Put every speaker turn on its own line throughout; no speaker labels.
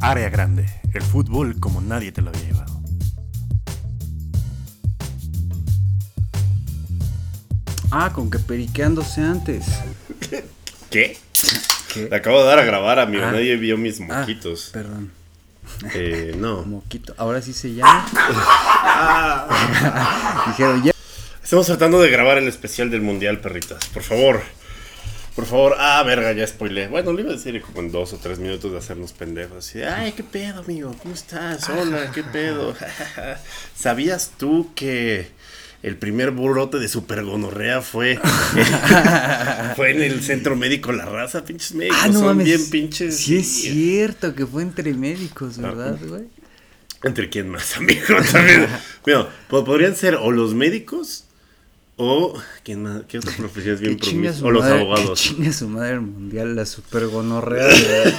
Área grande, el fútbol como nadie te lo había llevado.
Ah, con que periqueándose antes.
¿Qué?
¿Qué?
Le acabo de dar a grabar, amigo.
Ah.
Nadie vio mis
Ah,
moquitos.
perdón.
Eh, no.
Moquito. Ahora sí se llama. Dijeron, ya.
Estamos tratando de grabar el especial del Mundial, perritas. Por favor. Favor. Ah, verga, ya spoilé. Bueno, le iba a decir como en dos o tres minutos de hacernos pendejos. Así, ay, qué pedo, amigo. ¿Cómo estás? Hola, qué pedo. ¿Sabías tú que el primer brote de supergonorrea fue, fue en el centro médico La Raza? Pinches médicos.
Ah, no
son
mames.
bien pinches.
Sí, es cierto que fue entre médicos, ¿verdad, güey?
¿Entre quién más, amigo? También. Mira, podrían ser o los médicos o. ¿Quién más? ¿Qué otra profesión es bien
Que chinga
promis-
su
O los
madre-
abogados.
Chinga su madre el mundial, la supergonorrea. de-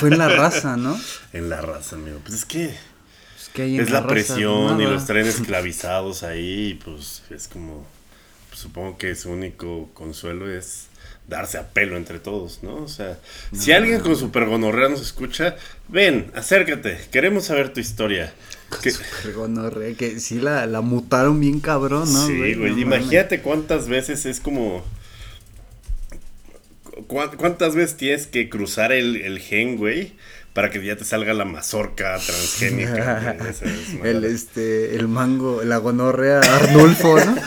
Fue en la raza, ¿no?
En la raza, amigo. Pues es que
Es que ahí en
es la,
raza,
presión y los traen esclavizados ahí. Y pues es como. pues, supongo que su único consuelo es darse a pelo entre todos, ¿no? O sea, si alguien con supergonorrea nos escucha, ven, acércate, queremos saber tu historia. Que-
Supergonorrea, que sí la, la mutaron bien cabrón, ¿no?
sí, güey.
No.
Imagínate cuántas veces es como. cu- ¿Cuántas veces tienes que cruzar el, el gen, güey? Para que ya te salga la mazorca transgénica.
El este, el mango, la gonorrea Arnulfo, ¿no?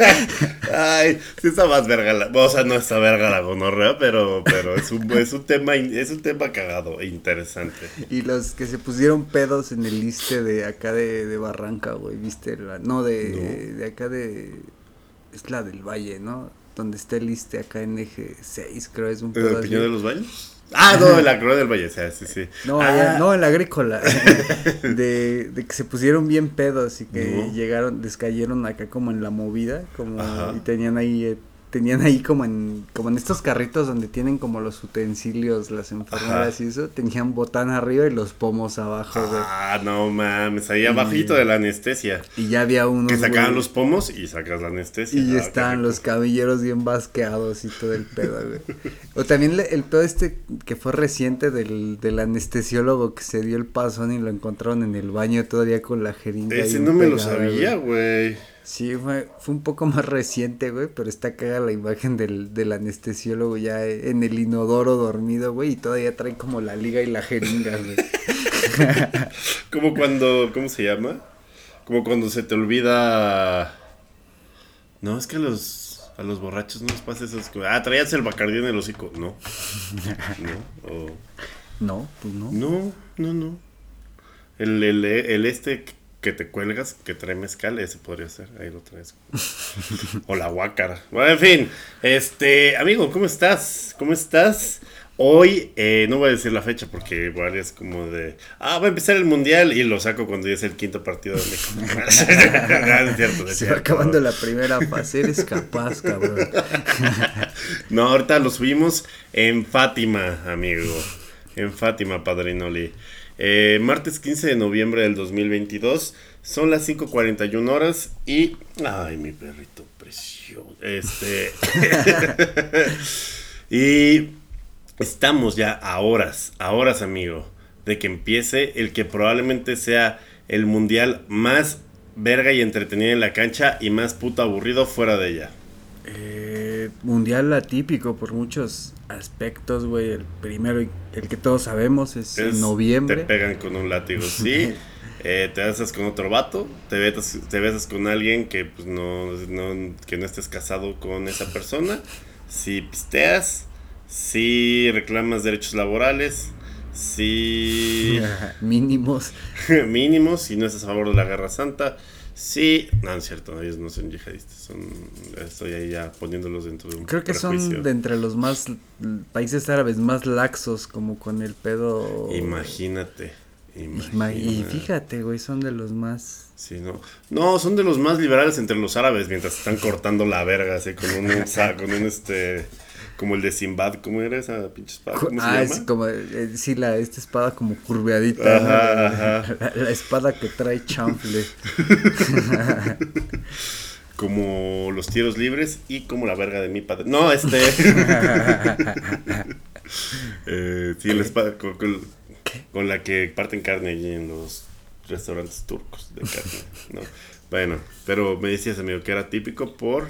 Ay, sí está más verga la. O sea, no está verga la gonorrea, pero, pero es un, es un tema, es un tema cagado e interesante.
Y los que se pusieron pedos en el liste de acá de, de Barranca, güey, ¿viste? La, no, de, de acá de... Es la del Valle, ¿no? Donde está el liste acá en eje 6, creo, es un
¿En
pedo
el. Piñón de los Baños? Ah, no, en la Cruz del Valle, sí, sí.
No,
Ah,
allá- no, en la agrícola. de, de que se pusieron bien pedos y que
No.
llegaron, descayeron acá como en la movida, como
Ajá.
y tenían ahí, eh, tenían ahí como en, como en estos carritos donde tienen como los utensilios, las enfermeras
Ajá.
y eso, tenían botán arriba y los pomos abajo, güey.
Ah, no mames, ahí abajito de la anestesia.
Y ya había unos.
Que sacaban
güey,
los pomos y sacas la anestesia.
Y
Ah,
estaban los cabelleros bien basqueados y todo el pedo, güey. O también le- el pedo este que fue reciente del, del anestesiólogo que se dio el pasón y lo encontraron en el baño todavía con la jeringa.
Ese no me lo sabía,
güey. Sí, fue, fue un poco más reciente, güey, pero está caga la imagen del, del anestesiólogo ya en el inodoro dormido, güey, y todavía trae como la liga y la jeringa, güey.
Como cuando, ¿cómo se llama? Como cuando se te olvida... No, es que a los, a los borrachos no les pasa eso. es como, Ah, traías el bacardí en el hocico. No. No. o-
No, pues no.
no, no, no. El, el, el este que te cuelgas, que trae mezcal, ese podría ser. Ahí lo traes. o la guácara. Bueno, en fin. Este, amigo, ¿cómo estás? ¿Cómo estás? Hoy, eh, no voy a decir la fecha porque igual es como de, ah, va a empezar el mundial y lo saco cuando ya es el quinto partido de México. No, es cierto, es
Se va acabando la primera fase, eres capaz, cabrón.
No, ahorita lo subimos en Fátima, amigo. En Fátima, Padrinoli. Eh, martes 15 de noviembre del 2022. Son las 5.41 horas y... Ay, mi perrito precioso. Este... y estamos ya a horas, a horas, amigo, de que empiece el que probablemente sea el mundial más verga y entretenido en la cancha y más puto aburrido fuera de ella.
Eh, mundial atípico por muchos aspectos, güey. El primero, y el que todos sabemos, es,
Es-
en noviembre.
Te pegan con un látigo, sí. Eh, te besas con otro vato, te besas, te besas con alguien que pues no, no- que no estés casado con esa persona. Si pisteas, si reclamas derechos laborales, si
Mínimos.
mínimos, si no estás a favor de la guerra santa, sí, no, es cierto, ellos no son yihadistas, son, estoy ahí ya poniéndolos dentro de un
Creo que
prejuicio.
son de entre los más países árabes más laxos, como con el pedo.
Imagínate.
Ima- Y
imagínate.
fíjate, güey, son de los más.
Sí, no. No, son de los más liberales entre los árabes mientras están cortando la verga, así, con un, con un este, como el de Simbad, ¿cómo era esa pinche espada? ¿Cómo se
ah,
llama?
es como, eh, sí, la, esta espada como curveadita. ¿no?
Ajá, ajá.
La, la espada que trae chanfle.
Como los tiros libres y como la verga de mi padre. No, este. eh, sí, la espada con, con- con la que parten carne allí en los restaurantes turcos de carne. ¿no? Bueno, pero me decías, amigo, que era típico por.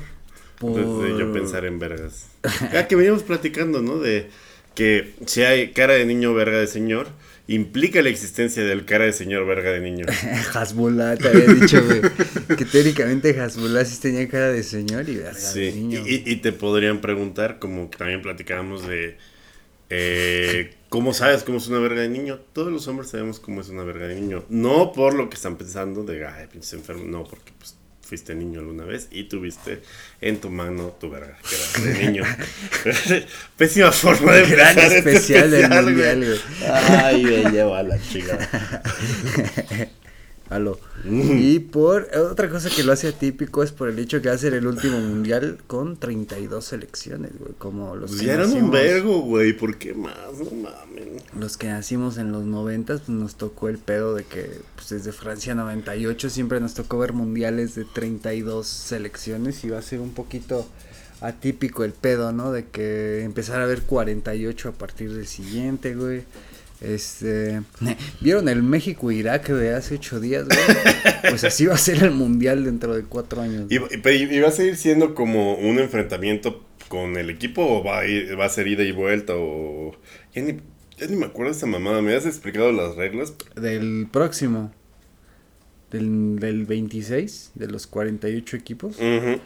Por-
de- de yo pensar en vergas. Ya que veníamos platicando, ¿no? De que si hay cara de niño, verga de señor, implica la existencia del cara de señor, verga de niño.
Hasbullah te había dicho, güey. que teóricamente Hasbullah sí tenía cara de señor y verga
Sí,
de niño.
y, y te podrían preguntar, como que también platicábamos de eh, cómo sabes cómo es una verga de niño. Todos los hombres sabemos cómo es una verga de niño. No por lo que están pensando de, ay, pinche enfermo, no, porque pues fuiste niño alguna vez y tuviste en tu mano tu verga, que era de niño. Pésima forma de
Gran
empezar este
especial del
especial,
mundial,
güey.
güey.
Ay, me lleva a la chica.
Aló. Y por otra cosa que lo hace atípico es por el hecho que va a ser el último mundial con 32 selecciones, güey, como los
Pues
que
ya eran un
nacimos-
vergo, güey, ¿por qué más? No mames.
Los que nacimos en los 90 pues nos tocó el pedo de que pues desde Francia 98 siempre nos tocó ver mundiales de 32 selecciones y va a ser un poquito atípico el pedo, ¿no? De que empezar a ver 48 a partir del siguiente, güey. Este, ¿vieron el México-Irak de hace ocho días, güey? Pues así va a ser el mundial dentro de cuatro años.
¿Y, pero ¿y va a seguir siendo como un enfrentamiento con el equipo o va a, ir- va a ser ida y vuelta o... Ya ni, ya ni me acuerdo de esa mamada, me has explicado las reglas.
Del próximo, del, del 26, de los 48 equipos.
Ujú.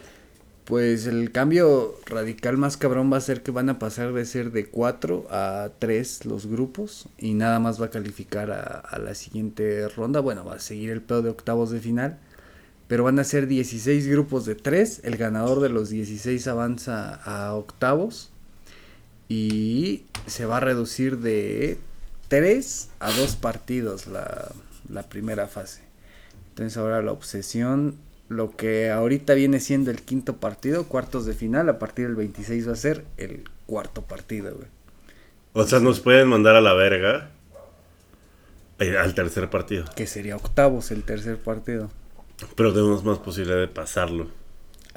Pues el cambio radical más cabrón va a ser que van a pasar de ser de 4 a 3 los grupos y nada más va a calificar a, la siguiente ronda. Bueno, va a seguir el pedo de octavos de final, pero van a ser 16 grupos de 3. El ganador de los 16 avanza a octavos y se va a reducir de 3 a 2 partidos la, la primera fase. Entonces ahora la obsesión, lo que ahorita viene siendo el quinto partido, cuartos de final, a partir del 26 va a ser el cuarto partido, güey.
O sea, nos pueden mandar a la verga eh, al tercer partido.
Que sería octavos el tercer partido.
Pero tenemos más posibilidad de pasarlo.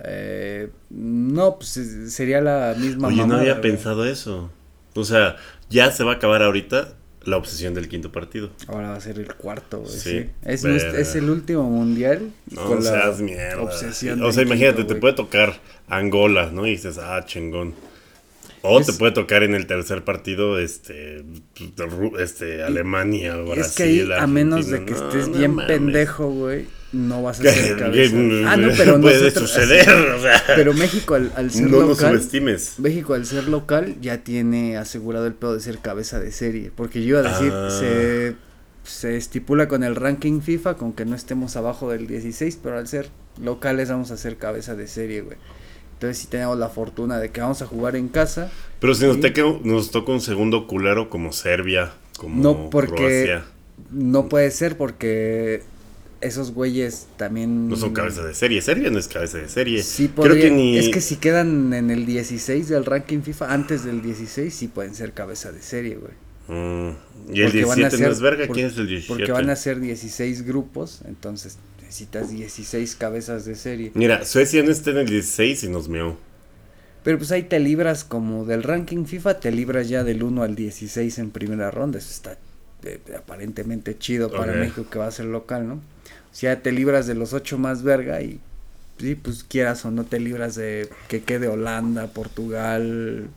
Eh, no, pues eh, sería la misma
Oye, no había
güey.
pensado eso. O sea, ya se va a acabar ahorita la obsesión del quinto partido.
Ahora va a ser el cuarto, güey.
Sí,
Sí. Es, el último mundial.
No
con la
seas mierda.
Obsesión
o sea, imagínate,
quinto,
te puede tocar Angola, ¿no? Y dices, ah, chingón. O te puede tocar en el tercer partido, este, este Alemania, Brasil,
Es que ahí, a menos de que estés
no
bien
mames.
pendejo, güey, no vas a ser cabeza. Ah, no, pero
puede
nosotros-
suceder, o sea,
Pero México al, al ser
no
local,
subestimes.
México al ser local ya tiene asegurado el pedo de ser cabeza de serie, porque yo iba a decir,
Ah.
se, se estipula con el ranking FIFA con que no estemos abajo del 16, pero al ser locales vamos a ser cabeza de serie, güey. Entonces sí tenemos la fortuna de que vamos a jugar en casa,
Pero si nos,
Sí.
toca, nos toca un segundo culero como Serbia, como
no porque
Croacia,
no puede ser porque esos güeyes también
no son cabeza de serie. Serbia no es cabeza de serie.
Sí,
Creo
podría-
que ni...
es que si quedan en el 16 del ranking FIFA, antes del 16 sí pueden ser cabeza de serie, güey.
Mm, y el
Porque van a
17 no
ser-
es verga,
por-
¿quién es el 17?
Porque van a ser 16 grupos, entonces necesitas 16 cabezas de serie.
Mira, Suecia no está en el 16 y nos meó.
Pero pues ahí te libras como del ranking FIFA, te libras ya del 1 al 16 en primera ronda. Eso está eh, aparentemente chido para. México que va a ser local, ¿no? O sea, te libras de los 8 más verga y sí, pues quieras o no te libras de que quede Holanda, Portugal.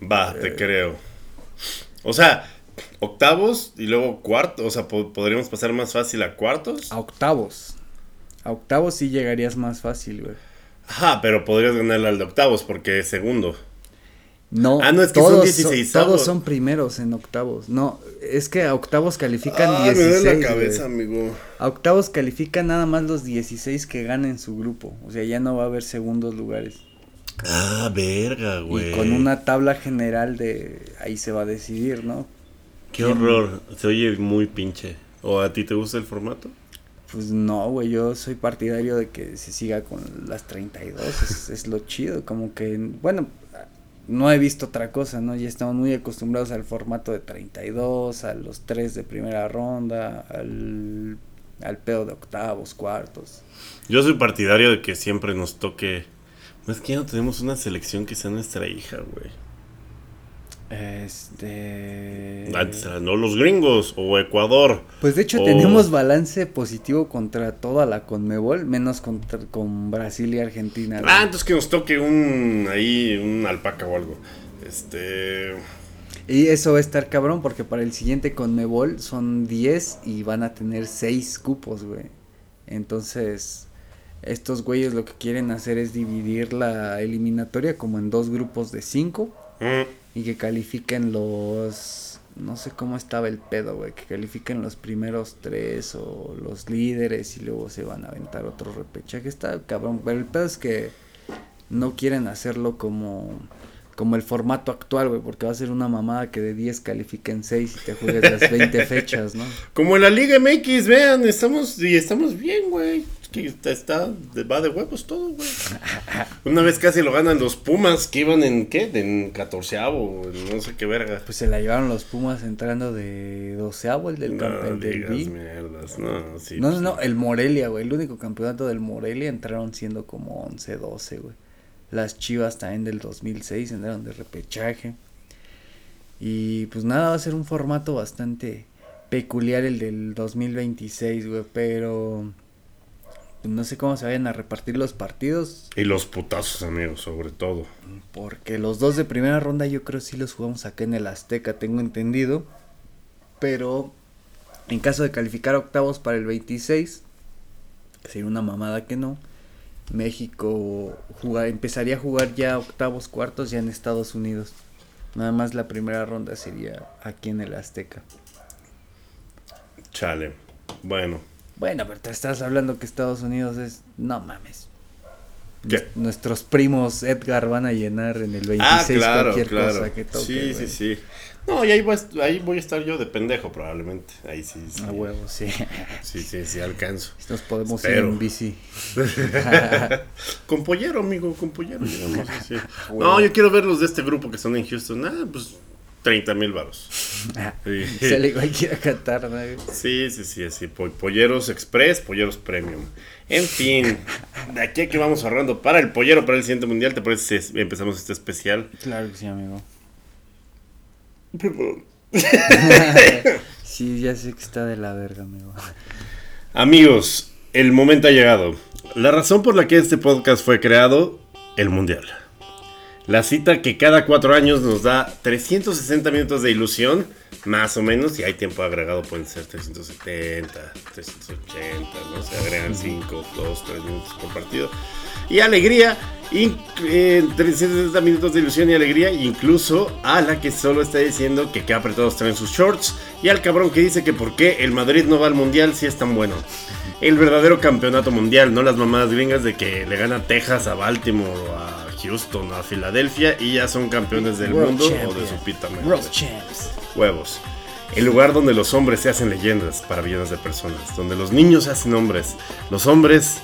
Va,
Eh.
te creo. O sea, octavos y luego cuartos. O sea, po- podríamos pasar más fácil a cuartos.
A octavos. A octavos sí llegarías más fácil, güey.
Ajá, pero podrías ganarle al de octavos porque es segundo.
No,
Ah, no, es que son
todos
16avos.
todos son primeros en octavos. No, es que a octavos califican
Ah, me
16.
duele la cabeza, amigo.
A octavos califican nada más los 16 que ganen su grupo. O sea, ya no va a haber segundos lugares.
Ah, verga, güey.
Y con una tabla general de ahí se va a decidir, ¿no?
Qué
¿Quién?
horror. Se oye muy pinche. ¿O a ti te gusta el formato?
Pues no, güey, yo soy partidario de que se siga con las 32, es, es lo chido, como que, bueno, no he visto otra cosa, ¿no? Ya estamos muy acostumbrados al formato de 32, a los tres de primera ronda, al, al pedo de octavos, cuartos.
Yo soy partidario de que siempre nos toque Es que ya no tenemos una selección que sea nuestra hija, güey.
Este.
Antes eran no los gringos o Ecuador.
Pues de hecho
o-
tenemos balance positivo contra toda la Conmebol, menos contra, con Brasil y Argentina.
Ah, entonces que nos toque un ahí, un alpaca o algo. Este.
Y eso va a estar cabrón porque para el siguiente Conmebol son 10 y van a tener 6 cupos, güey. Entonces, estos güeyes lo que quieren hacer es dividir la eliminatoria como en dos grupos de 5
mm,
y que califiquen los... No sé cómo estaba el pedo, güey. Que califiquen los primeros tres o los líderes y luego se van a aventar otro repechaje. Está cabrón. Pero el pedo es que no quieren hacerlo como, como el formato actual, güey. Porque va a ser una mamada que de 10 califiquen 6 y te juegues las 20 fechas, ¿no?
Como en la Liga MX, vean, estamos y estamos bien, güey. Que está, está- va de huevos todo, güey. Una vez casi lo ganan los Pumas, que iban en qué? En catorceavo, no sé qué verga.
Pues se la llevaron los Pumas entrando de doceavo, el del,
no,
campe- el del B.
mierdas, no, sí.
No, no,
pues,
no, el Morelia, güey. El único campeonato del Morelia entraron siendo como 11, 12, güey. Las Chivas también del 2006 entraron de repechaje. Y pues nada, va a ser un formato bastante peculiar el del 2026, güey. Pero no sé cómo se vayan a repartir los partidos.
Y los putazos, amigos, sobre todo.
Porque los dos de primera ronda yo creo sí los jugamos acá en el Azteca, tengo entendido. Pero en caso de calificar octavos para el 26, que sería una mamada que no, México juga- empezaría a jugar ya octavos, cuartos ya en Estados Unidos. Nada más la primera ronda sería aquí en el Azteca.
Chale. Bueno.
Bueno, pero te estás hablando que Estados Unidos es... No mames.
¿Qué?
Nues- Nuestros primos Edgar van a llenar en el 26
Ah, claro,
cualquier
claro.
cosa que toque.
sí, sí, sí. No, y ahí voy, a est- ahí voy a estar yo de pendejo, probablemente. Ahí sí, sí.
A huevo, sí.
Sí, sí, sí, alcanzo.
Nos podemos
Espero.
ir en bici.
Con pollero, amigo, con pollero. sí.
Huevo.
No, yo quiero ver los de este grupo que están en Houston. Ah, pues 30 mil varos. Sí.
Sale cualquiera a cantar, ¿no?
Sí, sí, sí, así. po- Polleros Express, polleros Premium. En fin, de aquí a que vamos ahorrando para el pollero para el siguiente mundial, ¿te parece si empezamos este especial?
Claro que sí, amigo. Sí, ya sé que está de la verga, amigo.
Amigos, el momento ha llegado. La razón por la que este podcast fue creado, el mundial. La cita que cada cuatro años nos da 360 minutos de ilusión, más o menos, y hay tiempo agregado, pueden ser 370, 380, no se agregan 5, 2, 3 minutos por partido. Y alegría, in- eh, 360 minutos de ilusión y alegría, incluso a la que solo está diciendo que qué apretados traen sus shorts, y al cabrón que dice que por qué el Madrid no va al mundial si es tan bueno. El verdadero campeonato mundial, no las mamadas gringas de que le gana Texas a Baltimore o a Houston a Filadelfia y ya son campeones del
World
mundo o de su pita.
World Champs.
Huevos. El lugar donde los hombres se hacen leyendas para millones de personas. Donde los niños se hacen hombres. Los hombres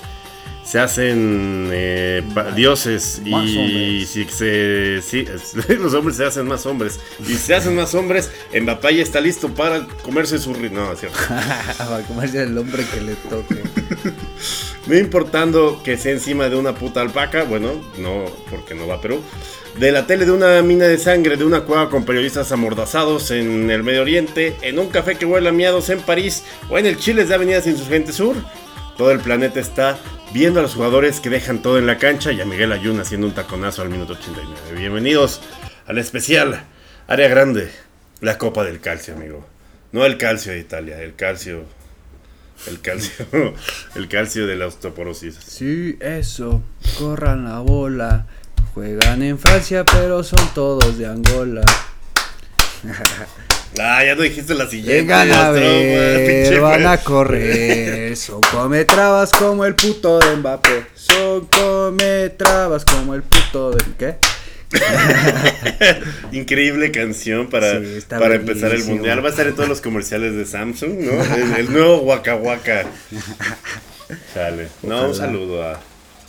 se hacen eh, dioses.
Más
y si se. sí, los hombres se hacen más hombres. Y si se hacen más hombres, Mbappé ya está listo para comerse su. No, es cierto.
Va a comerse el hombre que le toque.
No importando que sea encima de una puta alpaca, bueno, no, porque no va a Perú. De la tele de una mina de sangre, de una cueva con periodistas amordazados en el Medio Oriente, en un café que huele a miados en París o en el Chiles de Avenidas Insurgente Sur. Todo el planeta está viendo a los jugadores que dejan todo en la cancha y a Miguel Ayun haciendo un taconazo al minuto 89. Bienvenidos al especial Área Grande, la Copa del Calcio, amigo. No el calcio de Italia, el calcio. El calcio. El calcio de la osteoporosis.
Sí, eso. Corran la bola. Juegan en Francia, pero son todos de Angola.
Ah, ya no dijiste la siguiente.
Vengan a ver, van a correr. Son come trabas como el puto de Mbappé. Son come trabas como el puto de. ¿Qué?
Increíble canción para,
Sí,
para empezar el mundial. Va a estar en todos los comerciales de Samsung, ¿no? El, el nuevo Waka Waka. Chale. No,
Ojalá.
un saludo a.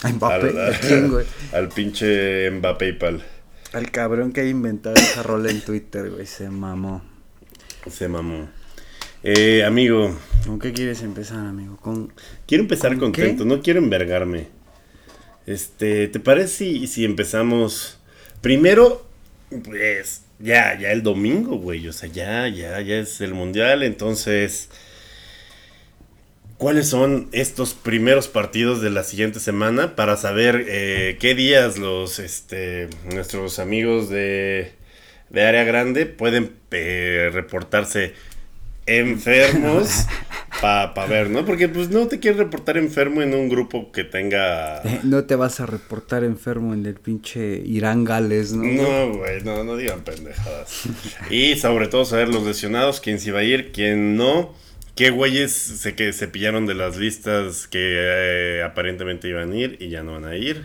A Mbappé.
al-
¿A quién, güey?
Al pinche Mbappé Pal.
Al cabrón que ha inventado esa rola en Twitter, güey. Se mamó.
Se mamó. Eh, amigo,
¿Con qué quieres empezar, amigo? Con.
quiero empezar
¿Con
contento,
qué?
no quiero envergarme. Este, ¿te parece si, si empezamos primero? Pues ya, ya el domingo, güey. O sea, ya, ya, ya es el mundial. Entonces, ¿cuáles son estos primeros partidos de la siguiente semana para saber eh, qué días los, este, nuestros amigos de, de área grande pueden eh, reportarse enfermos para ver, ¿no? Porque pues no te quieres reportar enfermo en un grupo que tenga...
No te vas a reportar enfermo en el pinche Irán Gales, ¿no?
No, güey, no, no digan pendejadas. y sobre todo saber los lesionados, quién se iba a ir, quién no. ¿Qué güeyes se, que se pillaron de las listas que eh, aparentemente iban a ir y ya no van a ir?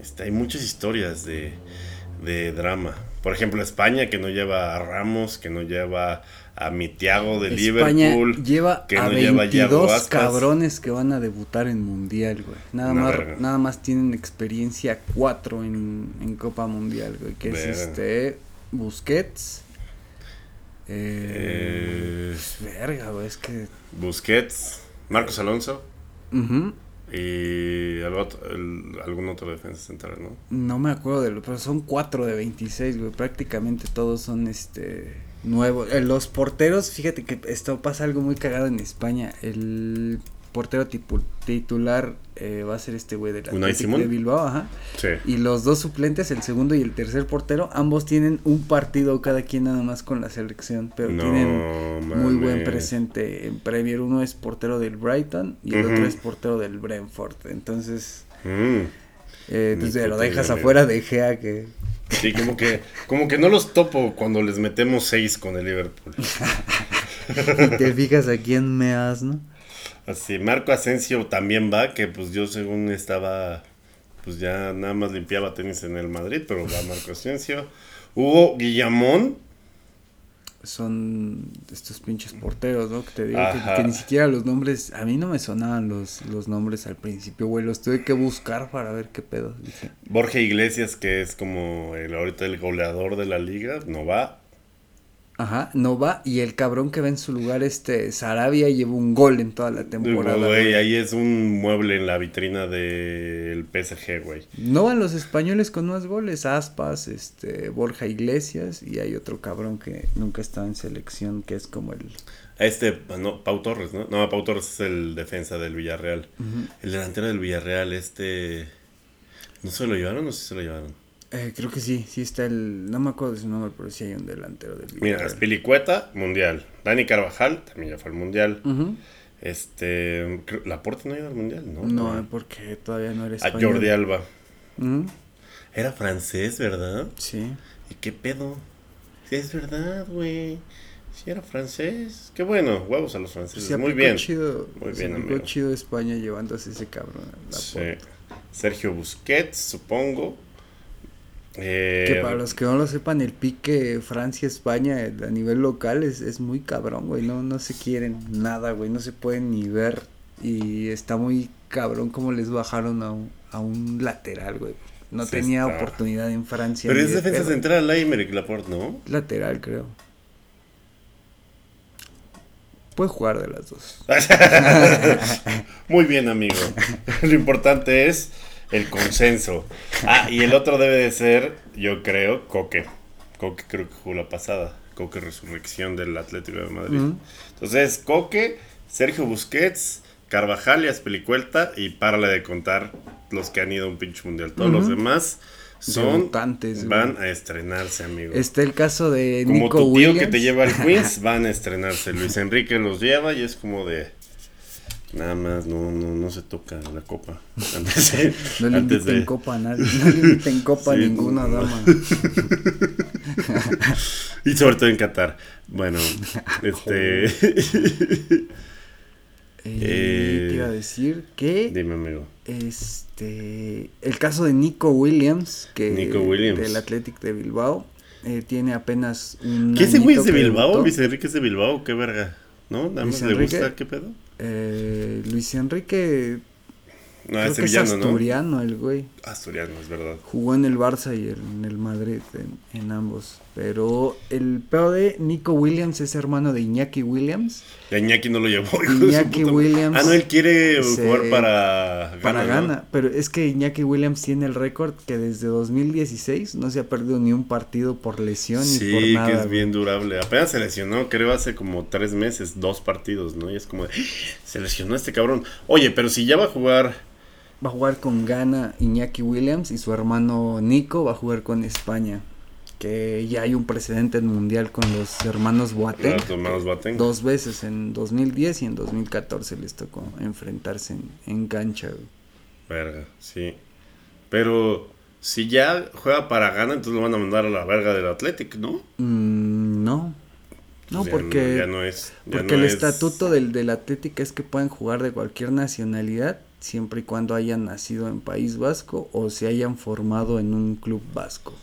Este, hay muchas historias de, de drama. Por ejemplo, España que no lleva a Ramos, que no lleva a Mitiago de
España
Liverpool.
lleva
que
a
no lleva a Yago
22
Aspas.
cabrones que van a debutar en Mundial, güey. Nada
Una
más,
verga.
nada más tienen experiencia cuatro en, en Copa Mundial, güey. Que
Verga.
es este Busquets. Eh,
Eh,
verga, güey, es que...
Busquets, Marcos Alonso
ujú,
y el otro- el- algún otro defensa central, ¿no?
No me acuerdo de lo, pero son cuatro de 26, güey. Prácticamente todos son este nuevos. Eh, los porteros, fíjate que esto pasa algo muy cagado en España. El portero titular eh, va a ser este güey de la
¿Unai
Athletic
Simón?
de Bilbao, ajá.
Sí.
Y los dos suplentes, el segundo y el tercer portero, ambos tienen un partido cada quien nada más con la selección, pero
No
tienen muy buen presente en Premier. Uno es portero del Brighton y el otro es portero del Brentford. Entonces,
Mm.
eh, entonces lo
puta
dejas afuera de Gea que...
Sí, como que, como que no los topo cuando les metemos seis con el Liverpool.
y te fijas a quién me has, ¿no?
Así, Marco Asensio también va, que pues yo según estaba, pues ya nada más limpiaba tenis en el Madrid, pero va Marco Asensio. Hugo Guillamón,
Son estos pinches porteros, ¿no? Que te digo que, ni siquiera los nombres, a mí no me sonaban los, los nombres al principio, güey, los tuve que buscar para ver qué pedo. Dije,
Borja Iglesias, que es como el, ahorita el goleador de la liga, no va.
Ajá, no va, y el cabrón que va en su lugar, este, Sarabia, lleva un gol en toda la temporada.
Güey, ahí es un mueble en la vitrina del PSG, güey.
No van los españoles con más goles, Aspas, este, Borja Iglesias, y hay otro cabrón que nunca está en selección, que es como el...
Este, no, Pau Torres, ¿no? No, Pau Torres es el defensa del Villarreal. El delantero del Villarreal, este... ¿No se lo llevaron o sí se lo llevaron?
Eh, creo que sí, sí está el, no me acuerdo de su nombre, pero sí hay un delantero del
Mira. Spilicueta, mundial. Dani Carvajal, también ya fue al mundial.
Ujú.
Este. creo- Laporte no iba al mundial, ¿no?
No, porque todavía no eres
A Jordi Alba. Era francés, ¿verdad?
Sí.
¿Y qué pedo? Sí, es verdad, güey. Sí, era francés. Qué bueno, huevos a los franceses.
Se
Muy bien.
chido.
Muy
se
bien,
aplicó
amigo.
chido España llevándose ese cabrón. a la
Sí. Sergio Busquets, supongo. Eh,
Que para los que no lo sepan, el pique Francia-España a nivel local es, es muy cabrón, güey. No, no se quieren nada, güey. No se pueden ni ver. Y está muy cabrón como les bajaron a un, a un lateral, güey. No
Sí
tenía
está.
oportunidad en Francia.
Pero es
de
defensa
pedo.
central, Aymeric Laporte, ¿no?
Lateral, creo. Puede jugar de las dos.
Muy bien, amigo. Lo importante es el consenso. Ah, y el otro debe de ser, yo creo, Coque. Coque creo que jugó la pasada. Coque Resurrección del Atlético de Madrid. Entonces, Coque, Sergio Busquets, Carvajal y Aspelicueta. Y párale de contar los que han ido a un pinche mundial. Todos los demás son. Van a estrenarse, amigo.
Está el caso de
Como
Nico
tu tío
Williams.
que te lleva al Queens, van a estrenarse. Luis Enrique los lleva y es como de. Nada más, no, no, no se toca la copa. Antes de.
No le
antes de-
copa a nadie. No le inviten copa a ninguna
no.
dama.
Y sobre todo en Qatar. Bueno, este.
Eh, te iba a decir que
Dime, amigo.
este el caso de Nico Williams que
Nico Williams.
del Athletic de Bilbao eh, tiene apenas un
¿Qué ese güey es de Bilbao? Luis Enrique es de Bilbao, qué verga. ¿No? Nada
Luis
más le gusta, ¿qué pedo?
Eh, Luis Enrique
No,
Creo
es
que es
sevillano, ¿no?
asturiano el güey.
Asturiano, es verdad.
Jugó en el Barça y en el Madrid, en, en ambos. Pero el peor de Nico Williams es hermano de Iñaki Williams.
Y Iñaki no lo llevó.
Iñaki Williams
Ah, no, él quiere
se-
jugar para
Para
¿no?
gana. Pero es que Iñaki Williams tiene el récord que desde 2016 no se ha perdido ni un partido por lesión ni por
Sí,
nada.
que es bien durable. Apenas se lesionó, creo, hace como tres meses, dos partidos, ¿no? Y es como, de, se lesionó este cabrón. Oye, pero si ya va a jugar,
Va a jugar con Ghana Iñaki Williams y su hermano Nico va a jugar con España. Que ya hay un precedente en mundial con los hermanos Boateng.
los hermanos Boateng.
Dos veces, en 2010 y en 2014 les tocó enfrentarse en, en cancha. güey.
verga, sí. Pero si ya juega para gana, entonces lo van a mandar a la verga del Athletic, ¿no?
Mm, no. No,
Pues ya
porque,
ya no es. ya
porque
no
el
es-
estatuto del, del Atlético es que pueden jugar de cualquier nacionalidad siempre y cuando hayan nacido en País Vasco o se hayan formado en un club vasco.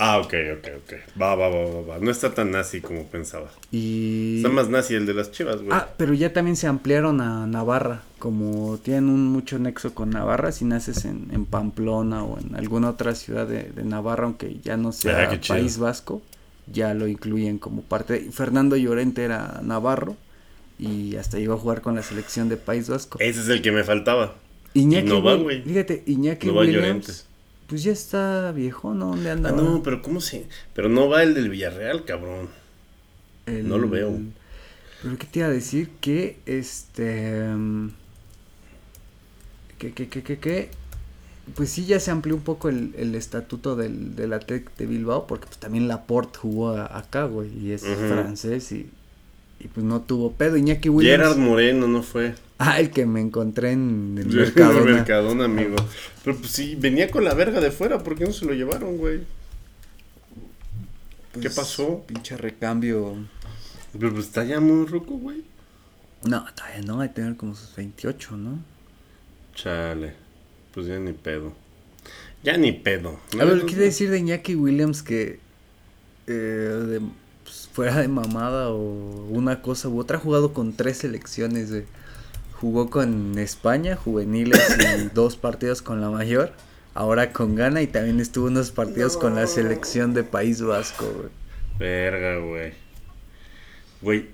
Ah, ok, ok, ok. Va, va, va, va, va. No está tan nazi como pensaba.
Y...
Está más nazi el de las chivas, güey.
Ah, pero ya también se ampliaron a Navarra. Como tienen un mucho nexo con Navarra, si naces en, en Pamplona o en alguna otra ciudad de, de Navarra, aunque ya no sea
Ah.
País Vasco, ya lo incluyen como parte. Fernando Llorente era Navarro y hasta llegó a jugar con la selección de País Vasco.
Ese es el que me faltaba.
Iñaki,
no va, güey.
Fíjate, Iñaki
No va
Williams, pues ya está viejo, ¿no? ¿Dónde anda?
Ah, no, pero ¿cómo se...? Pero no va el del Villarreal, cabrón.
El-
no lo veo.
Pero qué te iba a decir que este que que que que que pues sí ya se amplió un poco el, el estatuto del, del Athletic de Bilbao porque pues también Laporte jugó acá, güey, y es francés y, y pues no tuvo pedo. Iñaki Williams.
Gerard Moreno no fue.
Ah, el que me encontré en el Mercadona.
el Mercadona, amigo. Pero pues sí, venía con la verga de fuera. ¿Por qué no se lo llevaron, güey? ¿Qué
Pues,
pasó?
Pinche recambio.
Pero pues está ya muy ruco, güey.
No, todavía no, hay que tener como sus 28, ¿no?
Chale. Pues ya ni pedo. Ya ni pedo.
A ver, quiere decir de Iñaki Williams que eh, de- fuera de mamada o una cosa u otra, ha jugado con tres selecciones. güey. Jugó con España, juveniles y dos partidos con la mayor. Ahora con Ghana y también estuvo unos partidos con la selección de País Vasco. güey.
Verga, güey. Güey,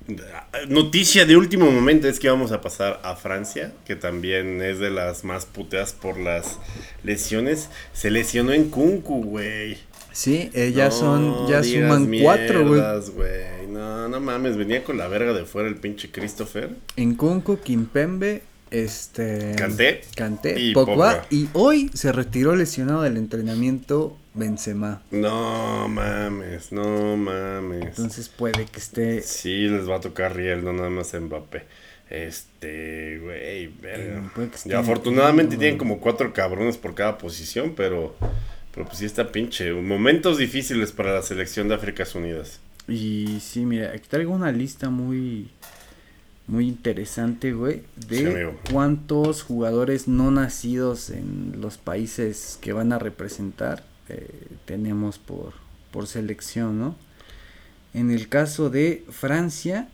noticia de último momento es que vamos a pasar a Francia, que también es de las más puteas por las lesiones. Se lesionó en Kunku, güey.
Sí, eh, ya
No
son, ya suman cuatro, güey.
No, no mames, venía con la verga de fuera el pinche Christopher.
En Kunku, Kimpembe, este...
Kanté
Kanté,
y
Pogba, y hoy se retiró lesionado del entrenamiento Benzema.
No mames, no mames.
Entonces puede que esté
Sí, les va a tocar Riel, no nada más Mbappé. Este, güey, verga. Y afortunadamente tienen como cuatro cabrones por cada posición, pero, pero pues sí está pinche. Momentos difíciles para la selección de Áfricas Unidas.
Y sí, mira, aquí traigo una lista muy muy interesante, güey, de
Sí,
cuántos jugadores no nacidos en los países que van a representar eh, tenemos por, por selección, ¿no? En el caso de Francia,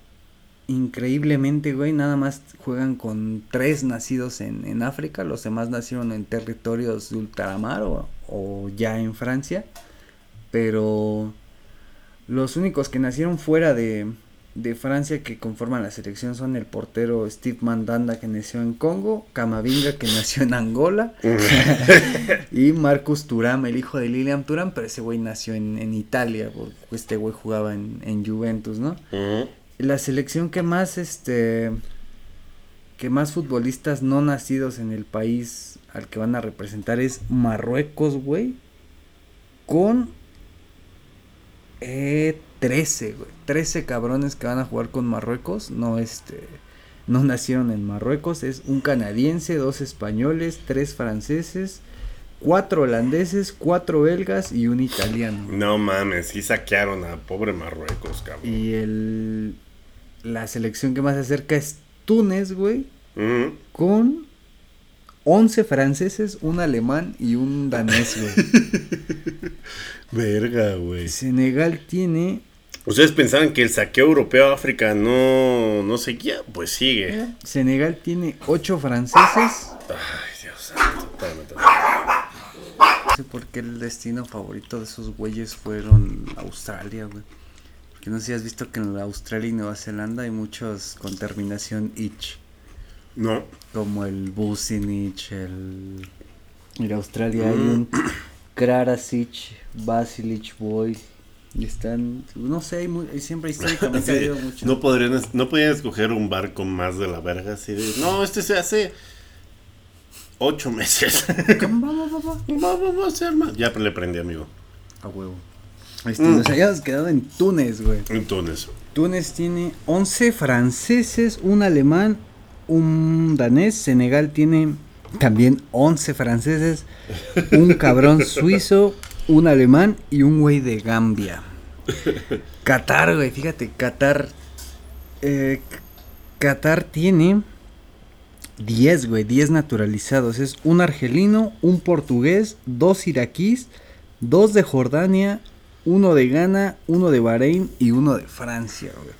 increíblemente, güey, nada más juegan con tres nacidos en, en África, los demás nacieron en territorios de ultramar o, o ya en Francia, pero los únicos que nacieron fuera de, de Francia que conforman la selección son el portero Steve Mandanda que nació en Congo, Camavinga que nació en Angola y Marcus Thuram, el hijo de Lilian Thuram, pero ese güey nació en, en Italia, porque este güey jugaba en, en Juventus, ¿no? La selección que más este que más futbolistas no nacidos en el país al que van a representar es Marruecos, güey. Con eh, 13, güey. 13 cabrones que van a jugar con Marruecos. No, este. No nacieron en Marruecos. Es un canadiense, dos españoles, tres franceses, cuatro holandeses, cuatro belgas y un italiano.
No mames, sí saquearon a pobre Marruecos, cabrón.
Y el. La selección que más se acerca es Túnez, güey. Con 11 franceses, un alemán y un danés, güey.
Verga, güey.
Senegal tiene.
¿Ustedes pensaban que el saqueo europeo a África no, no seguía? Pues sigue.
Senegal tiene 8 franceses,
Ay, Dios. Espérame,
No sé por qué el destino favorito de esos güeyes fueron Australia, güey. Porque no sé si has visto que en Australia y Nueva Zelanda hay muchos con terminación ich.
No.
Como el Businich, el... En Australia hay
Mm.
un Krarasic, Basilich Boy. Están, no sé, hay mu- hay siempre históricamente ha
Sí,
habido mucho.
no podrían, no podían escoger un barco más de la verga así de, no, este se hace ocho meses.
Vamos, vamos,
Vamos vamos a hacer más. Ya le prendí, amigo.
A huevo. Este,
Mm.
Nos habíamos quedado en Túnez, güey.
Entonces,
Túnez tiene 11 franceses, un alemán, un danés. Senegal tiene también 11 franceses, un cabrón suizo, un alemán y un güey de Gambia. Qatar, güey, fíjate, Qatar. eh, Qatar tiene 10, güey, 10 naturalizados. Es un argelino, un portugués, dos iraquíes, dos de Jordania, uno de Ghana, uno de Bahrein y uno de Francia, güey.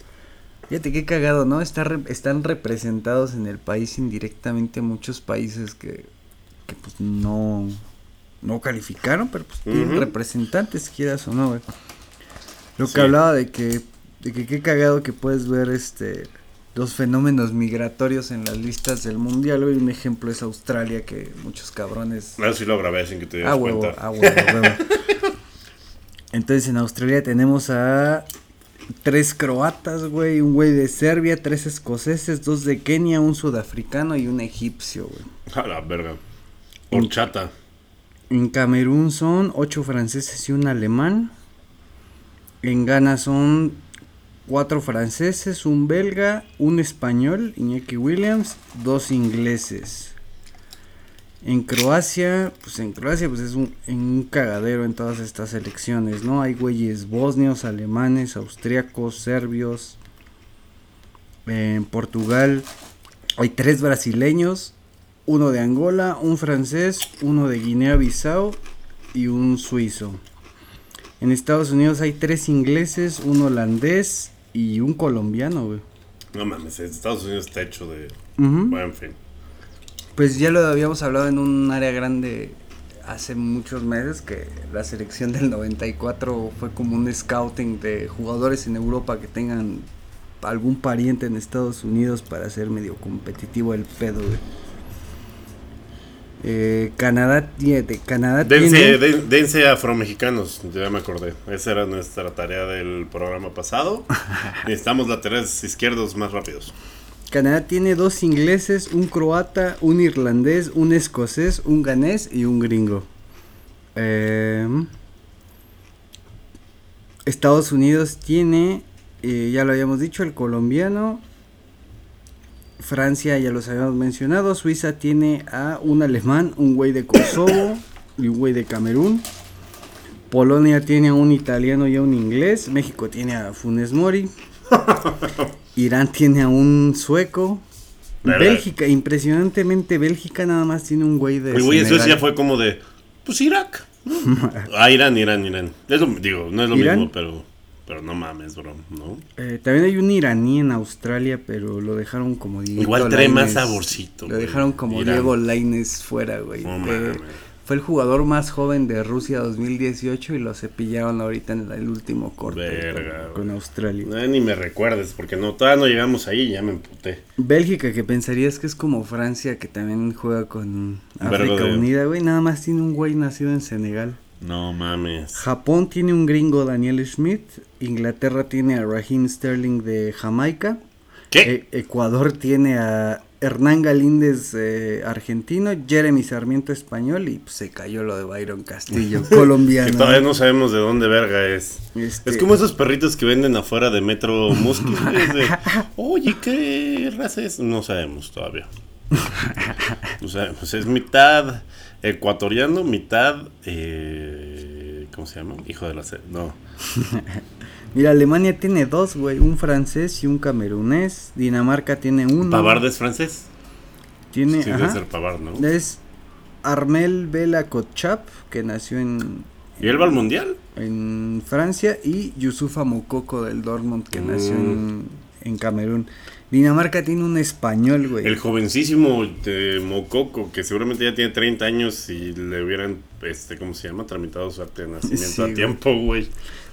Fíjate qué cagado, ¿no? Está re- están representados en el país indirectamente muchos países que, que pues no, no calificaron, pero pues tienen
Ujú.
representantes, quieras o no, güey. Lo que
Sí.
hablaba de que, de que qué cagado que puedes ver este los fenómenos migratorios en las listas del mundial, güey. Un ejemplo es Australia, que muchos cabrones
a ver si lo grabé sin que te dieras
Ah, huevo,
cuenta.
ah, huevo, huevo. Entonces en Australia tenemos a tres croatas, güey, un güey de Serbia, tres escoceses, dos de Kenia, un sudafricano y un egipcio, güey.
A la verga. Horchata.
En Camerún son ocho franceses y un alemán. En Ghana son cuatro franceses, un belga, un español, Iñaki Williams, dos ingleses. En Croacia, pues en Croacia pues es un, en un cagadero en todas estas elecciones, ¿no? Hay güeyes bosnios, alemanes, austriacos, serbios. En Portugal hay tres brasileños, uno de Angola, un francés, uno de Guinea-Bissau y un suizo. En Estados Unidos hay tres ingleses, un holandés y un colombiano, güey.
No mames, Estados Unidos está hecho de. Bueno, en fin.
Pues ya lo habíamos hablado en un área grande hace muchos meses que la selección del 94 fue como un scouting de jugadores en Europa que tengan algún pariente en Estados Unidos para ser medio competitivo el pedo, güey. Eh, Canadá tiene, Canadá
Dense,
tiene
den- dense afromexicanos, ya me acordé. Esa era nuestra tarea del programa pasado. Necesitamos laterales izquierdos más rápidos.
Canadá tiene dos ingleses, un croata, un irlandés, un escocés, un ganés y un gringo. Em, Estados Unidos tiene, eh, ya lo habíamos dicho, el colombiano. Francia ya los habíamos mencionado. Suiza tiene a un alemán, un güey de Kosovo y un güey de Camerún. Polonia tiene a un italiano y a un inglés. México tiene a Funes Mori. Irán tiene a un sueco.
¿Verdad?
Bélgica, impresionantemente Bélgica nada más tiene un güey de
El güey de. Suecia fue como de. Pues Irak. ah, Irán, Irán, Irán. Es lo- digo, no es lo
¿Irán?
mismo, pero. Pero no mames, bro, ¿no?
Eh, también hay un iraní en Australia, pero lo dejaron como Diego
Igual trae más saborcito,
Lo
güey.
dejaron como
Irán.
Diego Laines fuera, güey.
No
Eh,
mames.
Fue el jugador más joven de Rusia 2018 y lo cepillaron ahorita en el último corte
Verga,
con. Australia.
No, ni me recuerdes, porque no, todavía no llegamos ahí y ya me emputé.
Bélgica, que pensarías que es como Francia, que también juega con África
de-
Unida, güey. Nada más tiene un güey nacido en Senegal.
No mames.
Japón tiene un gringo Daniel Schmidt. Inglaterra tiene a Raheem Sterling de Jamaica.
¿Qué?
E- Ecuador tiene a Hernán Galíndez eh, argentino, Jeremy Sarmiento español y pues, se cayó lo de Byron Castillo,
que
colombiano.
todavía no sabemos de dónde verga es.
Este-
Es como esos perritos que venden afuera de Metro de, Oye, ¿qué raza es? No sabemos todavía. No sabemos. Es mitad ecuatoriano, mitad. Eh, ¿Cómo se llama? Hijo de la. ce- No.
Mira, Alemania tiene dos, güey, un francés y un camerunés. Dinamarca tiene uno.
¿Pavard es francés?
Tiene,
Sí, debe ser Pavard, ¿no?
es Armel Bela Kotchap, que nació en,
¿Y él va al mundial?
en Francia, y Yusufa Mokoko del Dortmund, que nació
Mm.
en, en Camerún. Dinamarca tiene un español, güey.
El jovencísimo de Mococo, que seguramente ya tiene 30 años y le hubieran, este, ¿cómo se llama? Tramitado su acta de nacimiento
Sí,
a
güey.
tiempo, güey.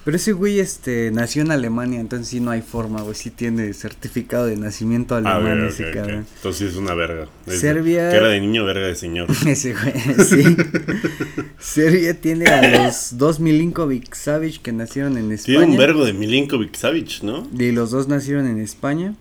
Pero ese güey este, nació en Alemania, entonces sí no hay forma, güey. Sí tiene certificado de nacimiento
A
alemán
ver,
ese
ok, ok.
cabrón.
Entonces es una verga. Es-
Serbia-
Cara de niño, verga de señor.
Ese güey, sí. Serbia tiene a los dos Milinkovic Savic que nacieron en España.
Tiene un vergo de Milinkovic Savic, ¿no?
Y los dos nacieron en España.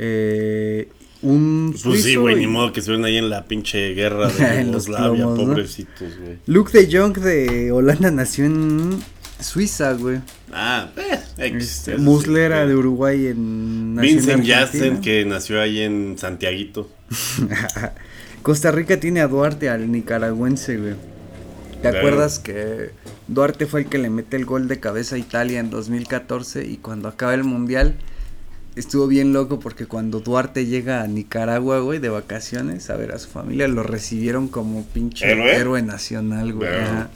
Eh, un
Pues sí, güey,
y-
ni modo que estuvieran ahí en la pinche guerra de Yugoslavia, pobrecitos, güey.
Luke de Jong de Holanda nació en Suiza, güey.
Ah, eh, X,
Este,
eso sí,
Muslera
eh.
de Uruguay en
Vincent. Janssen, que nació ahí en Santiaguito.
Costa Rica tiene a Duarte, al nicaragüense, güey. ¿Te
Claro.
acuerdas que Duarte fue el que le mete el gol de cabeza a Italia en 2014 y cuando acaba el mundial estuvo bien loco porque cuando Duarte llega a Nicaragua, güey, de vacaciones a ver a su familia, lo recibieron como pinche
¿Héroe?
héroe, nacional, güey.
Claro.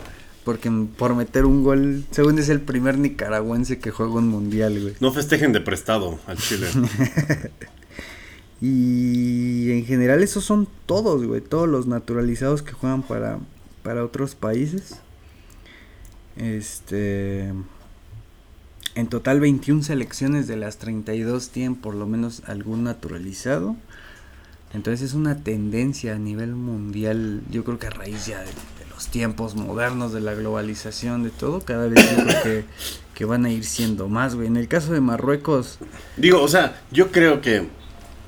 Porque por meter un gol, según es el primer nicaragüense que juega un mundial, güey.
No festejen de prestado al Chile.
Y en general esos son todos, güey, todos los naturalizados que juegan para, para otros países. Este... En total 21 selecciones de las 32 tienen por lo menos algún naturalizado. Entonces es una tendencia a nivel mundial, yo creo que a raíz ya de los tiempos modernos, de la globalización, de todo, cada vez que, que van a ir siendo más, güey. En el caso de Marruecos,
Digo, o sea, yo creo que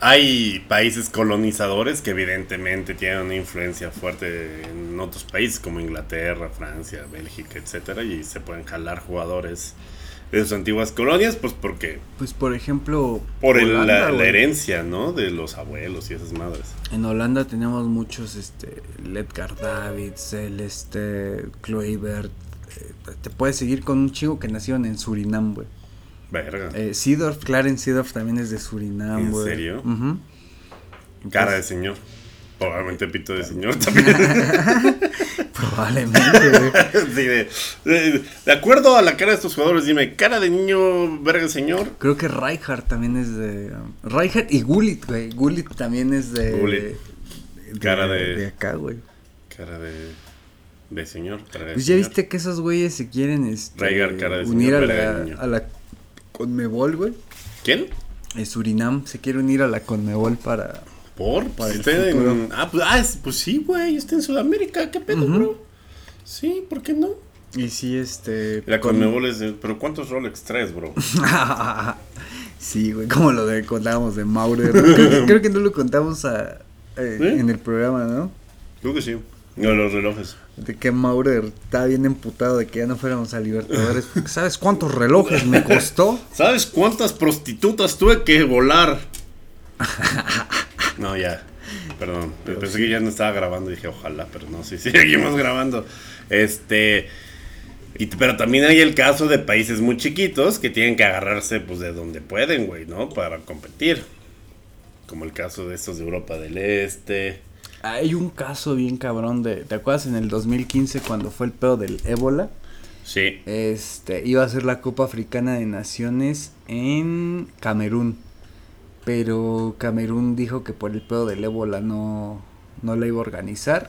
hay países colonizadores que evidentemente tienen una influencia fuerte en otros países como Inglaterra, Francia, Bélgica, etcétera, y se pueden jalar jugadores de sus antiguas colonias, pues porque
pues por ejemplo...
por el- la, herencia, ¿no? De los abuelos y esas madres.
En Holanda tenemos muchos, este, el Edgar Davids, el este, Kluivert. eh, te puedes seguir con un chico que nacieron en Surinam, güey.
Verga.
Eh, Seedorf, Clarence Seedorf también es de Surinam,
¿En
güey.
serio?
Ujú.
Cara de señor. Probablemente pito de señor también.
Probablemente, güey.
Sí, de, de- de acuerdo a la cara de estos jugadores, dime, cara de niño, verga señor.
Creo que Rijkaard también es de... um, Rijkaard y Gullit, güey. Gullit también es de...
Gullit.
de-
Cara de-
de acá, güey.
Cara de, de señor. Cara de
Pues ya viste que esos güeyes se quieren este,
Rijkaard, cara de
unir a
señor, de
la,
niño.
a la Conmebol, güey.
¿Quién?
Surinam se quiere unir a la Conmebol para...
¿Por?
Para el
Está en- ah, pues, ah, es- pues sí, güey, está en Sudamérica, ¿qué pedo, bro? Sí, ¿por qué no?
Y sí, este...
La
con-
Conmebol es de- pero ¿cuántos Rolex traes, bro?
sí, güey, como lo de contábamos de Maurer. Creo, que- creo que no lo contamos a, eh,
¿Sí?
en el programa, ¿no?
Creo que sí. No, los relojes.
De que Maurer estaba bien emputado de que ya no fuéramos a Libertadores. Porque ¿Sabes cuántos relojes me costó?
¿Sabes cuántas prostitutas tuve que volar? No, ya. Perdón. Pensé que ya no estaba grabando y dije, ojalá, pero no, sí, sí, seguimos grabando. Este. Y, pero también hay el caso de países muy chiquitos que tienen que agarrarse pues de donde pueden, güey, ¿no? Para competir. Como el caso de estos de Europa del Este.
Hay un caso bien cabrón de... ¿Te acuerdas en el 2015 cuando fue el pedo del ébola?
Sí.
Este, iba a ser la Copa Africana de Naciones en Camerún. Pero Camerún dijo que por el pedo del ébola no, no la iba a organizar.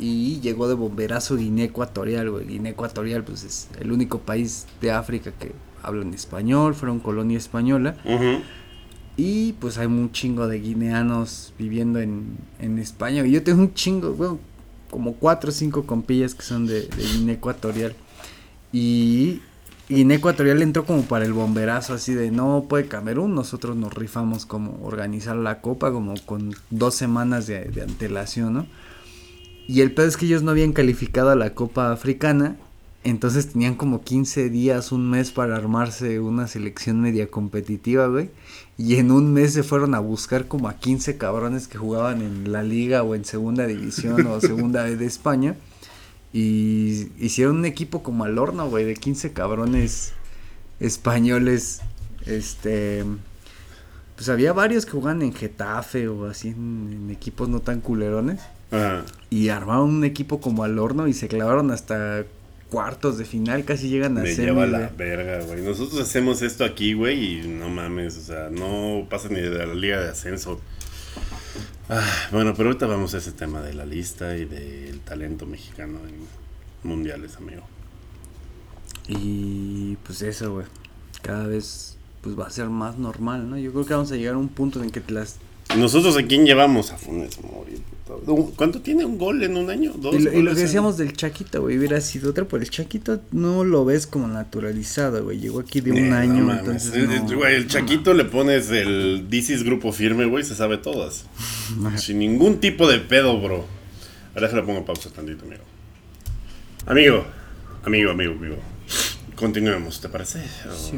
Y llegó de bomberazo Guinea Ecuatorial, güey. Guinea Ecuatorial, pues es el único país de África que hablan español, fueron colonia española. Y pues hay un chingo de guineanos viviendo en, en España. Y yo tengo un chingo, como cuatro o cinco compillas que son de, de Guinea Ecuatorial. Y Guinea Ecuatorial entró como para el bomberazo, así de no puede Camerún. Nosotros nos rifamos como organizar la copa, como con dos semanas de, antelación, ¿no? Y el pedo es que ellos no habían calificado a la Copa Africana. Entonces tenían como 15 días, un mes para armarse una selección media competitiva, güey. Y en un mes se fueron a buscar como a 15 cabrones que jugaban en la liga o en segunda división o segunda B de España. Y hicieron un equipo como al horno, güey, de 15 cabrones españoles. Este. Pues había varios que jugaban en Getafe o así en, en equipos no tan culerones.
Ajá.
Y armaron un equipo como al horno y se clavaron hasta cuartos de final, casi llegan a
Me
semi,
lleva la
güey.
verga, güey. Nosotros hacemos esto aquí, güey, y no mames, o sea, no pasa ni de la liga de ascenso. Ah, bueno, pero ahorita vamos a ese tema de la lista y del talento mexicano en mundiales, amigo.
Y pues eso, güey. Cada vez pues va a ser más normal, ¿no? Yo creo que vamos a llegar a un punto en que las...
Nosotros a quién llevamos a Funes Mori. Un- ¿Cuánto tiene un gol en un año? ¿Dos
Y lo, y lo
goles
que
en-
decíamos del Chaquito, güey, hubiera sido otra, pero el Chaquito no lo ves como naturalizado, güey. Llegó aquí de un
Eh, no
año, entonces no-
güey, el Chaquito le pones el Dicis grupo firme, güey, se sabe todas. Sin ningún tipo de pedo, bro. Ahora déjale pongo pausa tantito, amigo. Amigo, amigo, amigo, amigo. Continuemos, ¿te parece? O-
Sí.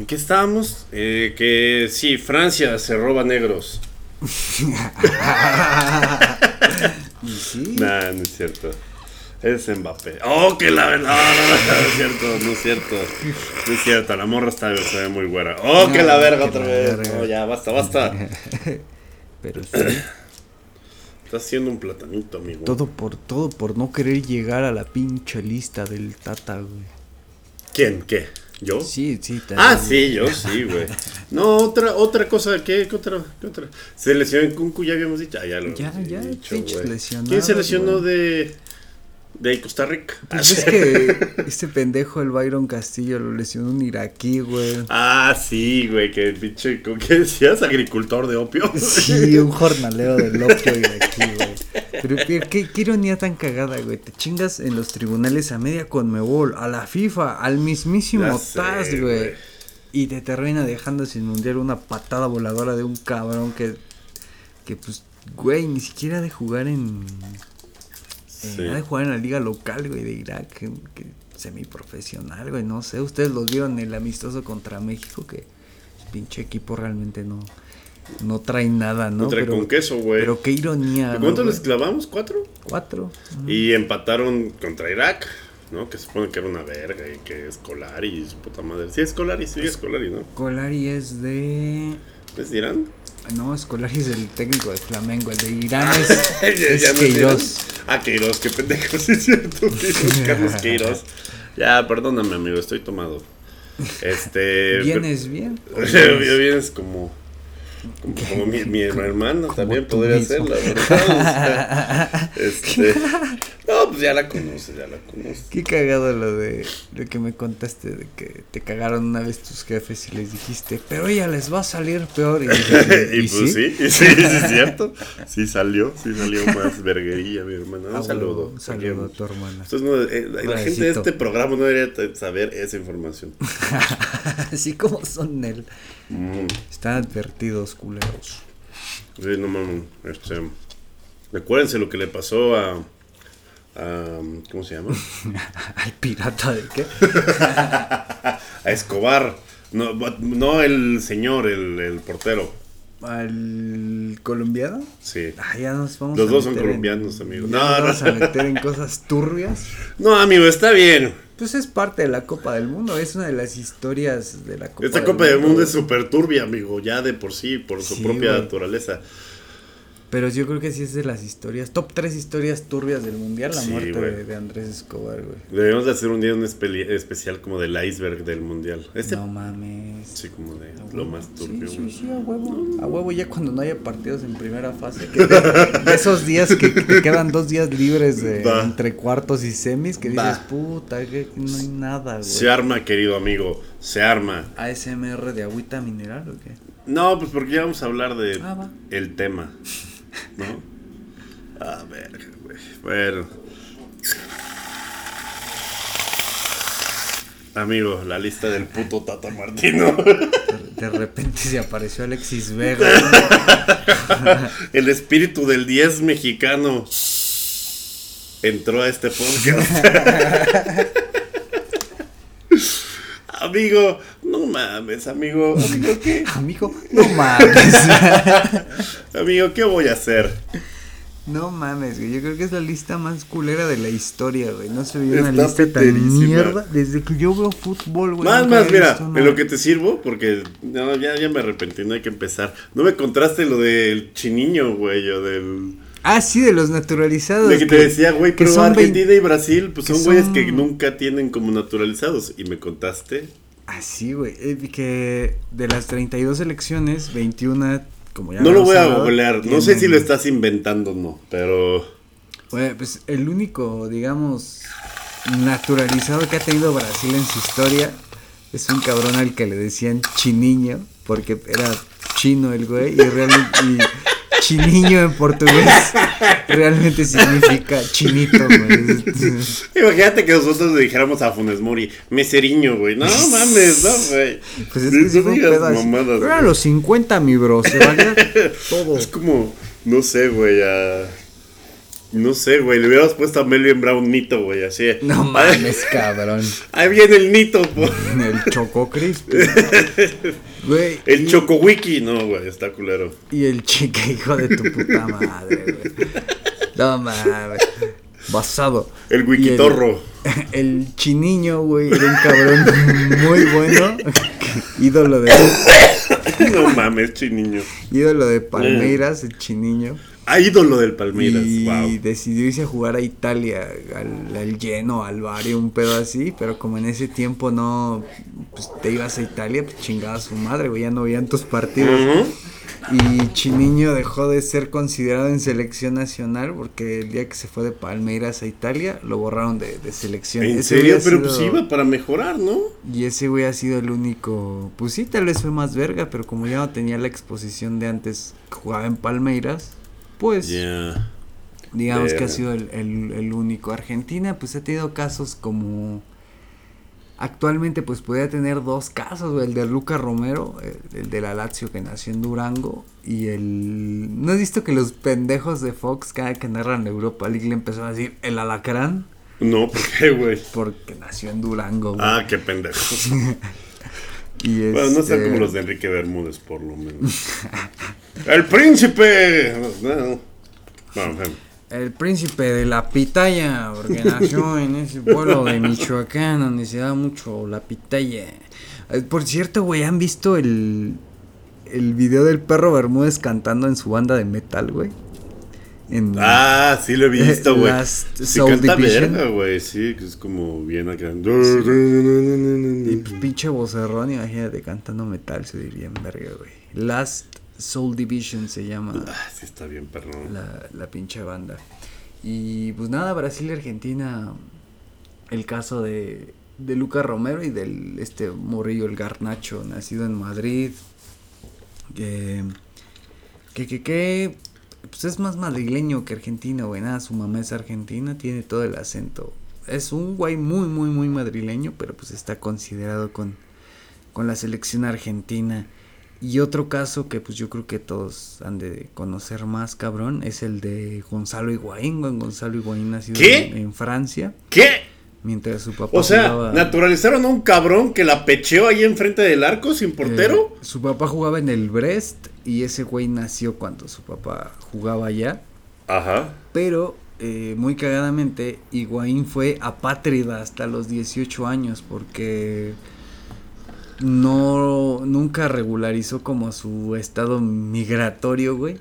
¿En qué estábamos? Eh, que sí, Francia se roba negros.
Sí.
Nah, no es cierto. Es Mbappé. Oh, que la verdad. No, no, no, no es cierto, no es cierto. No es cierto, la morra está, se ve muy güera. Oh, que la verga otra vez. No, ya, basta, basta.
Pero sí.
Estás haciendo un platanito, amigo.
todo por todo por no querer llegar a la pinche lista del Tata, güey.
¿Quién? ¿Qué? ¿Yo?
Sí, sí.
Ah,
también.
sí, yo sí, güey. No, otra, otra cosa, ¿qué, qué otra? ¿Qué otra? Se lesionó en Kunku, ya habíamos dicho. Ah, ya lo
Ya, ya,
dicho, güey. ¿Quién se lesionó de, de Costa Rica?
Pues es que este pendejo, el Byron Castillo, lo lesionó un iraquí, güey.
Ah, sí, güey, que el pinche, ¿con ¿qué decías? Agricultor de opio.
Sí, un jornalero del opio iraquí, güey. Pero qué, qué, ironía tan cagada, güey. Te chingas en los tribunales a media Conmebol, a la FIFA, al mismísimo
sé,
TAS,
güey.
Y te termina dejando sin mundial una patada voladora de un cabrón que, que pues, güey, ni siquiera de jugar en...
Sí.
Ha de jugar en la liga local, güey, de Irak, que, que semiprofesional, güey, no sé. Ustedes los vieron en el amistoso contra México, que pinche equipo realmente no, no trae nada, ¿no?
No trae
pero,
con queso, güey.
pero qué ironía.
¿De
¿no,
cuánto
güey?
les clavamos? ¿Cuatro?
Cuatro.
Y empataron contra Irak, ¿no? Que se supone que era una verga y que es Colari su puta madre. Sí, es Colari, sí, es Colari, ¿no?
Colari es de...
¿Es de Irán?
No, Escolari es el técnico de Flamengo, el de Irán es,
Ya-
es
ya es
Queiroz.
Irán. Ah, Queiroz, qué pendejo, sí es cierto. Queiroz, Carlos Queiroz. Ya, perdóname, amigo, estoy tomado. Este.
¿Vienes bien?
Vienes como. Como, mi, mi hermano también podría ser, la verdad. o sea, este, no, pues ya la conoces, ya la conoces.
Qué cagado lo de lo que me contaste de que te cagaron una vez tus jefes y les dijiste, pero ella les va a salir peor. Y,
pues sí, sí, sí, es cierto. Sí salió, sí salió más verguería, mi hermano.
Ah,
Un saludo.
Un saludo a tu hermana.
Entonces, no, eh, la- gente de este programa no debería saber esa información.
Así como son él.
Mm,
Están advertidos, culeros.
sí, no mames. Este, recuérdense lo que le pasó a, a. ¿Cómo se llama?
¿Al pirata de qué?
A Escobar. No, no el señor, el, el portero.
¿Al colombiano?
Sí.
Ah, ya nos vamos
Los
a
dos son
meter
colombianos, amigo.
ya
No, no.
vamos a meter en cosas turbias.
No, amigo, está bien.
Pues es parte de la Copa del Mundo, es una de las historias de la Copa
Esta Copa del Mundo es súper turbia, amigo. Ya de por sí, por su
Sí,
propia
güey.
naturaleza.
Pero yo creo que sí es de las historias, top tres historias turbias del mundial, la
Sí,
muerte de, de Andrés Escobar, güey.
Debemos de hacer un día un espe- especial como del iceberg del mundial. Este,
No mames.
sí, como de lo más turbio.
Sí, sí, sí, a huevo. A huevo ya cuando no haya partidos en primera fase. Que de, de esos días que te quedan dos días libres de, entre cuartos y semis, que dices, puta, que no hay nada,
Se
güey.
arma, querido amigo. Se arma.
ASMR de agüita mineral o qué?
No, pues porque ya vamos a hablar de
Ah,
el tema. ¿No? A ver, güey. Bueno. Amigo, la lista del puto Tata Martino.
De, repente se apareció Alexis Vega.
El espíritu del 10 mexicano entró a este podcast. amigo, no mames, amigo. Amigo, ¿qué?
Amigo, no mames.
Amigo, ¿qué voy a hacer?
No mames, güey. Yo creo que es la lista más culera de la historia, güey. No se vio una lista tan mierda. Desde que yo veo fútbol, güey.
Más, más, mira,
visto
en lo que te sirvo, porque no, ya, ya me arrepentí, no hay que empezar. No me contraste lo del chiniño, güey, o del...
Ah, sí, de los naturalizados.
De que te decía, güey, pero Argentina
vein-
y Brasil, pues son güeyes
son-
que nunca tienen como naturalizados. Y me contaste.
Ah, sí, güey. eh, Que de las 32 elecciones, 21, como ya
No lo voy a googlear. No sé si lo estás inventando o no, pero.
Güey, pues el único, digamos, naturalizado que ha tenido Brasil en su historia es un cabrón al que le decían chiniño, porque era chino el güey, y realmente. Y chiniño en portugués realmente significa chinito, güey.
Imagínate que nosotros le dijéramos a Funes Mori, meseriño, güey. No mames, no, güey.
Pues es que sí fue Pero eran los 50, mi bro, se valía todo.
Es como, no sé, güey, a... No sé, güey, le hubiéramos puesto a Melvin Brown Nito, güey, así.
No mames, cabrón.
Ahí viene el Nito, po.
El Choco Crispy. Güey.
El
y-
Choco Wiki, no, güey, está culero.
Y el chique, hijo de tu puta madre, güey. No mames. Basado.
El
Y el-
Wikitorro.
El, chiniño, güey, era un cabrón muy bueno. ídolo de
No mames, chiniño.
ídolo de Palmeiras, el chiniño.
Ah, ídolo del Palmeiras,
y
wow.
decidió irse a jugar a Italia, al, al lleno, al barrio, un pedo así, pero como en ese tiempo no, pues te ibas a Italia, pues chingaba a su madre, güey, ya no veían tus partidos. Y Chiniño dejó de ser considerado en selección nacional porque el día que se fue de Palmeiras a Italia lo borraron de, de selección.
¿En
Ese
serio? Pero pues iba para mejorar, ¿no?
Y ese güey ha sido el único, pues sí, tal vez fue más verga, pero como ya no tenía la exposición de antes jugaba en Palmeiras, pues digamos que ha sido el, el- el único. Argentina pues ha tenido casos como... Actualmente pues podría tener dos casos, el de Luca Romero, el, el de la Lazio que nació en Durango y el... ¿No has visto que los pendejos de Fox cada que narran Europa League le empezó a decir el alacrán?
No, ¿por qué, güey?
Porque nació en Durango, güey.
Ah, qué pendejo.
y
Bueno, no
este,
como los de Enrique Bermúdez, por lo menos. ¡El príncipe! No.
El príncipe de la pitaya, porque nació en ese pueblo de Michoacán donde se da mucho la pitaya. Eh, Por cierto, güey, ¿han visto el, el video del perro Bermúdez cantando en su banda de metal, güey? En,
Ah, sí lo he visto, güey.
Last
Sí
Soul
canta
Division.
verga, güey. Sí, que es como bien acá.
Y pues, pinche vocerrón, imagínate cantando metal, se diría en verga, güey. Last Soul Division se llama.
Ah, sí está bien, perdón.
la, la pinche banda. Y pues nada, Brasil y Argentina, el caso de, de Luca Romero y del este morrillo, el Garnacho, nacido en Madrid, que, que, que, que, pues es más madrileño que argentino, güey, nada, su mamá es argentina, tiene todo el acento. Es un güey muy, muy, muy madrileño, pero pues está considerado con, con la selección argentina. Y otro caso que pues yo creo que todos han de conocer más, cabrón, es el de Gonzalo Higuaín. Gonzalo Higuaín nacido
¿Qué?
En, en Francia,
¿Qué?
Mientras su papá
O sea,
jugaba-
naturalizaron a un cabrón que la pecheó ahí enfrente del arco sin portero.
Eh, su papá jugaba en el Brest y ese güey nació cuando su papá jugaba allá.
Ajá.
Pero, eh, muy cagadamente, Higuaín fue apátrida hasta los 18 años porque no nunca regularizó como su estado migratorio, güey.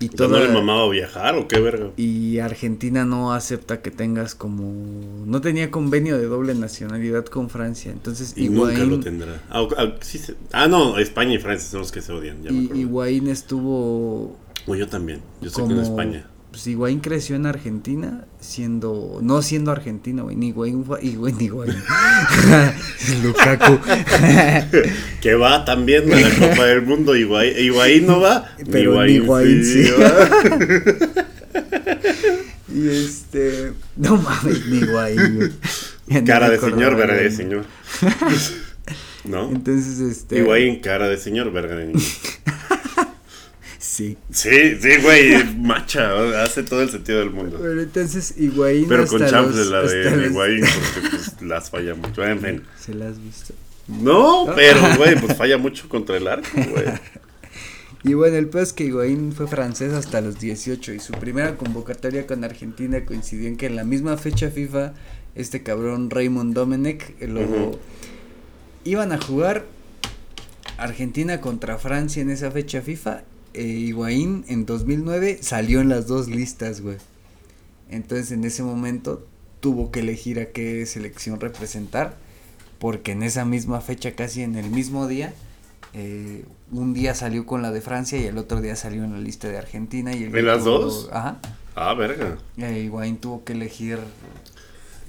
Y
¿No
toda-
le mamaba viajar o qué verga?
y Argentina no acepta que tengas como no tenía convenio de doble nacionalidad con Francia, entonces
Y nunca lo
Higuaín
tendrá. Ah, ah, sí se- ah, no, España y Francia son los que se odian. Ya me
y
acuerdo.
Higuaín estuvo
O yo también. Yo estoy
como
con España.
Pues Higuaín creció en Argentina siendo no siendo argentino, güey, ni Higuaín fue Higuaín, Higuaín. Lukaku.
Que va también a la Copa del Mundo. Higuaín, Higuaín no va.
Pero Higuaín sí.
va.
y este, no mames, ni Higuaín. güey. No
Cara de señor, verga de señor. ¿No?
Entonces este
Higuaín, cara de señor, verga de niño.
Sí.
Sí, sí, güey, macha, hace todo el sentido del mundo.
Pero entonces Higuaín
Pero con Champs
los-
la de
los-
Higuaín, porque pues las falla mucho. En fin.
¿Se la has visto?
No, pero, güey, pues falla mucho contra el arco, güey.
Y bueno, el peor es que Higuaín fue francés hasta los 18 y su primera convocatoria con Argentina coincidió en que en la misma fecha FIFA este cabrón Raymond Domenech eh, lo
Ujú.
iban a jugar Argentina contra Francia en esa fecha FIFA eh, Higuaín en 2009 salió en las dos listas, güey. Entonces en ese momento tuvo que elegir a qué selección representar, porque en esa misma fecha, casi en el mismo día, eh, un día salió con la de Francia y el otro día salió en la lista de Argentina. Y el
¿En las
tuvo-
dos?
Ajá.
Ah, verga.
Eh, Higuaín tuvo que elegir.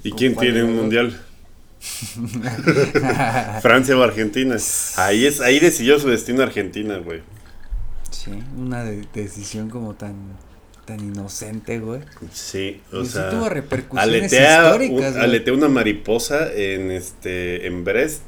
¿Y
¿Con
quién tiene un mundial? Francia o Argentina. Ahí es, ahí decidió su destino Argentina, güey.
Sí, una de- decisión como tan tan inocente, güey.
Sí, o
Pues sí
sea,
tuvo repercusiones
aletea,
históricas,
un-
güey.
aletea una mariposa en este en Brest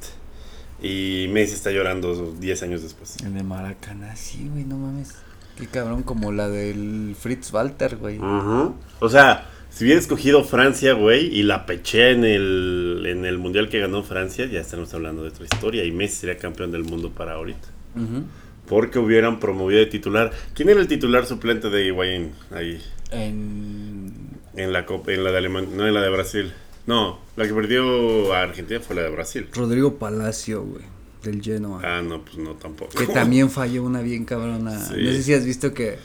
y Messi está llorando 10 años después.
El de Maracaná, sí, güey, no mames. Qué cabrón, como la del Fritz Walter, güey.
Ujú. O sea, si hubiera escogido Francia, güey, y la peché en el, en el mundial que ganó Francia, ya estamos hablando de otra historia y Messi sería campeón del mundo para ahorita.
Ujú.
Porque hubieran promovido de titular. ¿Quién era el titular suplente de Higuaín ahí?
En...
En la copa, en la de Alemania, no en la de Brasil. No, la que perdió a Argentina fue la de Brasil.
Rodrigo Palacio, güey, del Genoa.
Ah, no, pues no tampoco.
Que también falló una bien cabrona.
Sí.
No sé si has visto que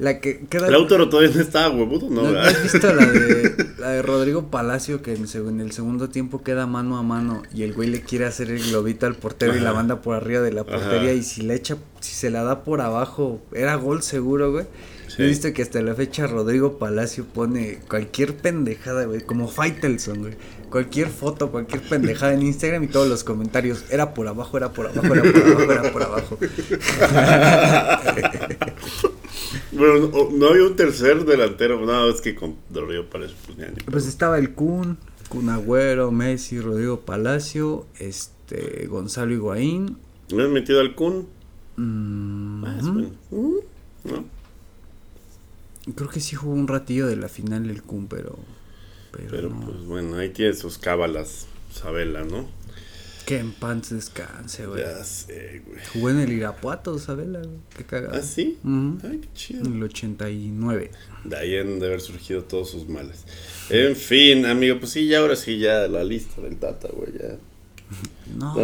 la que queda
El autor todavía no estaba huevudo, ¿no?
¿No, no
¿verdad?
has visto la de, la de Rodrigo Palacio que en, el segundo tiempo queda mano a mano y el güey le quiere hacer el globito al portero y la
Ajá.
manda por arriba de la portería
Ajá.
y si le echa, si se la da por abajo, era gol seguro, güey.
Sí.
He visto que hasta la fecha Rodrigo Palacio pone cualquier pendejada, güey, como Faitelson, güey. Cualquier foto, cualquier pendejada en Instagram y todos los comentarios. Era por abajo, era por abajo, era por abajo, era por abajo.
Bueno, no, no había un tercer delantero. No, es que con Rodrigo Palacio, pues ni
Pues estaba el Kun, Kun Agüero, Messi, Rodrigo Palacio, este, Gonzalo Higuaín.
¿Me has metido al Kun?
mm,
Ah, es
ujú.
bueno. Mm, ¿No?
Creo que sí jugó un ratillo de la final el Kun, pero. Pero,
Pero
no.
pues bueno, ahí tiene sus cábalas, Sabela, ¿no?
Que en pants descanse, güey.
Ya sé, güey.
Jugó en el Irapuato, Sabela, güey. Qué cagado.
¿Ah, sí? Ay, qué chido.
En el 89.
De ahí han de haber surgido todos sus males. En fin, amigo, pues sí, ya ahora sí, ya la lista del Tata, güey, ya.
No.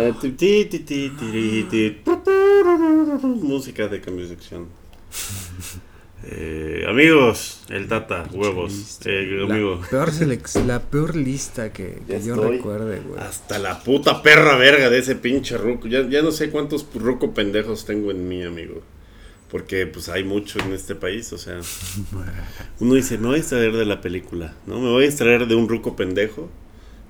Música de cambio de sección. Eh, amigos, el Tata, huevos. Eh,
la,
amigo,
peor selex- la peor lista que, yo recuerde, güey.
hasta la puta perra verga de ese pinche ruco. Ya, ya no sé cuántos ruco pendejos tengo en mí, amigo. Porque pues hay mucho en este país, o sea. Uno dice, me voy a extraer de la película, ¿no? Me voy a extraer de un ruco pendejo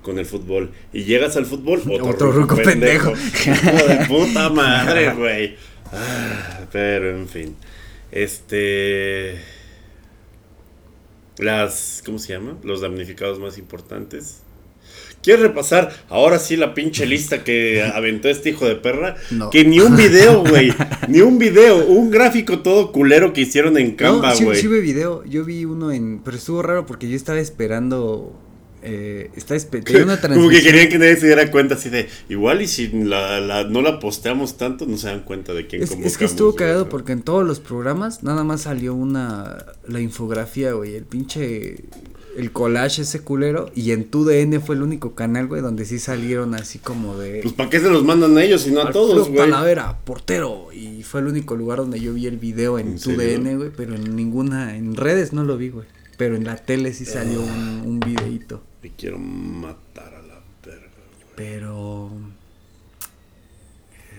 con el fútbol. Y llegas al fútbol, otro,
Otro
ruco,
ruco
pendejo.
pendejo.
Hijo de puta madre, güey. Ah, pero en fin. Este. Las. ¿Cómo se llama? Los damnificados más importantes. ¿Quieres repasar ahora sí la pinche lista que aventó este hijo de perra?
No.
Que ni un video, güey. ni un video. Un gráfico todo culero que hicieron en Canva,
no, sí,
güey.
sí vi video. Yo vi uno en. Pero estuvo raro porque yo estaba esperando. Eh, espe- tenía una
Como que
transmisión.
querían que nadie se diera cuenta así de. Igual y si la, la- no la posteamos tanto, no se dan cuenta de quién
Es, es que estuvo cagado porque en todos los programas nada más salió una. La infografía, güey. El pinche. El collage ese culero. Y en TUDN fue el único canal, güey, donde sí salieron así como de.
Pues ¿para qué se los mandan a ellos y no a todos, güey?
Talavera, portero. Y fue el único lugar donde yo vi el video en
¿En
tu
serio?
DN, güey. Pero en ninguna, en redes no lo vi, güey. Pero en la tele sí salió un, un videíto.
Me quiero matar a la verga, güey.
Pero.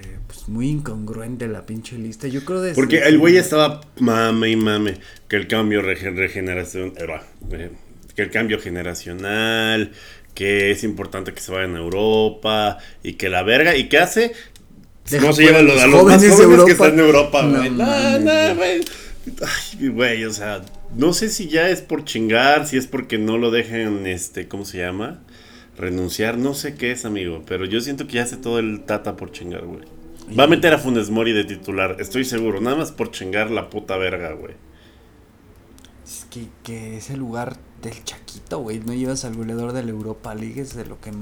eh, pues muy incongruente la pinche lista. Yo creo de.
Porque el güey estaba mame y mame que el cambio rege- regeneración era, eh, que el cambio generacional, que es importante que se vayan a Europa y que la verga y qué hace
Deja
no se
fuera
lleva a los,
los jóvenes
jóvenes que están en Europa,
No
güey. No, no,
güey.
güey. Ay, güey, o sea, no sé si ya es por chingar, si es porque no lo dejen, este, ¿cómo se llama? Renunciar, no sé qué es, amigo, pero yo siento que ya hace todo el tata por chingar, güey. Va a meter a Funes Mori de titular, estoy seguro, nada más por chingar la puta verga, güey.
Es que, que ese lugar del Chaquito, güey. No llevas al goleador de la Europa League. Es de lo que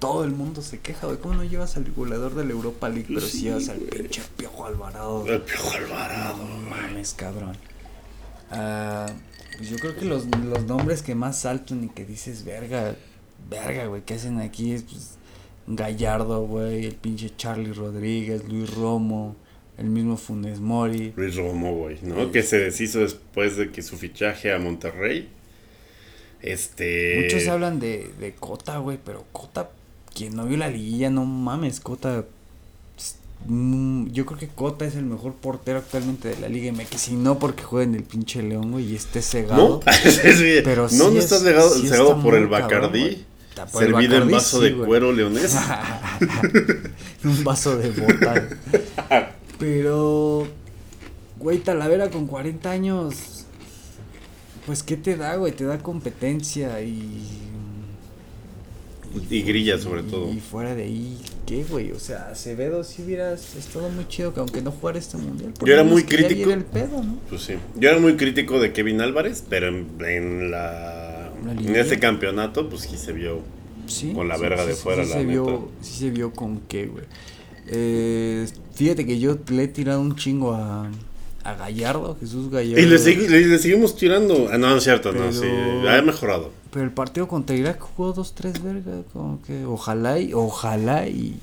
todo el mundo se queja, güey. ¿Cómo no llevas al goleador de la Europa League? Pero si llevas al pinche Piojo Alvarado.
El Piojo Alvarado,
No
güey.
mames, cabrón. Ah, pues yo creo que los, los nombres que más saltan y que dices, verga, verga, güey, ¿qué hacen aquí? Es pues Gallardo, güey, el pinche Charlie Rodríguez, Luis Romo, el mismo Funes Mori.
Luis Romo, güey, ¿no? Que se deshizo después de que su fichaje a Monterrey. Este.
Muchos hablan de, de Cota, güey, pero Cota, quien no vio la liguilla, no mames, Cota. Mm, Yo creo que Cota es el mejor portero actualmente de la Liga MX. Si no, porque juega en el pinche León, güey, y esté cegado.
¿No? Sí,
Pero
no,
sí
no
es-
estás cegado,
sí
cegado
está
por el Bacardí. Servido en vaso de
güey.
cuero leonés.
Un vaso de bota. Pero, güey, Talavera con 40 años, pues, ¿qué te da, güey? Te da competencia y...
Y grilla, sobre
y-
todo.
Y fuera de ahí, ¿qué, güey? O sea, Acevedo si hubieras estado muy chido que aunque no jugara este mundial.
Yo era muy crítico.
el pedo, ¿no?
Pues sí. Yo era muy crítico de Kevin Álvarez, pero en, en la.
La
En este campeonato, pues sí se vio.
Sí.
Con la verga
sí,
de
sí,
fuera,
sí
la
se
neta.
vio, sí se vio con qué, güey. Eh, fíjate que yo le he tirado un chingo a, a Gallardo, Jesús Gallardo.
Y le, le- le seguimos tirando. Ah, no, no es cierto, no, sí. Ha mejorado.
Pero el partido contra Irak jugó dos, tres vergas, como que ojalá y, ojalá y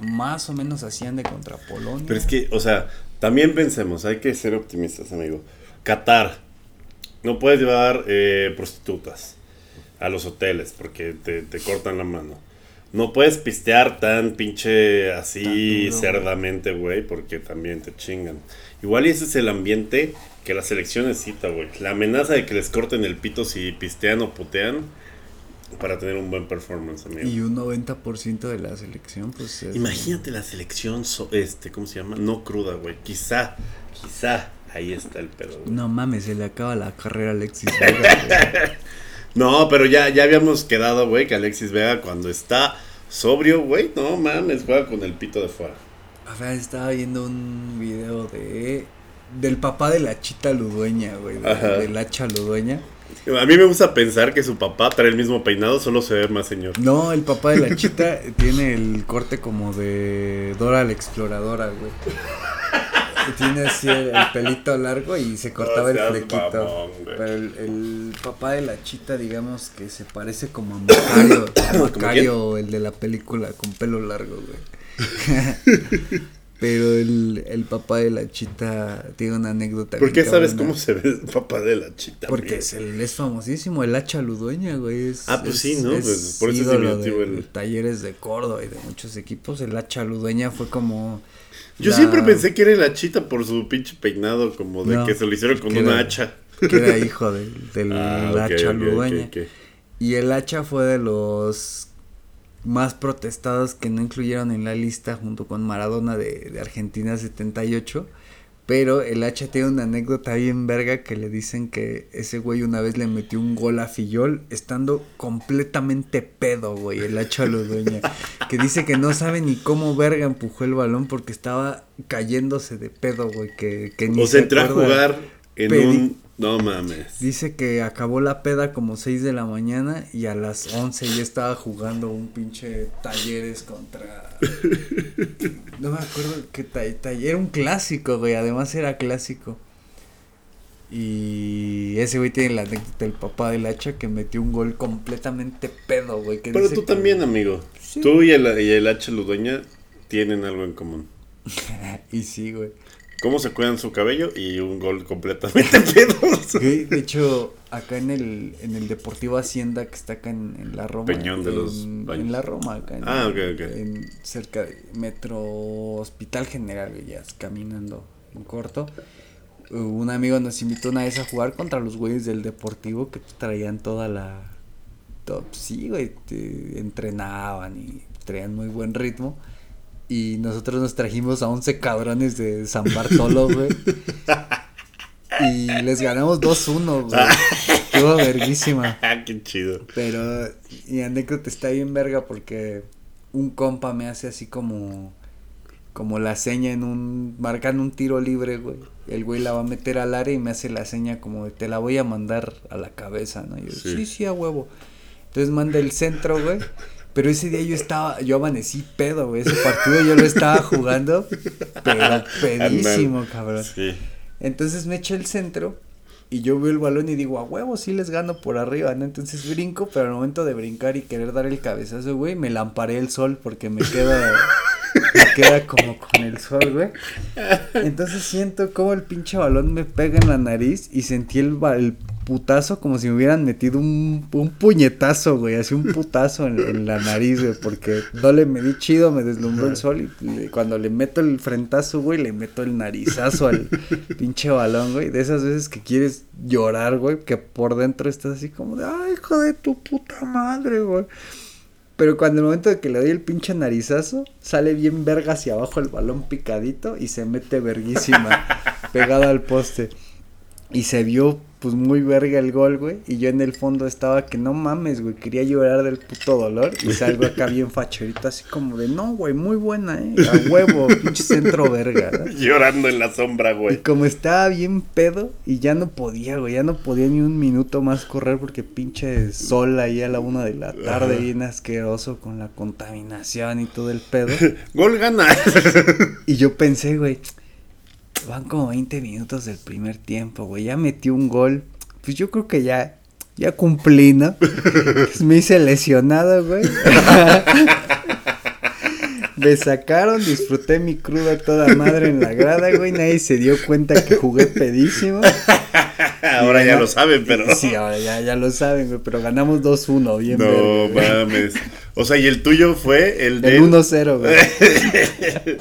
más o menos hacían de contra Polonia.
Pero es que, o sea, también pensemos, hay que ser optimistas, amigo. Qatar, no puedes llevar eh, prostitutas a los hoteles porque te, te cortan la mano. No puedes pistear tan pinche así
Tan duro, güey.
cerdamente, güey, porque también te chingan. Igual y ese es el ambiente que la selección necesita, güey. La amenaza de que les corten el pito si pistean o putean para tener un buen performance, amigo.
Y un 90% de la selección, pues es...
Imagínate la selección, so- este, ¿cómo se llama? No cruda, güey. Quizá, quizá, ahí está el pedo. güey.
No mames, se le acaba la carrera a Alexis Vega.
No, pero ya, ya habíamos quedado, güey, que Alexis Vega cuando está sobrio, güey, no mames, juega con el pito de fuera.
A ver, estaba viendo un video de... Del papá de la chita ludueña, güey. de-. Del hacha ludueña.
A mí me gusta pensar que su papá trae el mismo peinado, solo se ve más señor.
No, el papá de la chita tiene el corte como de Dora la exploradora, güey. Tiene así el, el pelito largo y se cortaba el flequito.
mamón.
Pero el, el papá de la chita, digamos que se parece como a Macario. Macario, el de la película con pelo largo, güey. Pero el, el papá de la chita tiene una anécdota.
¿Por qué sabes cómo se ve el papá de la chita?
Porque es, el, es famosísimo, el hacha ludueña, güey. Es,
Ah, pues
es-
sí, ¿no?
es
Pues por eso es
de,
el-
de talleres de Córdoba y de muchos equipos. El hacha ludueña fue como.
Yo
la-
siempre pensé que era la chita por su pinche peinado, como de
No,
que se lo hicieron con una
era-
hacha.
Que era hijo del, del
Ah,
hacha
ok,
ludueña. Y el hacha fue de los más protestados que no incluyeron en la lista junto con Maradona de, de Argentina 78. Pero el hacha tiene una anécdota bien verga que le dicen que ese güey una vez le metió un gol a Fillol estando completamente pedo, güey, el hacha ludueña. Que dice que no sabe ni cómo verga empujó el balón porque estaba cayéndose de pedo, güey, que, que ni
O
se
entró a jugar en un... No mames.
Dice que acabó la peda como 6 de la mañana y a las 11 ya estaba jugando un pinche talleres contra... No me acuerdo qué ta- taller, era un clásico, güey, además era clásico. Y ese güey tiene la anécdota del papá del hacha que metió un gol completamente pedo, güey. que
Pero
dice
tú
que-
también, amigo.
Sí.
Tú y el, y el H. Ludueña tienen algo en común.
y sí, güey.
Cómo se cuidan su cabello y un gol completamente pedoso.
Güey, de hecho, acá en el, en el Deportivo Hacienda que está acá en, en la Roma.
Peñón de los
en,
Baños.
en la Roma, acá en,
Ah, ok, ok.
en- cerca de Metro Hospital General, ya caminando en corto. Un amigo nos invitó una vez a jugar contra los güeyes del Deportivo que traían toda la. to- sí, güey, te- entrenaban y traían muy buen ritmo. Y nosotros nos trajimos a 11 cabrones de San Bartolo, güey. Y les ganamos 2-1, güey. Estuvo verguísima.
Ah, qué chido.
Pero mi anécdota está bien verga porque un compa me hace así como como la seña en un marcan un tiro libre, güey. El güey la va a meter al área y me hace la seña como de te la voy a mandar a la cabeza, ¿no? Y yo,
Sí.
sí, sí, a huevo. Entonces manda el centro, güey. Pero ese día yo estaba, yo amanecí pedo, güey. Ese partido yo lo estaba jugando, pero pedísimo, cabrón.
Sí.
Entonces me echa el centro y yo veo el balón y digo, a huevo, sí les gano por arriba, ¿no? Entonces brinco, pero al momento de brincar y querer dar el cabezazo, güey, me lamparé el sol porque me queda, me queda como con el sol, güey. Entonces siento como el pinche balón me pega en la nariz y sentí el, el putazo como si me hubieran metido un, un puñetazo, güey, así un putazo en, en la nariz, güey, porque no le medí chido, me deslumbró el sol y le- cuando le meto el frentazo, güey, le meto el narizazo al pinche balón, güey, de esas veces que quieres llorar, güey, que por dentro estás así como de, ay, hijo de tu puta madre, güey. Pero cuando el momento de que le doy el pinche narizazo, sale bien verga hacia abajo el balón picadito y se mete verguísima, pegado al poste. Y se vio pues muy verga el gol, güey. Y yo en el fondo estaba que no mames, güey. Quería llorar del puto dolor. Y salgo acá bien facherito, así como de no, güey, muy buena, eh. A huevo, pinche centro verga. ¿no?
Llorando en la sombra,
Y
güey.
como estaba bien pedo y ya no podía, güey, ya no podía ni un minuto más correr porque pinche sol ahí a la una de la tarde,
Ajá.
bien asqueroso con la contaminación y todo el pedo.
Gol gana.
Y yo pensé, güey, van como 20 minutos del primer tiempo, güey, ya metí un gol. Pues yo creo que ya, ya cumplí, ¿no? Pues me hice lesionado, güey. Me sacaron, disfruté mi cruda toda madre en la grada, güey. Nadie se dio cuenta que jugué pedísimo.
Ahora ya lo saben, pero.
Sí, ahora ya, ya lo saben, güey. Pero ganamos 2-1, bien
No mames. O sea, y el tuyo fue el de.
El 1-0, güey.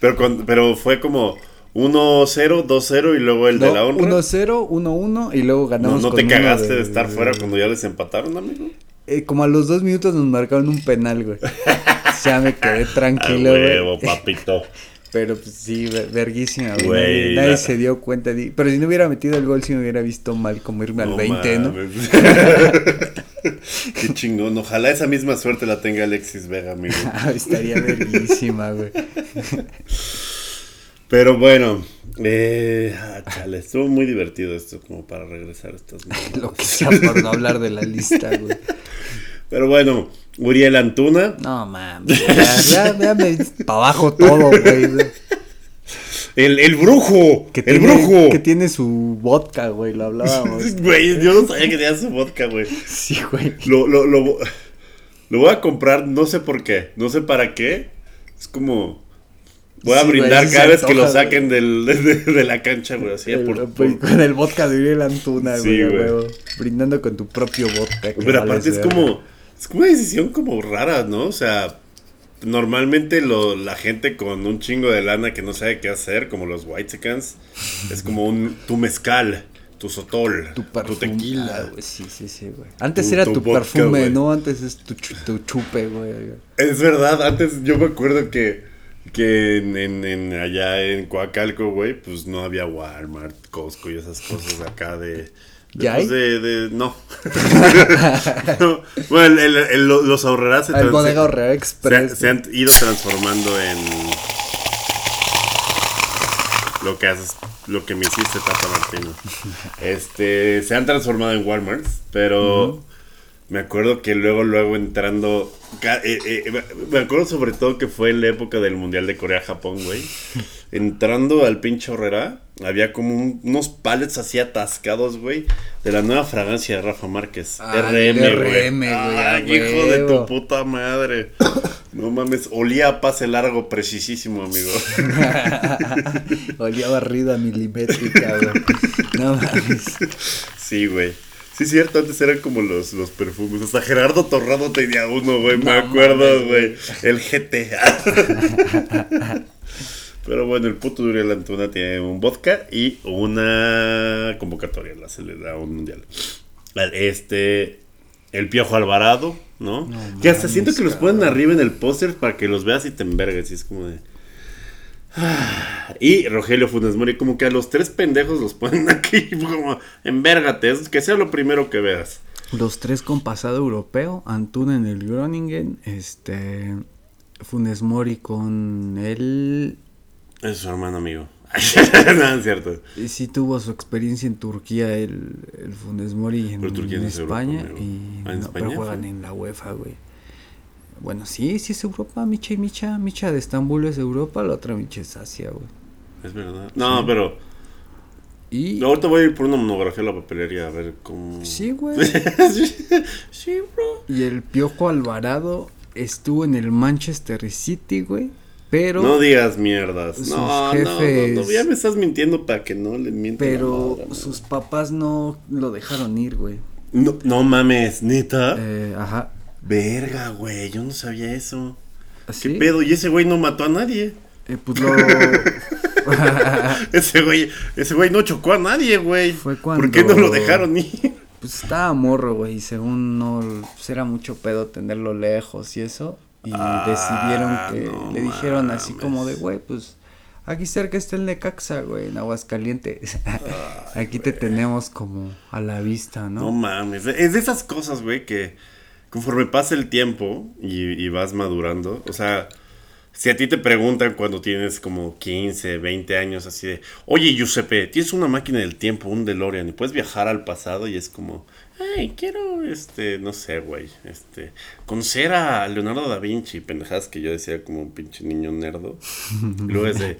pero, con- pero fue como 1-0, 2-0 y luego el de
No,
la honra.
1-0, 1-1 y luego
¿No,
ganamos
no
con
te cagaste de, estar fuera cuando ya les empataron, amigo?
Eh, como a los dos minutos nos marcaron un penal, güey. ya me quedé tranquilo,
huevo,
güey.
papito.
Pero pues sí, ver- verguísima, güey.
Güey,
Nadie,
la-
se dio cuenta. de- Pero si no hubiera metido el gol, sí me hubiera visto mal como irme al 20, ¿no?
mames. Qué chingón. Ojalá esa misma suerte la tenga Alexis Vega, amigo.
Ah, Estaría verguísima, güey.
Pero bueno, eh, ah, chale, estuvo muy divertido esto como para regresar a estas.
Lo que sea por no hablar de la lista, güey.
Pero bueno, Uriel Antuna,
No mames. Ya, ya, para abajo todo, güey.
el, el brujo,
Que
el
tiene,
brujo.
Que tiene su vodka, güey. Lo hablábamos.
Güey, yo no sabía que tenía su vodka, güey.
Sí, güey.
Lo, lo, lo, lo voy a comprar, no sé por qué, no sé para qué. Es como... Voy a
Sí, güey,
brindar
sí
cada vez que lo saquen del, de, de la cancha, güey. Así,
El-
por, por-
Con el vodka de Uriel Antuna,
Sí,
güey,
güey.
Brindando con tu propio vodka.
Pero aparte es como, es como una decisión como rara, ¿no? O sea, normalmente lo, la gente con un chingo de lana que no sabe qué hacer, como los Whitesicans, es como un tu mezcal, tu sotol,
Tu
tu, tequila.
Ah, güey, sí, sí, sí, güey. Antes
Tu-
era
tu
tu,
vodka,
perfume,
güey.
¿no? Antes es tu chupe, güey.
Es verdad, antes yo me acuerdo que, que en, en- en- allá en Coacalco, güey, pues no había Walmart, Costco y esas cosas acá de...
¿Ya
pues,
hay?
de, de- no. No, Bueno, el- el- el- los ahorrarás se trans- se,
Express.
se han ido transformando en lo que haces, lo que me hiciste, Tata Martino. Este, se han transformado en Walmart, pero me acuerdo que luego, luego entrando, eh, eh, me- acuerdo sobre todo que fue en la época del Mundial de Corea-Japón, güey. Entrando al pinche Horrera, había como un- unos pallets así atascados, güey, de la nueva fragancia de Rafa Márquez.
Ah,
RM, güey.
RM, güey,
Ay, hijo de tu puta madre. No mames, olía a pase largo precisísimo, amigo.
Olía barrida milimétrica, güey. No mames.
Sí, güey. Sí, es cierto, antes eran como los, los perfumes. Hasta Gerardo Torrado tenía uno, güey. Me acuerdo, güey. El GT. Pero bueno, el puto Uriel Antuna tiene un vodka y una convocatoria. La se le da un mundial. Este. El Piojo Alvarado, ¿no?
No
que hasta siento que los ponen arriba en el póster para que los veas y te envergues. Y es como de. Y Rogelio Funes Mori, como que a los tres pendejos los ponen aquí, como, envérgate, es- que sea lo primero que veas.
Los tres con pasado europeo, Antuna en el Groningen, este Funes Mori con él
Es su hermano amigo. no, es cierto.
y sí tuvo su experiencia en Turquía el, el Funes Mori en,
Europa,
España y
Ah, ¿en
no,
España
pero juegan
fue?
en la UEFA, güey. Bueno, sí, sí es Europa, Micha y Micha, Micha de Estambul es Europa, la otra Micha es Asia, güey.
Es verdad. No, pero
Y
ahorita voy a ir por una monografía a la papelería a ver cómo.
sí, güey.
sí, bro.
Y el Piojo Alvarado estuvo en el Manchester City, güey. Pero.
No digas mierdas.
sus
No, no, no, ya me estás mintiendo para que no le mientan. la
Pero
madre,
sus papás no lo dejaron ir, güey.
No, no mames, neta.
Eh, ajá.
Verga, güey, yo no sabía eso.
¿Así?
¿Qué pedo? Y ese güey no mató a nadie.
Eh, pues lo.
Ese güey, ese güey no chocó a nadie, güey.
Fue
¿Por qué no
cuando-
lo dejaron ir?
pues estaba morro, güey. Y según no. Pues era mucho pedo tenerlo lejos y eso. Y
Ah,
decidieron que.
no
le dijeron así como de, güey, pues. Aquí cerca está el Necaxa, güey, en Aguascalientes. Aquí te tenemos como a la vista, ¿no?
No mames, es de esas cosas, güey, que conforme pasa el tiempo y, vas madurando, o sea, si a ti te preguntan cuando tienes como 15, 20 años, así de, oye, Giuseppe, tienes una máquina del tiempo, un DeLorean, y puedes viajar al pasado y es como, ay, quiero, este, no sé, güey, este, conocer a Leonardo da Vinci, pendejadas que yo decía como un pinche niño nerdo. Y luego es de,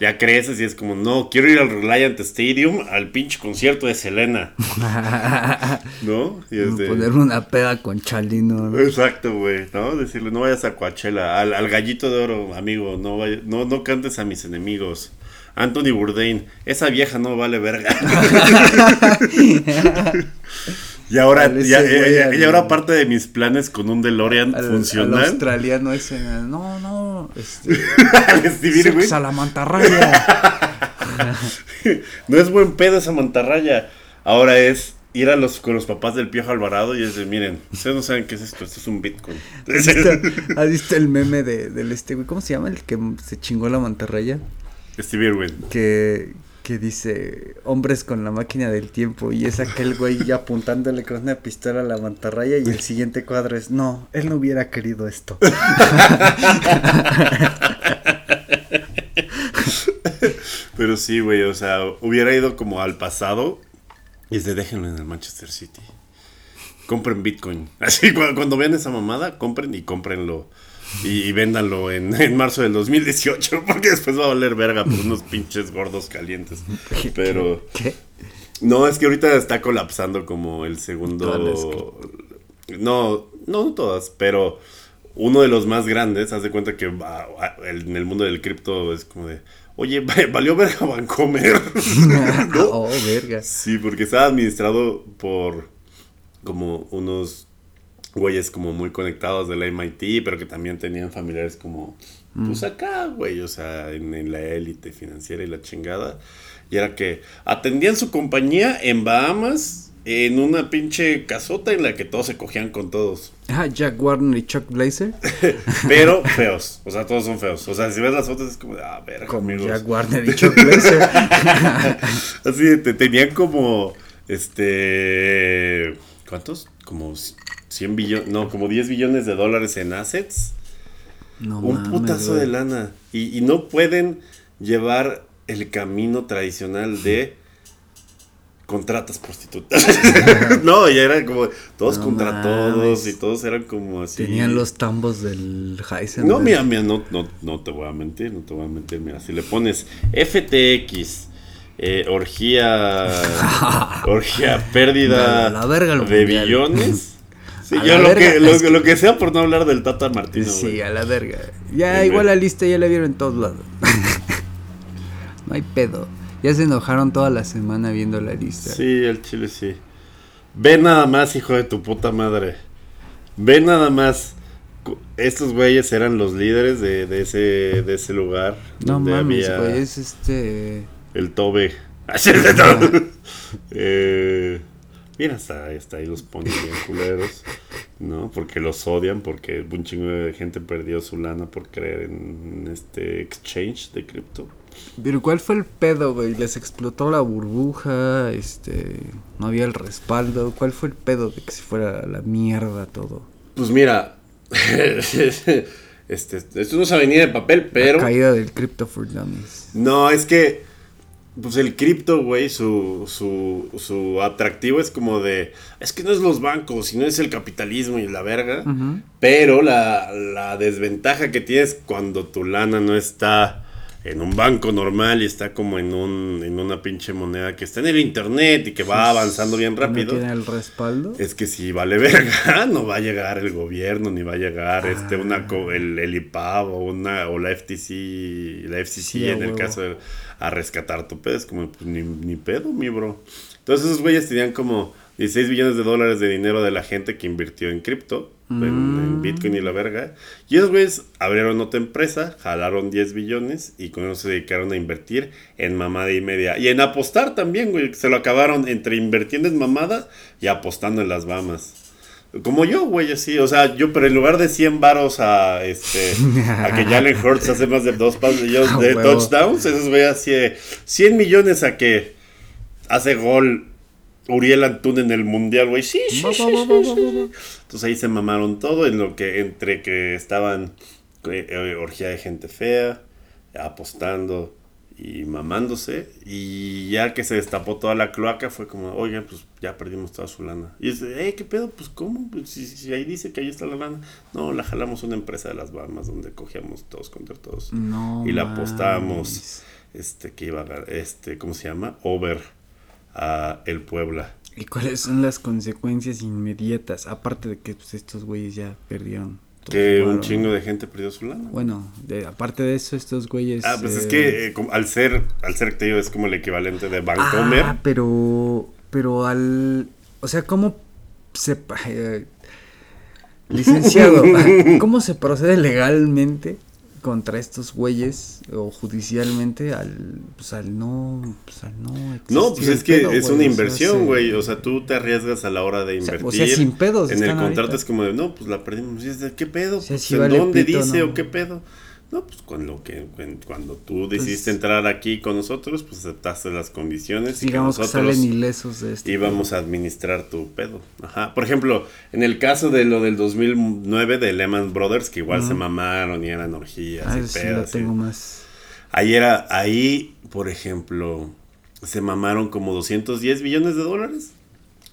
ya creces y es como, no, quiero ir al Reliant Stadium al pinche concierto de Selena. ¿No? Y es de-
Ponerme una peda con Chalino. ¿no?
Exacto, güey, ¿no? Decirle, no vayas a Coachella, al, al gallito de oro, amigo, no, vaya- no, no cantes a mis enemigos. Anthony Bourdain, esa vieja no vale verga. y ahora,
Al
ya, ya-
al-
y ahora parte de mis planes con un DeLorean
Al, al
funcional.
australiano ese. No, no. Este.
Al Stevie, güey.
Sex a la mantarraya.
No es buen pedo esa mantarraya. Ahora es ir a los con los papás del Piojo Alvarado y es de, miren, ustedes no saben qué es esto, esto es un Bitcoin.
¿Has visto, has visto el meme de, del este, güey? ¿Cómo se llama? El que se chingó la mantarraya.
Stevie Irwin.
Que, que dice hombres con la máquina del tiempo. Y es aquel güey apuntándole con una pistola a la mantarraya. Y el siguiente cuadro es: No, él no hubiera querido esto.
Pero sí, güey, o sea, hubiera ido como al pasado y es de déjenlo en el Manchester City. Compren Bitcoin. Así, cu- cuando, vean esa mamada, compren y cómprenlo. Y, y véndanlo en, en marzo del 2018, porque después va a valer verga por unos pinches gordos calientes. Pero
¿Qué?
no, es que ahorita está colapsando como el segundo. No, no, todas, pero uno de los más grandes, haz de cuenta que va- en el mundo del cripto es como de, oye, va- valió verga Vancomer. ¿No?
Oh, verga.
Sí, porque estaba administrado por como unos güeyes como muy conectados de la MIT, pero que también tenían familiares como, pues acá, güey, o sea, en, en la élite financiera y la chingada. Y era que atendían su compañía en Bahamas, en una pinche casota en la que todos se cogían con todos.
Ah, Jack Warner y Chuck Blazer.
Pero feos, o sea, todos son feos. O sea, si ves las fotos es como, de, ah, verga,
Como
amigos.
Jack Warner y Chuck Blazer.
Así, te tenían como, este, ¿cuántos? Como 100 billones, no, como 10 billones de dólares en assets.
No
un
mames,
putazo
güey.
de lana. Y, y no pueden llevar el camino tradicional de contratas prostitutas. no, ya era como todos
No
contra
mames.
todos y todos eran como así.
Tenían los tambos del Heisenberg.
No, mira, mira, no, no, no te voy a mentir, no te voy a mentir. Mira, si le pones FTX, eh, orgía, orgía, pérdida
la verga
de
mundial.
billones. Sí, yo lo
verga,
que, lo,
es que-
lo que sea por no hablar del Tata Martino.
Sí, a la verga. Ya,
Sí,
igual la lista ya la vieron en todos lados. no hay pedo. Ya se enojaron toda la semana viendo la lista.
Sí, el chile sí. Ve nada más, hijo de tu puta madre. Ve nada más. Estos güeyes eran los líderes de, de ese, de ese lugar.
no mames, güey, es este...
El Tobe. eh, mira, hasta, hasta ahí los ponen bien culeros. ¿No? Porque los odian, porque un chingo de gente perdió su lana por creer en este exchange de cripto.
Pero ¿cuál fue el pedo, güey? Les explotó la burbuja, este... No había el respaldo. ¿Cuál fue el pedo de que se fuera la mierda todo?
Pues mira, este, esto no es avenida de papel, pero...
La caída del Crypto for Dummies.
No, es que, pues el cripto, güey, su, su, su atractivo es como de, es que no es los bancos, sino es el capitalismo y la verga. Pero la, la desventaja que tienes cuando tu lana no está en un banco normal y está como en un en una pinche moneda que está en el internet y que va avanzando bien rápido.
¿No tiene el respaldo?
Es que si vale verga, no va a llegar el gobierno, ni va a llegar este una co- el, el IPAB o una o la FTC, la FCC
Sí,
en el caso de a rescatar tu pedo, es como pues, ni, ni pedo, mi bro. Entonces esos güeyes tenían como 16 billones de dólares de dinero de la gente que invirtió en cripto, en, en
Mm.
Bitcoin y la verga. Y esos güeyes abrieron otra empresa, jalaron 10 billones y con eso se dedicaron a invertir en mamada y media. Y en apostar también, güey. Se lo acabaron entre invirtiendo en mamada y apostando en las Bahamas. Como yo, güey, así. O sea, yo, pero en lugar de 100 varos a, este, a que Jalen Hurts hace más de dos pasos de, touchdowns, esos güey así de 100 millones a que hace gol Uriel Antún en el mundial, güey. Sí, sí, sí, sí, sí, sí. Entonces ahí se mamaron todo en lo que entre que estaban eh, eh, orgía de gente fea, apostando y mamándose. Y ya que se destapó toda la cloaca, fue como, oiga, pues ya perdimos toda su lana. Y es, eh, ¿qué pedo? Pues ¿cómo? Pues, si, si ahí dice que ahí está la lana. No, la jalamos a una empresa de las Bahamas donde cogíamos todos contra todos.
No.
y la apostábamos, este, que iba a este, ¿cómo se llama? Over a el Puebla.
¿Y cuáles son las consecuencias inmediatas? Aparte de que pues, estos güeyes ya perdieron.
Que un chingo de gente perdió su lana.
Bueno, de, aparte de eso, estos güeyes.
Ah, pues es
eh,
que eh, como- al ser, al ser que te digo, es como el equivalente de Bancomer.
Ah, pero. Pero al. O sea, ¿cómo se. eh, licenciado, ¿cómo se procede legalmente contra estos güeyes o judicialmente al. Pues al no. Pues al no.
no, pues es que
pedo,
es
güey,
una
o sea,
inversión, güey. O sea, tú te arriesgas a la hora de
O sea,
invertir.
o sea, sin pedos
En el contrato
ahorita.
es como de, no, pues la perdimos. Y es de, ¿qué pedo?
O sea,
Pues,
sí
¿En
vale
dónde
pito,
dice
¿no?
o qué pedo? No, pues cuando, lo que, cuando, cuando tú decidiste
Pues-
entrar aquí con nosotros, pues aceptaste las condiciones. y
Digamos que
nosotros
salen ilesos de esto.
íbamos a administrar tu pedo. Ajá. Por ejemplo, en el caso de lo del 2009 de Lehman Brothers, que igual se mamaron y eran orgías
Ah,
y
sí
pedas. y-
tengo más.
Ahí era, ahí, por ejemplo, se mamaron como 210 billones de dólares.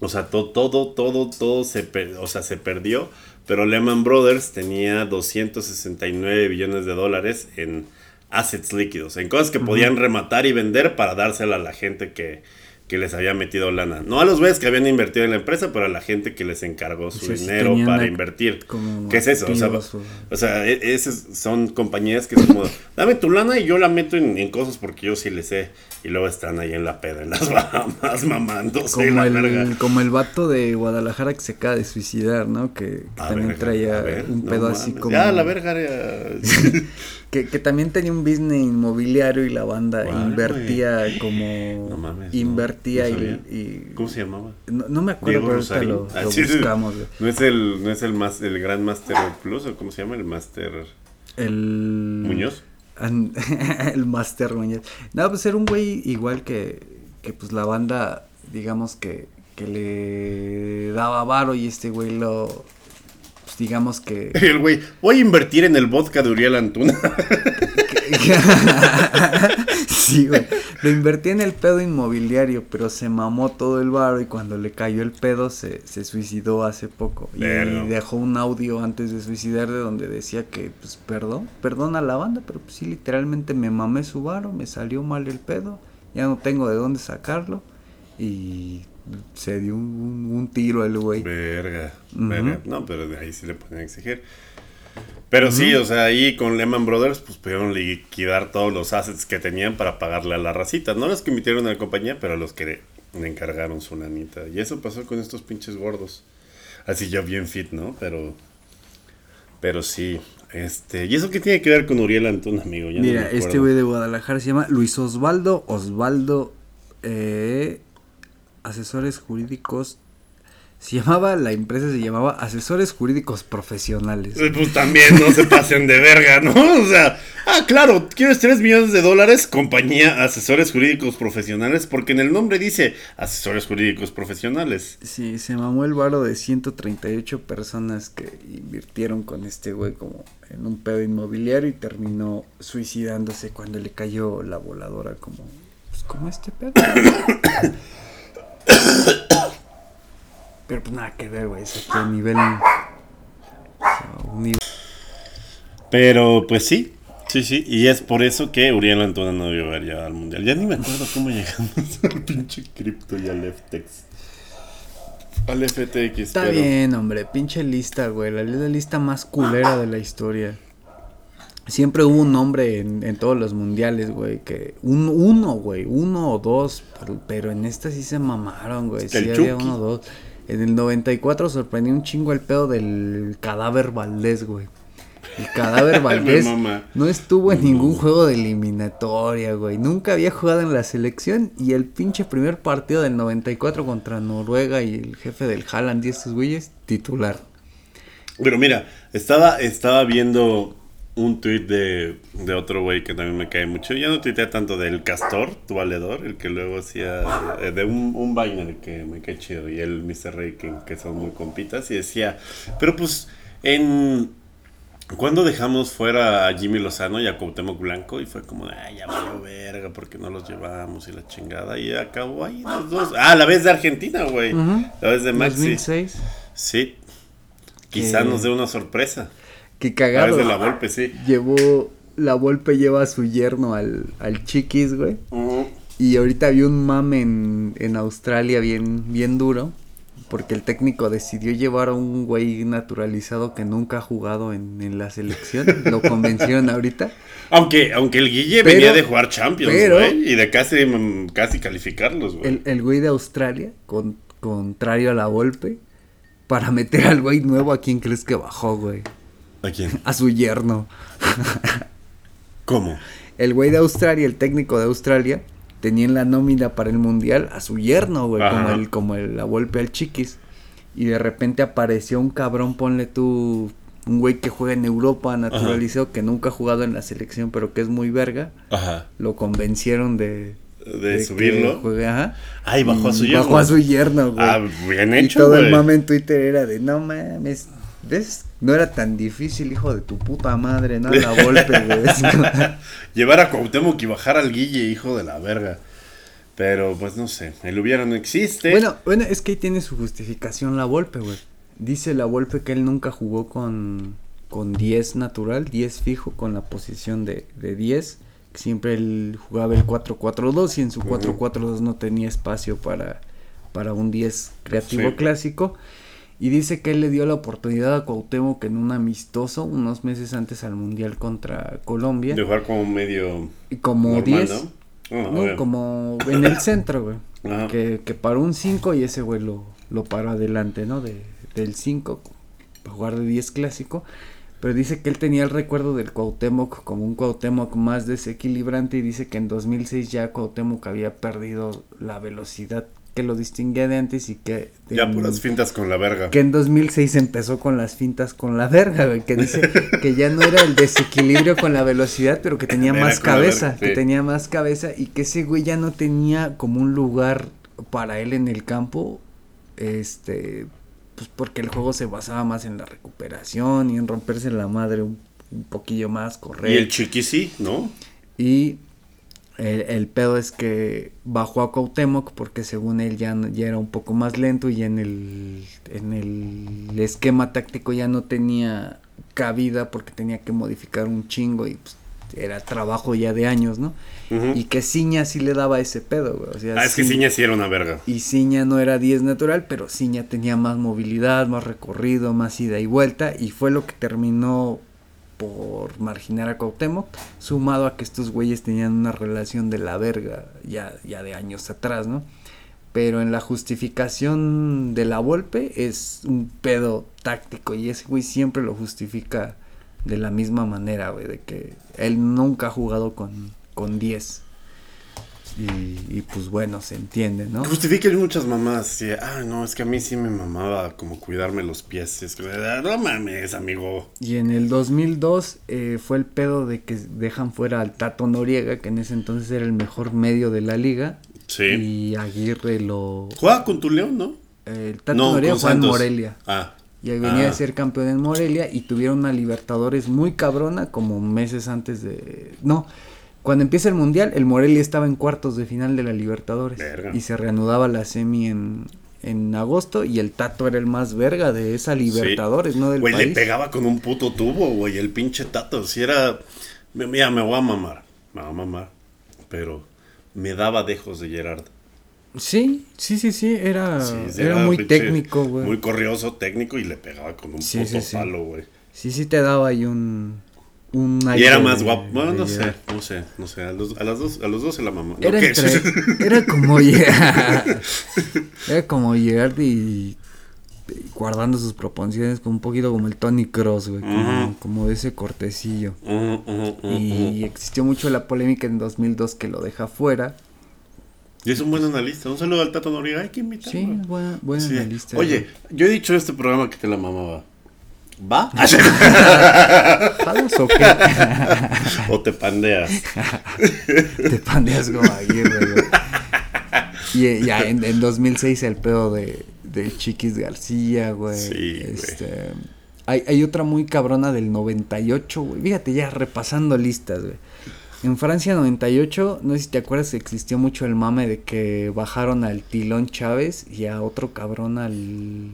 O sea, to- todo, todo, todo se, per- o sea, se perdió. Pero Lehman Brothers tenía 269 billones de dólares en assets líquidos, en cosas que podían rematar y vender para dársela a la gente que, que les había metido lana. No a los güeyes que habían invertido en la empresa, pero a la gente que les encargó su
sí
dinero para invertir. ¿Qué es eso? O sea,
o-
o sea, e- esas son compañías que es como, dame tu lana y yo la meto en, en cosas porque yo sí le sé. Y luego están ahí en la peda, en las Bahamas, mamándose
Como
la
el,
verga.
como el vato de Guadalajara que se acaba de suicidar, ¿no? Que, también
verga,
traía
ver,
un
no
pedo así
mames.
como...
Ya, la verga.
Que, que también tenía un business inmobiliario y la banda
¿Cuál,
invertía como...
No mames,
invertía
no
y, y-
¿Cómo se llamaba?
No, no me acuerdo, pero ahorita lo,
Ah,
lo
sí,
buscamos.
¿No es el, no es el, más, el gran Master Plus o cómo se llama? El Master
El...
Muñoz.
An- el Master Muñoz. No, pues era un güey igual que, que pues la banda, digamos que, que le daba varo y este güey lo, digamos que...
El güey, voy a invertir en el vodka de Uriel Antuna.
sí, güey. Lo invertí en el pedo inmobiliario, pero se mamó todo el varo y cuando le cayó el pedo se, se suicidó hace poco. Y dejó un audio antes de suicidar de donde decía que, pues, perdón, perdón a la banda, pero pues sí, literalmente me mamé su varo, me salió mal el pedo, ya no tengo de dónde sacarlo y se dio un, un tiro el güey.
Verga, verga. No, pero de ahí sí le pueden exigir. Pero sí, o sea, ahí con Lehman Brothers, pues pudieron liquidar todos los assets que tenían para pagarle a la racita. No los que emitieron a la compañía, pero a los que le encargaron su lanita. Y eso pasó con estos pinches gordos. Así yo bien fit, ¿no? Pero. Pero sí. Este. ¿Y eso qué tiene que ver con Uriel Antún, amigo? Ya no
Mira, este güey de Guadalajara se llama Luis Osvaldo Osvaldo eh, Asesores Jurídicos. Se llamaba, la empresa se llamaba Asesores Jurídicos Profesionales.
Pues también no se pasen de verga, ¿no? O sea, ah, claro, quieres 3 millones de dólares, compañía Asesores Jurídicos Profesionales, porque en el nombre dice Asesores Jurídicos Profesionales.
Sí, se mamó el varo de 138 personas que invirtieron con este güey como en un pedo inmobiliario y terminó suicidándose cuando le cayó la voladora como, pues como este pedo. Pero pues nada que ver, güey, es aquí a nivel...
Pero pues sí, Sí, sí, y es por eso que Uriel Antuna no debió haber llegado al mundial. Ya ni me acuerdo cómo llegamos al pinche cripto y al FTX. Al FTX.
Está
pero-
bien, hombre, pinche lista, güey. La, la lista más culera de la historia. Siempre hubo un nombre en, en todos los mundiales, güey, que un, uno, güey, uno o dos, pero, pero en esta sí se mamaron, güey, sí
el
había
Chucky.
uno o dos. En el 94 sorprendió un chingo el pedo del cadáver Valdés, güey. El cadáver Valdés no estuvo en ningún juego de eliminatoria, güey. Nunca había jugado en la selección y el pinche primer partido del 94 contra Noruega y el jefe del Haaland y estos güeyes, titular.
Pero mira, estaba, estaba viendo un tweet de, de otro güey que también me cae mucho. Ya no tuitea tanto del Castor, tu valedor, el que luego hacía eh, de un, un Viner que me cae chido, y el Mr. Ray que, que son muy compitas, y decía, pero pues en... ¿Cuándo dejamos fuera a Jimmy Lozano y a Cuauhtémoc Blanco? Y fue como, ay, ya valió verga, porque no los llevamos y la chingada. Y acabó ahí los dos. Ah, la vez de Argentina, güey. La vez de Maxi.
2006.
Sí. Quizá
Que-
nos dé una sorpresa.
Qué
A
cagado.
veces la golpe, sí.
Llevó, la Volpe lleva a su yerno al, al Chiquis, güey. Y ahorita había un mame en, en Australia bien, bien duro. Porque el técnico decidió llevar a un güey naturalizado que nunca ha jugado en, en la selección. Lo convencieron ahorita.
Aunque, aunque el Guille
Pero-
venía de jugar Champions,
pero-
güey. Y de casi, mm, casi calificarlos, güey.
El, el güey de Australia, con, contrario a la Volpe, para meter al güey nuevo, ¿a quién crees que bajó, güey?
¿A quién?
A su yerno.
¿Cómo?
El güey de Australia, el técnico de Australia, tenía en la nómina para el mundial a su yerno, güey, como el, como el, la Volpe al chiquis. Y de repente apareció un cabrón, ponle tú, un güey que juega en Europa, naturalizado, que nunca ha jugado en la selección, pero que es muy verga.
Ajá.
Lo convencieron de...
De, subirlo.
juegue, ajá.
Ay, bajó a su
Y
yerno.
Bajó a su yerno, güey.
Ah, bien
y
hecho,
todo el mame en Twitter era de, no mames, ¿ves? No era tan difícil, hijo de tu puta madre, ¿no? La Volpe, güey.
Llevar a Cuauhtémoc y bajar al Guille, hijo de la verga. Pero, pues no sé. El hubiera no existe.
Bueno, bueno, es que ahí tiene su justificación la Volpe, güey. Dice la Volpe que él nunca jugó con, con 10 natural, 10 fijo, con la posición de, de 10. que Siempre él jugaba el 4-4-2 y en su 4-4-2 no tenía espacio para, para un 10 creativo
Sí.
clásico. Y dice que él le dio la oportunidad a Cuauhtémoc en un amistoso unos meses antes al Mundial contra Colombia.
De jugar como medio.
Y como
normal,
10,
¿no?
No,
obvio.
como en el centro, güey.
Ajá.
Que, que paró un 5 y ese güey lo, lo paró adelante, ¿no? De, del 5, para jugar de 10 clásico. Pero dice que él tenía el recuerdo del Cuauhtémoc como un Cuauhtémoc más desequilibrante y dice que en 2006 ya Cuauhtémoc había perdido la velocidad que lo distinguía de antes y que...
Ya
en-
puras fintas con la verga.
que en 2006 empezó con las fintas con la verga, güey, que dice que ya no era el desequilibrio con la velocidad, pero que tenía
Era
más cabeza,
verga,
que tenía más cabeza y que ese güey ya no tenía como un lugar para él en el campo, este, pues porque el juego se basaba más en la recuperación y en romperse la madre un, un poquillo más, correr.
Y el chiqui sí, ¿no?
Y el, el pedo es que bajó a Cuauhtémoc porque según él ya, ya era un poco más lento y en el, en el esquema táctico ya no tenía cabida porque tenía que modificar un chingo y pues, era trabajo ya de años, ¿no? Y que Ciña sí le daba ese pedo, güey. O sea,
Ah, es que
Ciña
sí era una verga.
y Ciña no era 10 natural, pero Ciña tenía más movilidad, más recorrido, más ida y vuelta, y fue lo que terminó por marginar a Cuauhtémoc, sumado a que estos güeyes tenían una relación de la verga ya, ya de años atrás, ¿no? Pero en la justificación de la Volpe es un pedo táctico y ese güey siempre lo justifica de la misma manera, güey, de que él nunca ha jugado con, con 10. Y, y pues bueno, se entiende, ¿no?
Justifiquen muchas mamás. Sí, ah, no, es que a mí sí me mamaba como cuidarme los pies. Es que, ah, no mames, amigo.
Y en el 2002 eh, fue el pedo de que dejan fuera al Tato Noriega, que en ese entonces era el mejor medio de la liga.
Sí.
Y Aguirre lo...
Juega con tu león, ¿no?
El Tato
no,
Noriega fue en. Morelia.
Ah.
Y ahí venía
Ah.
de ser campeón en Morelia y tuvieron una Libertadores muy cabrona como meses antes de... No, cuando empieza el Mundial, el Morelia estaba en cuartos de final de la Libertadores.
Verga.
Y se reanudaba la semi en, en agosto y el Tato era el más verga de esa Libertadores, no del
Güey, le pegaba con un puto tubo, güey, el pinche tato. Si era. Mira, me voy a mamar. Me voy a mamar. Pero me daba dejos de Gerard.
Sí, sí, sí, sí, era,
Sí,
era muy
pinche-
técnico, güey.
Muy corrioso, técnico y le pegaba con un
Sí,
puto palo, güey.
Sí, sí te daba ahí un... un
Y era más guapo. Bueno, no sé, no sé, no sé. A los, a las dos, a los dos se la mamó.
Era, entre- era como. Era como Gerard y, y guardando sus proporciones como un poquito como el Tony Cross, güey. Como, de ese cortecillo. Y existió mucho la polémica en 2002 que lo deja fuera.
Y es un buen analista. Un saludo al Tato Noriega. Hay que invitarlo.
Sí,
Sí.
analista.
Oye, yo he dicho en este programa que te la mamaba. ¿Va?
¿jalas o qué?
o te pandeas.
Te pandeas como Aguirre, güey. Y ya en, en 2006 el pedo de, de Chiquis García, güey.
Sí, güey.
Este, hay, hay otra muy cabrona del 98, güey. Fíjate, ya repasando listas, güey. En Francia 98, no sé si te acuerdas que existió mucho el mame de que bajaron al Tilón Chávez y a otro cabrón al...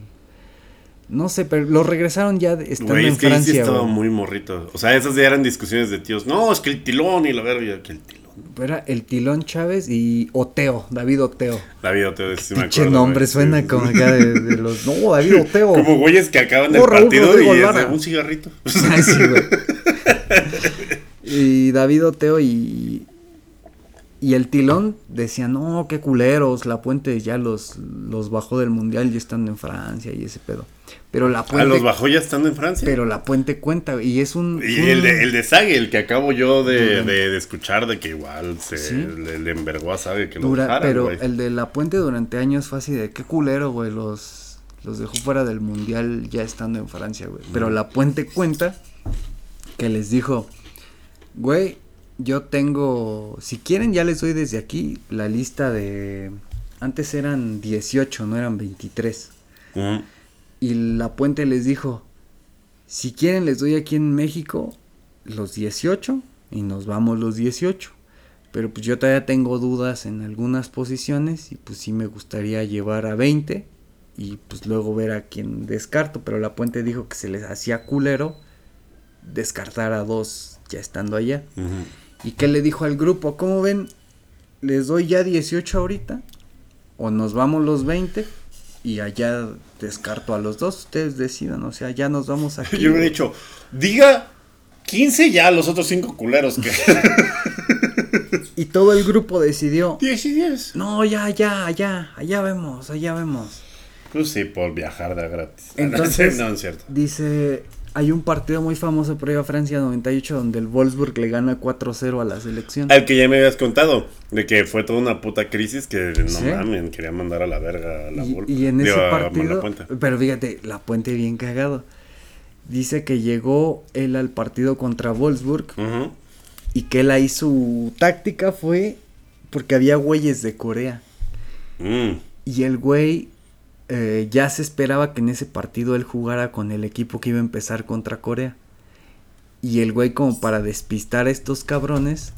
No sé, pero lo regresaron ya estando en
que sí
Francia,
estaba muy morrito. O sea, esas ya eran discusiones de tíos. No, es que el tilón y la verga. Que el tilón.
Era el Tilón Chávez y Oteo, David Oteo.
David Oteo, sí me acuerdo,
nombre suena como acá de, de los. No, David Oteo.
Como güeyes que acaban el
Oh, Raúl
partido
Rodrigo
y es un cigarrito.
Ay, sí, güey. Y David Oteo y. Y el tilón decía, no, qué culeros, la puente ya los, los bajó del mundial y están en Francia y ese pedo. Pero la
Ah,
puente.
los bajó ya estando en Francia.
Pero la puente cuenta, y es un.
Y
un-
el de, el de Sague, el que acabo yo de, de, de escuchar de que igual se
Sí.
le, le envergó a Sague que lo
dura-
dejara,
pero el de la puente durante años fue así de qué culero, güey, los, los dejó fuera del mundial ya estando en Francia, güey. Pero la puente cuenta que les dijo, güey, yo tengo, si quieren ya les doy desde aquí la lista de, antes eran 18, no eran 23.
Ujú.
Y la puente les dijo, si quieren les doy aquí en México los 18 y nos vamos los 18. Pero pues yo todavía tengo dudas en algunas posiciones y pues sí me gustaría llevar a 20 y pues luego ver a quién descarto. Pero la puente dijo que se les hacía culero descartar a dos ya estando allá. ¿Y qué le dijo al grupo? ¿Cómo ven? ¿Les doy ya 18 ahorita? ¿O nos vamos los 20? Y allá descarto a los dos. Ustedes decidan. O sea, ya nos vamos aquí.
Yo hubiera dicho, diga 15 ya los otros 5 culeros que...
Y todo el grupo decidió.
10 y 10.
No, ya, ya, ya. Allá vemos, allá vemos.
Pues sí, por viajar de gratis.
Entonces,
no, es cierto.
dice... Hay un partido muy famoso previo a Francia 98 donde el Wolfsburg le gana 4-0 a la selección.
Al que ya me habías contado, de que fue toda una puta crisis que no
Sí.
mames, quería mandar a la verga a la
y,
Vol-
y en ese partido, pero fíjate, la puente bien cagado. Dice que llegó él al partido contra Wolfsburg
Ujú.
y que él ahí su táctica fue porque había güeyes de Corea.
Mm.
Y el güey eh, ya se esperaba que en ese partido él jugara con el equipo que iba a empezar contra Corea. Y el güey como para despistar a estos cabrones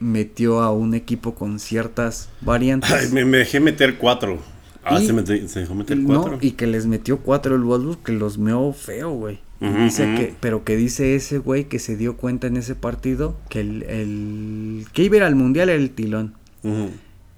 metió a un equipo con ciertas variantes.
Ay, me, me dejé meter 4. Ah,
Y-
se, dejó meter
No,
4.
y que les metió cuatro el Wolfsburg, que los meó feo, güey. Dice que, pero que dice ese güey que se dio cuenta en ese partido que el, el que iba al mundial era el tilón.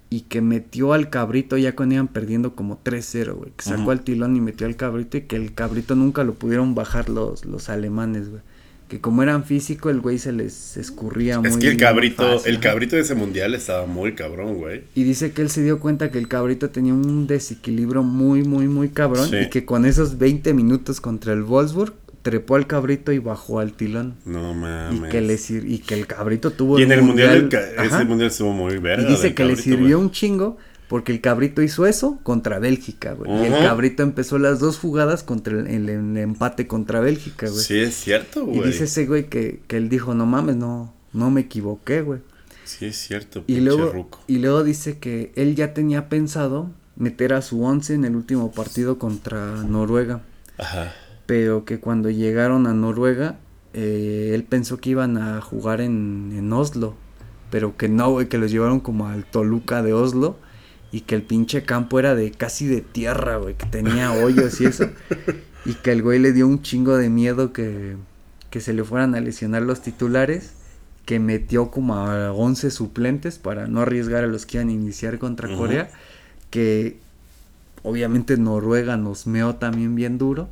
Y que metió al cabrito ya cuando iban perdiendo como 3-0, güey. Que sacó al tilón y metió al cabrito y que el cabrito nunca lo pudieron bajar los, los alemanes, güey. Que como eran físico, el güey se les escurría muy
Es que el cabrito,
fácil,
el cabrito de ese mundial estaba muy cabrón, güey.
Y dice que él se dio cuenta que el cabrito tenía un desequilibrio muy, muy, muy cabrón.
Sí.
Y que con esos 20 minutos contra el Wolfsburg, trepó al cabrito y bajó al tilón.
No
Y
mames.
que, le sir- y que el cabrito tuvo
Y en el mundial,
ajá,
ese mundial estuvo muy verga.
Y dice que le sirvió un chingo porque el cabrito hizo eso contra Bélgica, güey. Y el cabrito empezó las dos jugadas contra el, el- el empate contra Bélgica, güey.
Sí, es cierto,
y
güey.
dice ese güey que, que él dijo, no mames, no, no me equivoqué, güey.
Sí, es cierto,
Y
pinche
luego,
ruco.
y luego dice que él ya tenía pensado meter a su once en el último partido contra Noruega.
Ajá.
Pero que cuando llegaron a Noruega, eh, él pensó que iban a jugar en, en Oslo. Pero que no, güey, que los llevaron como al Toluca de Oslo. Y que el pinche campo era de casi de tierra, güey, que tenía hoyos y eso. Y que el güey le dio un chingo de miedo que, que se le fueran a lesionar los titulares. que metió como a 11 suplentes para no arriesgar a los que iban a iniciar contra. Corea, que obviamente Noruega nos meó también bien duro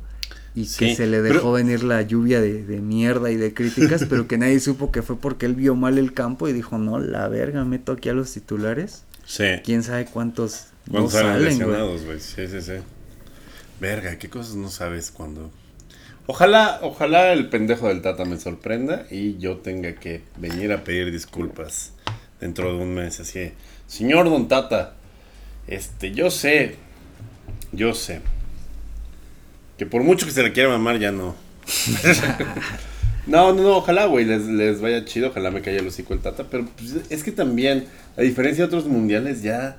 y
Sí,
que se le
pero-
dejó venir la lluvia de, de mierda y de críticas, pero que nadie supo que fue porque él vio mal el campo y dijo, no, la verga, meto aquí a los titulares.
Sí.
¿Quién sabe cuántos no
¿Cuántos salen
salen,
lesionados, güey? Sí, sí, sí. Verga, qué cosas no sabes cuando. Ojalá, ojalá el pendejo del Tata me sorprenda y yo tenga que venir a pedir disculpas dentro de un mes. Así, señor Don Tata, este, yo sé, yo sé, que por mucho que se le quiera mamar ya no. No, no, no, ojalá, güey, les, les vaya chido, ojalá me caiga el hocico el Tata, pero pues, es que también, a diferencia de otros mundiales, ya,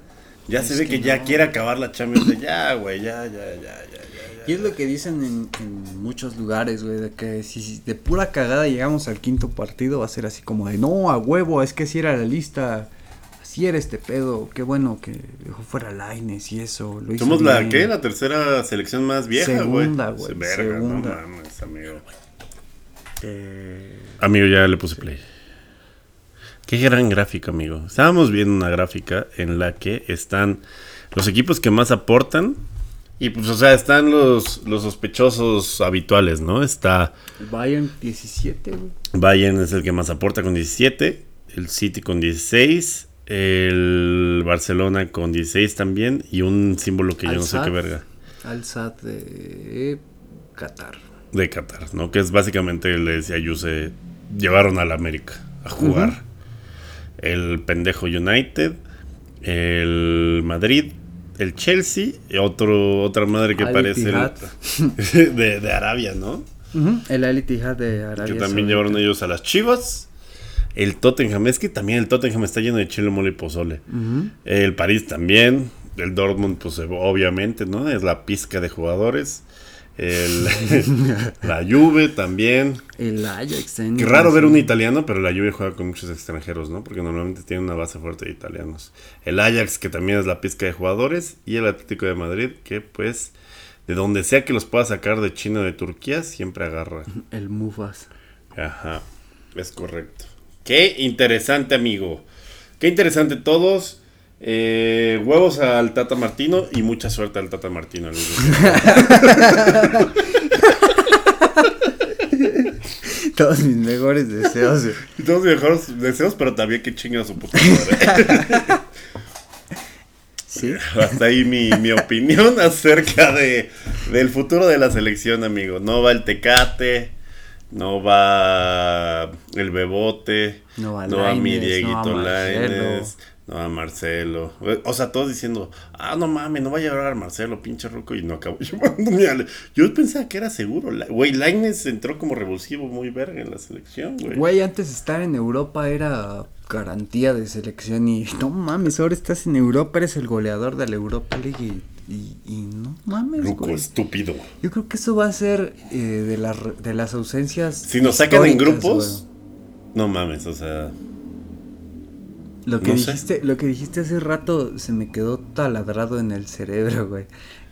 ya se ve que,
que
ya
no.
quiere acabar la Champions, de ya, güey, ya, ya, ya, ya, ya,
Y es lo que dicen en, en muchos lugares, güey, de que si, si de pura cagada llegamos al quinto partido va a ser así como de, no, a huevo, es que si era la lista, así era este pedo, qué bueno que dejó fuera Laines y eso, lo hizo
Somos la,
bien".
¿qué? La tercera selección más vieja, güey.
Segunda, güey,
Verga,
segunda.
no mames, amigo.
Eh,
Amigo, ya le puse play. Qué gran gráfica, amigo. Estábamos viendo una gráfica en la que están los equipos que más aportan. Y pues, o sea, están los, los sospechosos habituales, ¿no? Está
Bayern 17, güey.
Bayern es el que más aporta con 17, el City con 16, el Barcelona con 16 también y un símbolo que yo no sé qué verga.
Al SAT de Qatar.
de Qatar, ¿no? Que es básicamente, le decía Yuse, llevaron al América a jugar. El pendejo United, el Madrid, el Chelsea, y otro, otra madre que
Al
parece el- de, de Arabia, ¿no?
El Al Ittihad de Arabia
que también llevaron ellos a las Chivas. El Tottenham, es que también el Tottenham está lleno de chile, mole y pozole. El París también. El Dortmund, pues obviamente, ¿no? Es la pizca de jugadores. El, la Juve también.
El Ajax. en-
Qué raro ver un italiano, pero la Juve juega con muchos extranjeros, ¿no? Porque normalmente tiene una base fuerte de italianos. El Ajax, que también es la pizca de jugadores. Y el Atlético de Madrid, que pues, de donde sea que los pueda sacar de China o de Turquía, siempre agarra.
El Mufas.
Ajá, es correcto. Qué interesante, amigo. Qué interesante todos. Eh, huevos al Tata Martino y mucha suerte al Tata Martino.
Todos mis mejores deseos.
todos mis mejores deseos, pero también que chinga su puta madre.
Sí.
Hasta ahí mi, mi opinión acerca de, del futuro de la selección, amigo. No va el Tecate, no va el Bebote,
No va
no va mi
Lainez,
Dieguito
no.
Lainez, no va Marcelo. O sea, todos diciendo, ah, no mames, no va a llevar a Marcelo, pinche ruco, y no acabó al- Yo pensaba que era seguro. Güey, Lainez entró como revulsivo muy verga en la selección, güey.
Güey, antes estar en Europa era garantía de selección y no mames, ahora estás en Europa, eres el goleador de la Europa League y, y- no mames,
Ruco estúpido.
Yo creo que eso va a ser eh, de, las re- de las ausencias.
Si nos sacan en grupos, no mames, o sea.
Lo que
no sé.
dijiste, lo que dijiste hace rato se me quedó taladrado en el cerebro, güey.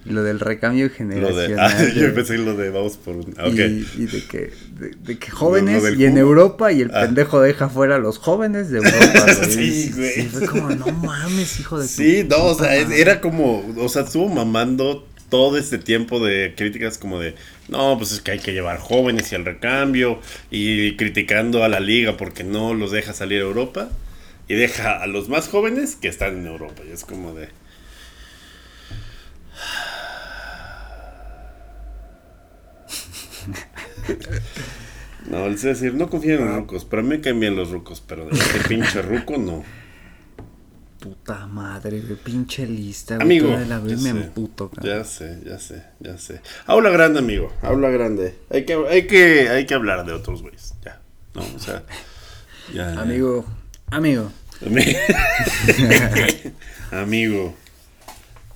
Lo del recambio
Lo
generacional.
ah, yo pensé lo de vamos por un. ah.
Y, y de que, de, de que jóvenes
Lo
y en. Europa y el
Ah.
pendejo deja fuera a los jóvenes de Europa. güey.
Sí, güey.
Sí, fue como, no mames, hijo de
Sí, no, o sea, es-
madre".
era como, o sea, estuvo mamando todo este tiempo de críticas como de, no, pues es que hay que llevar jóvenes y al recambio, y criticando a la liga porque no los deja salir a Europa, y deja a los más jóvenes que están en Europa, y es como de... No, les voy a decir, no confíen en los rucos, pero a mí bien los rucos, pero de este pinche ruco no.
Puta madre, güey, pinche lista, güey.
Amigo,
Toda la vez
ya
me
sé,
emputo.
Ya sé, ya sé, ya sé. Habla grande, amigo. Habla grande. Hay que, hay que, hay que hablar de otros güeyes. Ya. No, o sea. Ya, ya.
Amigo, amigo.
Ami- amigo.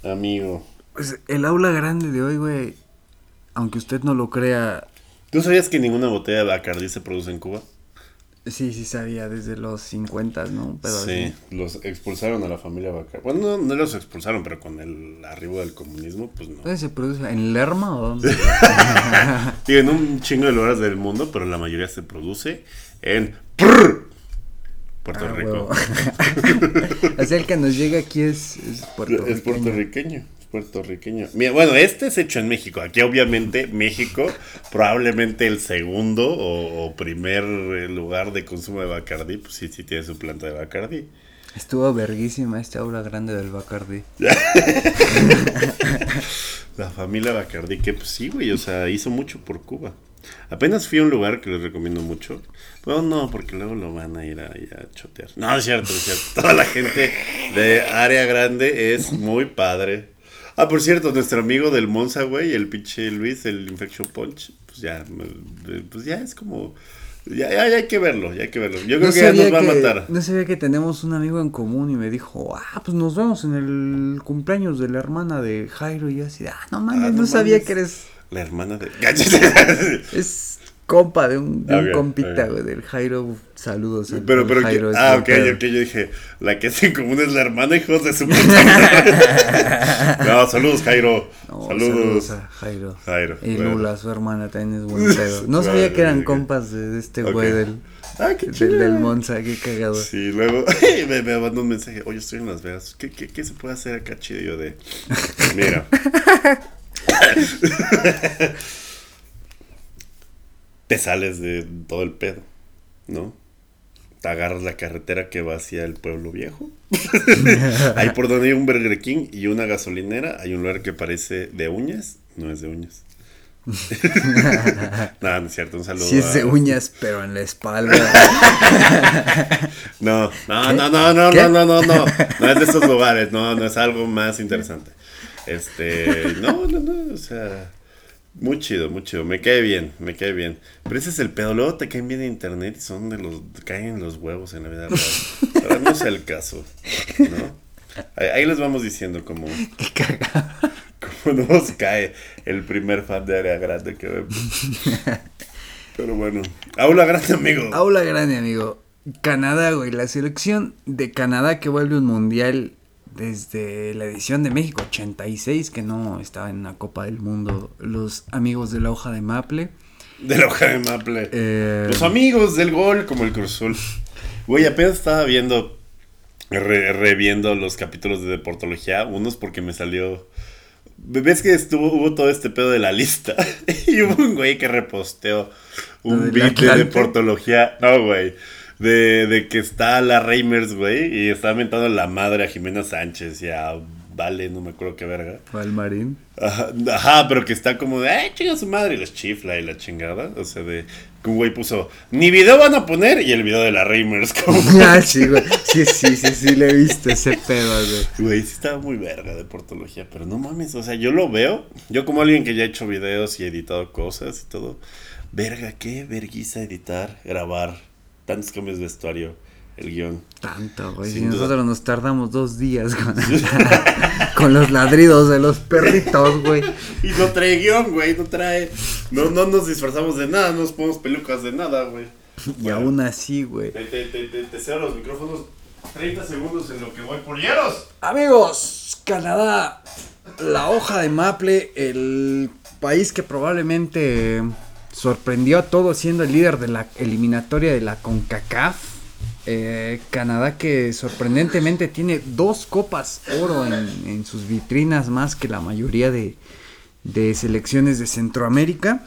Amigo.
Pues el aula grande de hoy, güey, aunque usted no lo crea,
¿Tú sabías que ninguna botella de Bacardi se produce en Cuba?
sí, sí sabía desde los 50, ¿no? Un pedo
sí,
así.
los expulsaron a la familia Bacardi. Bueno, no, no los expulsaron, pero con el arribo del comunismo, pues no.
¿Dónde se produce? ¿En Lerma o dónde?
Digo, en un chingo de lugares del mundo, pero la mayoría se produce en Prr, Puerto
Ah,
Rico.
sea, el que nos llega aquí es, es puertorriqueño.
Es puertorriqueño. Puertorriqueño. Mira, bueno, este es hecho en México. Aquí, obviamente, México, probablemente el segundo o, o primer eh, lugar de consumo de Bacardi. Pues sí, sí tiene su planta de Bacardi.
Estuvo verguísima esta aula grande del Bacardi.
La familia Bacardi, que pues sí, güey, o sea, hizo mucho por Cuba. Apenas fui a un lugar que les recomiendo mucho. Pero no, porque luego lo van a ir a, a chotear. No, es cierto, es cierto. Toda la gente de área grande es muy padre. Ah, por cierto, nuestro amigo del Monza, güey, el pinche Luis, el Infection Punch, pues ya, pues ya es como... Ya, ya, ya hay que verlo, ya hay que verlo. Yo creo que ya nos va a matar.
no sabía que tenemos un amigo en común y me dijo, ah, pues nos vemos en el cumpleaños de la hermana de Jairo. Y yo así, ah, no mames,
Ah,
no,
no
sabía que eres...
La hermana de...
Es compa de un, de un
Ok,
compita,
ok.
güey, del Jairo. Saludos. al-
Pero,
al
pero,
Jairo,
que-
es
ah, ok,
pedo.
ok, yo dije, la que es en común es la hermana, hijos de su puta. No, saludos, Jairo.
No,
saludos.
a Jairo.
Jairo,
Y
bueno.
Lula, su hermana, también es buen pedo. No sabía que eran compas de, de este güey del,
Ah, qué
del,
chido.
del Monza, qué cagado.
Sí, luego me, me mandó un mensaje, oye, estoy en Las Vegas, ¿qué, qué, qué se puede hacer acá chido? Yo de, mira. Te sales de todo el pedo, ¿no? Te agarras la carretera que va hacia el pueblo viejo. Ahí por donde hay un Burger King y una gasolinera, hay un lugar que parece de uñas, no es de uñas. no, no es cierto, un saludo.
Sí es de uñas, pero en la espalda.
No, no, no, no, no, no, no, no, no. No es de esos lugares, no, no es algo más interesante. Este, no, no, no, o sea, muy chido, muy chido. Me cae bien, me cae bien. Pero ese es el pedo. Luego te caen bien en internet y son de los, caen los huevos en la vida real. Ahora no es el caso, ¿no? Ahí, ahí les vamos diciendo cómo,
qué cagado.
cómo nos cae el primer fan de área grande que vemos. Pero bueno, aula grande, amigo.
Aula grande, amigo. Canadá, güey. La selección de Canadá que vuelve un mundial desde la edición de México 86, que no estaba en la Copa del Mundo. Los amigos de la hoja de Maple.
De la hoja de Maple.
Eh,
Los amigos del gol, como el Cruz Azul. Güey, apenas estaba viendo, re- reviendo los capítulos de Deportología, unos porque me salió... ¿Ves que estuvo, hubo todo este pedo de la lista? y hubo un güey que reposteó
¿Lo
un beat de? Deportología. No, güey. De, de que está la Reimers, güey, y está mentando la madre a Jimena Sánchez y a Vale, no me acuerdo qué verga.
Valmarín.
Ajá, ajá, pero que está como de, ay, chinga su madre, y les chifla y la chingada. O sea, de que un güey puso, ni video van a poner, y el video de la Reimers, como,
ah, sí, güey. Sí, sí, sí, sí, le he visto ese pedo, güey.
güey, sí estaba muy verga de portología, pero no mames, o sea, yo lo veo, yo como alguien que ya ha hecho videos y editado cosas y todo, verga, qué verguiza editar, grabar, tantos cambios de vestuario, el guion.
Tanto, güey. Si
duda.
nosotros nos tardamos dos días con, con los ladridos de los perritos, güey.
Y no trae guion, güey, no trae, no, no nos disfrazamos de nada, no nos ponemos pelucas de nada, güey.
Y
Bueno.
aún así, güey.
Te, te, te, te, te cedo los micrófonos 30 segundos en lo que voy por hielos.
Amigos, Canadá, la hoja de Maple, el país que probablemente sorprendió a todos siendo el líder de la eliminatoria de la CONCACAF. Eh, Canadá que sorprendentemente tiene dos copas oro en, en sus vitrinas más que la mayoría de, de selecciones de Centroamérica.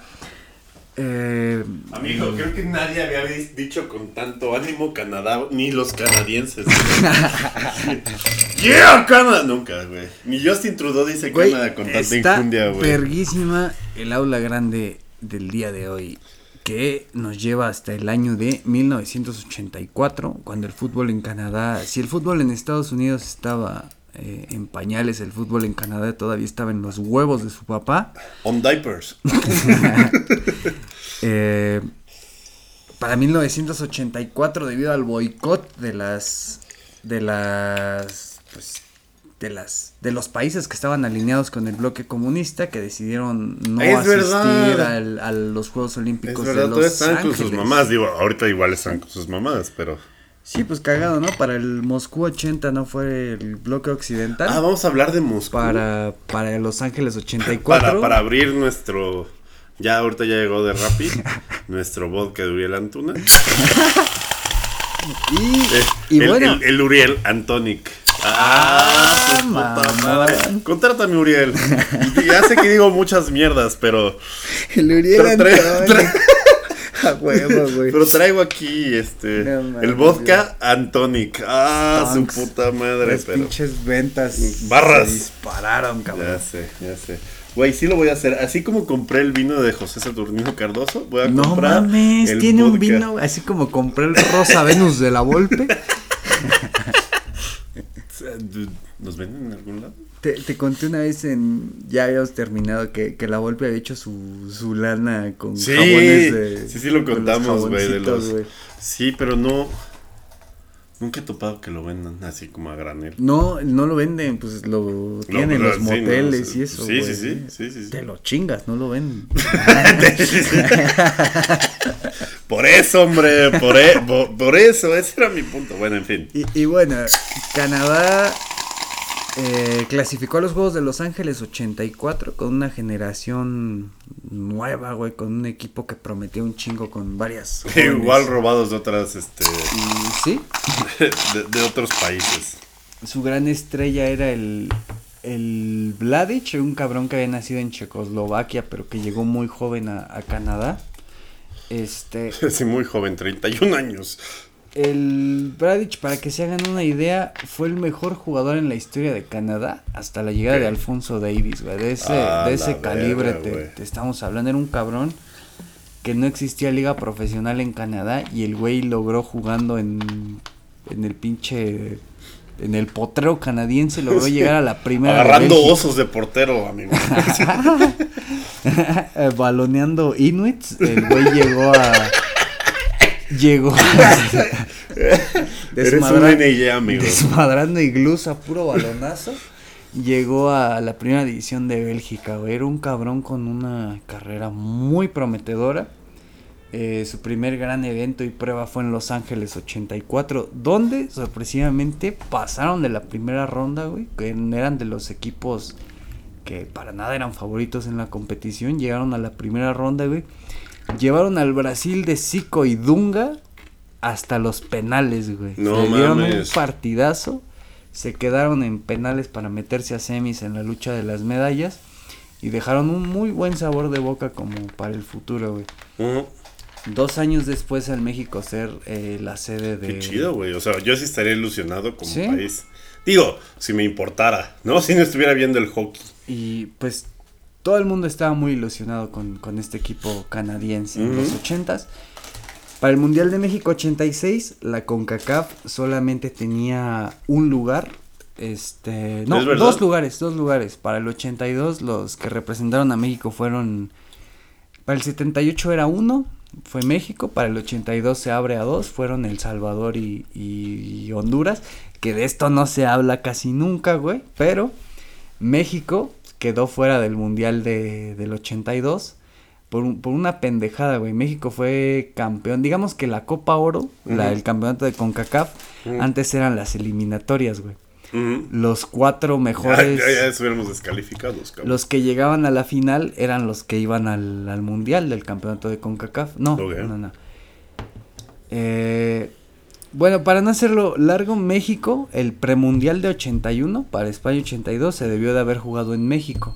Eh,
Amigo, creo que nadie había di- dicho con tanto ánimo Canadá, ni los canadienses. ¡Yeah, Canadá! Nunca, güey. Ni Justin Trudeau dice
Güey,
Canadá con tanta
está
infundia, güey.
verguísima el aula grande del día de hoy, que nos lleva hasta el año de 1984, cuando el fútbol en Canadá, si el fútbol en Estados Unidos estaba eh, en pañales, el fútbol en Canadá todavía estaba en los huevos de su papá.
On diapers.
Eh, para 1984, debido al boicot de las de las pues, de las de los países que estaban alineados con el bloque comunista que decidieron no
Es
asistir al- a los Juegos
Es
Olímpicos
verdad,
de Los
están con sus mamás. Digo, ahorita igual están con sus mamás, pero.
Sí, pues cagado, ¿no? Para el Moscú 80 no fue el bloque occidental.
Ah, vamos a hablar de Moscú.
para para Los Ángeles 84.
Para, para abrir nuestro. Ya ahorita ya llegó de Rappi. nuestro vodka de Uriel Antuna.
Y, y
el,
bueno.
el- el Uriel Antonic. Ah, su puta
mamón.
madre. Contrátame, Uriel. Ya sé que digo muchas mierdas, pero.
El Uriel
Pero
Antonic. A huevo, güey.
Pero traigo aquí este.
No mames,
el vodka Antonic. Ah,
Stonks.
su puta madre,
Las
pero.
pinches ventas
Barras.
se dispararon, cabrón.
Ya sé, ya sé. Güey, sí lo voy a hacer. Así como compré el vino de José Saturnino Cardoso, voy a
No
comprar.
mames,
el
tiene un vino, así como compré el Rosa Venus de la Volpe.
¿Nos venden en algún lado?
Te, te conté una vez en. Ya habíamos terminado que, que la Volpe había hecho su, su lana con
Sí,
jabones de.
sí, sí lo contamos, güey. Sí, pero no. Nunca he topado que lo vendan así como a granel.
No, no lo venden, pues lo tienen en
pues,
los
sí, no,
moteles
sí.
y eso.
Sí, sí, sí, sí, sí, sí.
Te lo chingas, no lo venden.
Por eso, hombre, por, e- por, por eso, ese era mi punto. Bueno, en fin.
Y, y bueno, Canadá eh, clasificó a los Juegos de Los Ángeles 84 con una generación nueva, güey, con un equipo que prometió un chingo con varias. jóvenes.
Igual robados de otras, este,
sí,
de, de otros países.
su gran estrella era el, el Vladic, un cabrón que había nacido en Checoslovaquia, pero que llegó muy joven a, a Canadá. Este,
Sí, muy joven, 31 años.
El Bradic, para que se hagan una idea, fue el mejor jugador en la historia de Canadá hasta la llegada de Alfonso Davis, güey. De ese,
Ah,
de ese calibre
verga,
te, estamos hablando. Era un cabrón que no existía liga profesional en Canadá y el güey logró jugando en, en el pinche... En el potrero canadiense logró llegar a la primera.
Agarrando osos de portero, amigo.
Eh, Baloneando Inuits, el güey llegó a. Llegó a.
Eres un amigo.
Desmadrando a puro balonazo. Llegó a la primera división de Bélgica, güey. Era un cabrón con una carrera muy prometedora. Eh, su primer gran evento y prueba fue en Los Ángeles 84, donde sorpresivamente pasaron de la primera ronda, güey. Que eran de los equipos que para nada eran favoritos en la competición. Llegaron a la primera ronda, güey. Llevaron al Brasil de Zico y Dunga hasta los penales, güey.
No
Se dieron un partidazo. Se quedaron en penales para meterse a semis en la lucha de las medallas. Y dejaron un muy buen sabor de boca como para el futuro, güey.
Ujú.
Dos años después al México ser eh, la sede de...
Qué chido, güey. O sea, yo sí estaría ilusionado como
Sí.
país. Digo, si me importara, ¿no? Si no estuviera viendo el hockey.
Y pues todo el mundo estaba muy ilusionado con, con este equipo canadiense en los ochentas. Para el Mundial de México 86, la CONCACAF solamente tenía un lugar. Este, no, dos lugares, dos lugares. Para el 82 los que representaron a México fueron para el 78 era uno, fue México, para el 82 se abre a dos, fueron El Salvador y, y- y Honduras, que de esto no se habla casi nunca, güey, pero México quedó fuera del Mundial de, del 82 por, un- por una pendejada, güey. México fue campeón, digamos que la Copa Oro, la, el campeonato de CONCACAF, antes eran las eliminatorias, güey. Los cuatro mejores...
ya, ya estuviéramos descalificados, cabrón.
Los que llegaban a la final eran los que iban al, al mundial del campeonato de CONCACAF. No, no, no. Eh, bueno, para no hacerlo largo, México, el premundial de 81 para España 82 se debió de haber jugado en México.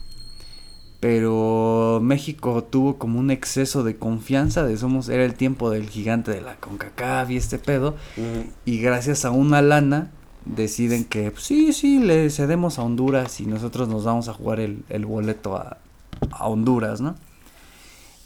Pero México tuvo como un exceso de confianza de somos era el tiempo del gigante de la CONCACAF y este pedo y gracias a una lana deciden que pues, sí, sí, le cedemos a Honduras y nosotros nos vamos a jugar el, el boleto a, a Honduras, ¿no?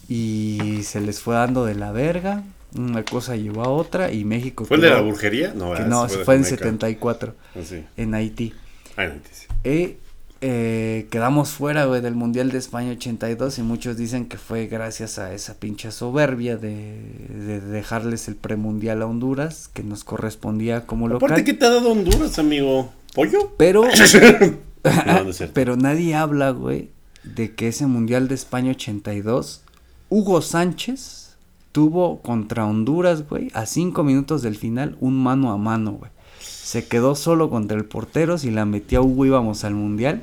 Y se les fue dando de la verga, una cosa llevó a otra y México...
¿Fue el de la brujería? No,
que fue en
Jamaica.
74,
Ah, sí.
en Haití.
Ah, no, sí.
Y eh, quedamos fuera, güey, del Mundial de España 82 y muchos dicen que fue gracias a esa pinche soberbia de, de dejarles el premundial a Honduras, que nos correspondía como local.
Aparte, ¿qué te ha dado Honduras, amigo? ¿Pollo?
Pero,
No, no
pero nadie habla, güey, de que ese Mundial de España 82, Hugo Sánchez tuvo contra Honduras, güey, a cinco minutos del final, un mano a mano, güey. Se quedó solo contra el portero, si la metía Hugo íbamos al Mundial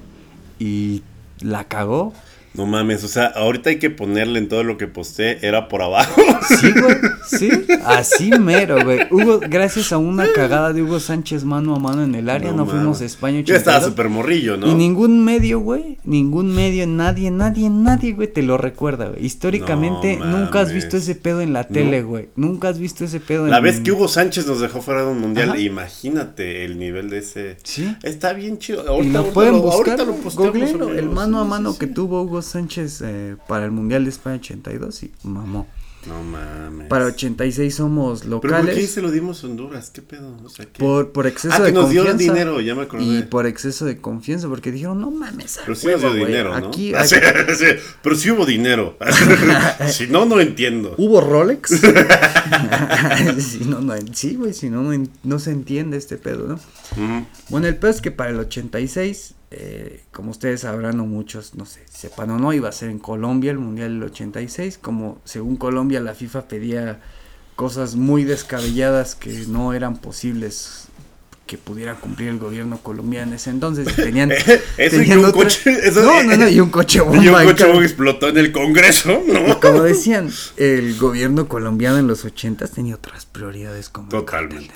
y la cagó.
No mames, o sea, ahorita hay que ponerle en todo lo que posté, era por abajo.
Sí, güey, sí, así mero, güey. Hugo, gracias a una cagada de Hugo Sánchez mano a mano en el área, no, fuimos a España
Yo estaba
82.
súper morrillo, ¿no?
Y ningún medio, güey, ningún medio, nadie, nadie, nadie, güey, te lo recuerda, güey. Históricamente
No
nunca has visto ese pedo en la tele,
No.
güey. Nunca has visto ese pedo en
La vez que Hugo Sánchez nos dejó fuera de un mundial,
Ajá.
imagínate el nivel de ese.
Sí.
Está bien chido.
Y
Ahorita,
lo
ahorita
pueden
lo-
buscar,
ahorita lo
güey,
posteamos,
googleenlo, el mano a mano
sí,
que
sí.
tuvo Hugo Sánchez eh, para el Mundial de España 82 y mamó.
No mames.
Para 86 somos
¿Pero por qué
locales.
se lo dimos a Honduras? ¿Qué pedo? O sea, ¿qué?
Por, por exceso
Ah,
de
que nos dio
confianza.
dinero, ya me acordé.
Y por exceso de confianza, porque dijeron, no mames,
Pero sí nos
huevo,
dio dinero, ¿no?
Aquí,
Ah,
aquí-
sí, sí, Pero sí hubo dinero. si no, no entiendo.
¿Hubo Rolex? si no, no, sí, güey, si no, no, no se entiende este pedo, ¿no? Bueno, el pedo es que para el 86, eh, como ustedes sabrán o muchos, no sé, sepan o no, iba a ser en Colombia el Mundial del 86, como según Colombia la FIFA pedía cosas muy descabelladas que no eran posibles que pudiera cumplir el gobierno colombiano en ese entonces. Tenían,
Eso y un
otra-
coche. Eso,
no, no, no, y un coche bomba.
Y un coche bomba explotó en el Congreso, ¿no?
como decían, el gobierno colombiano en los 80 tenía otras prioridades como
Totalmente.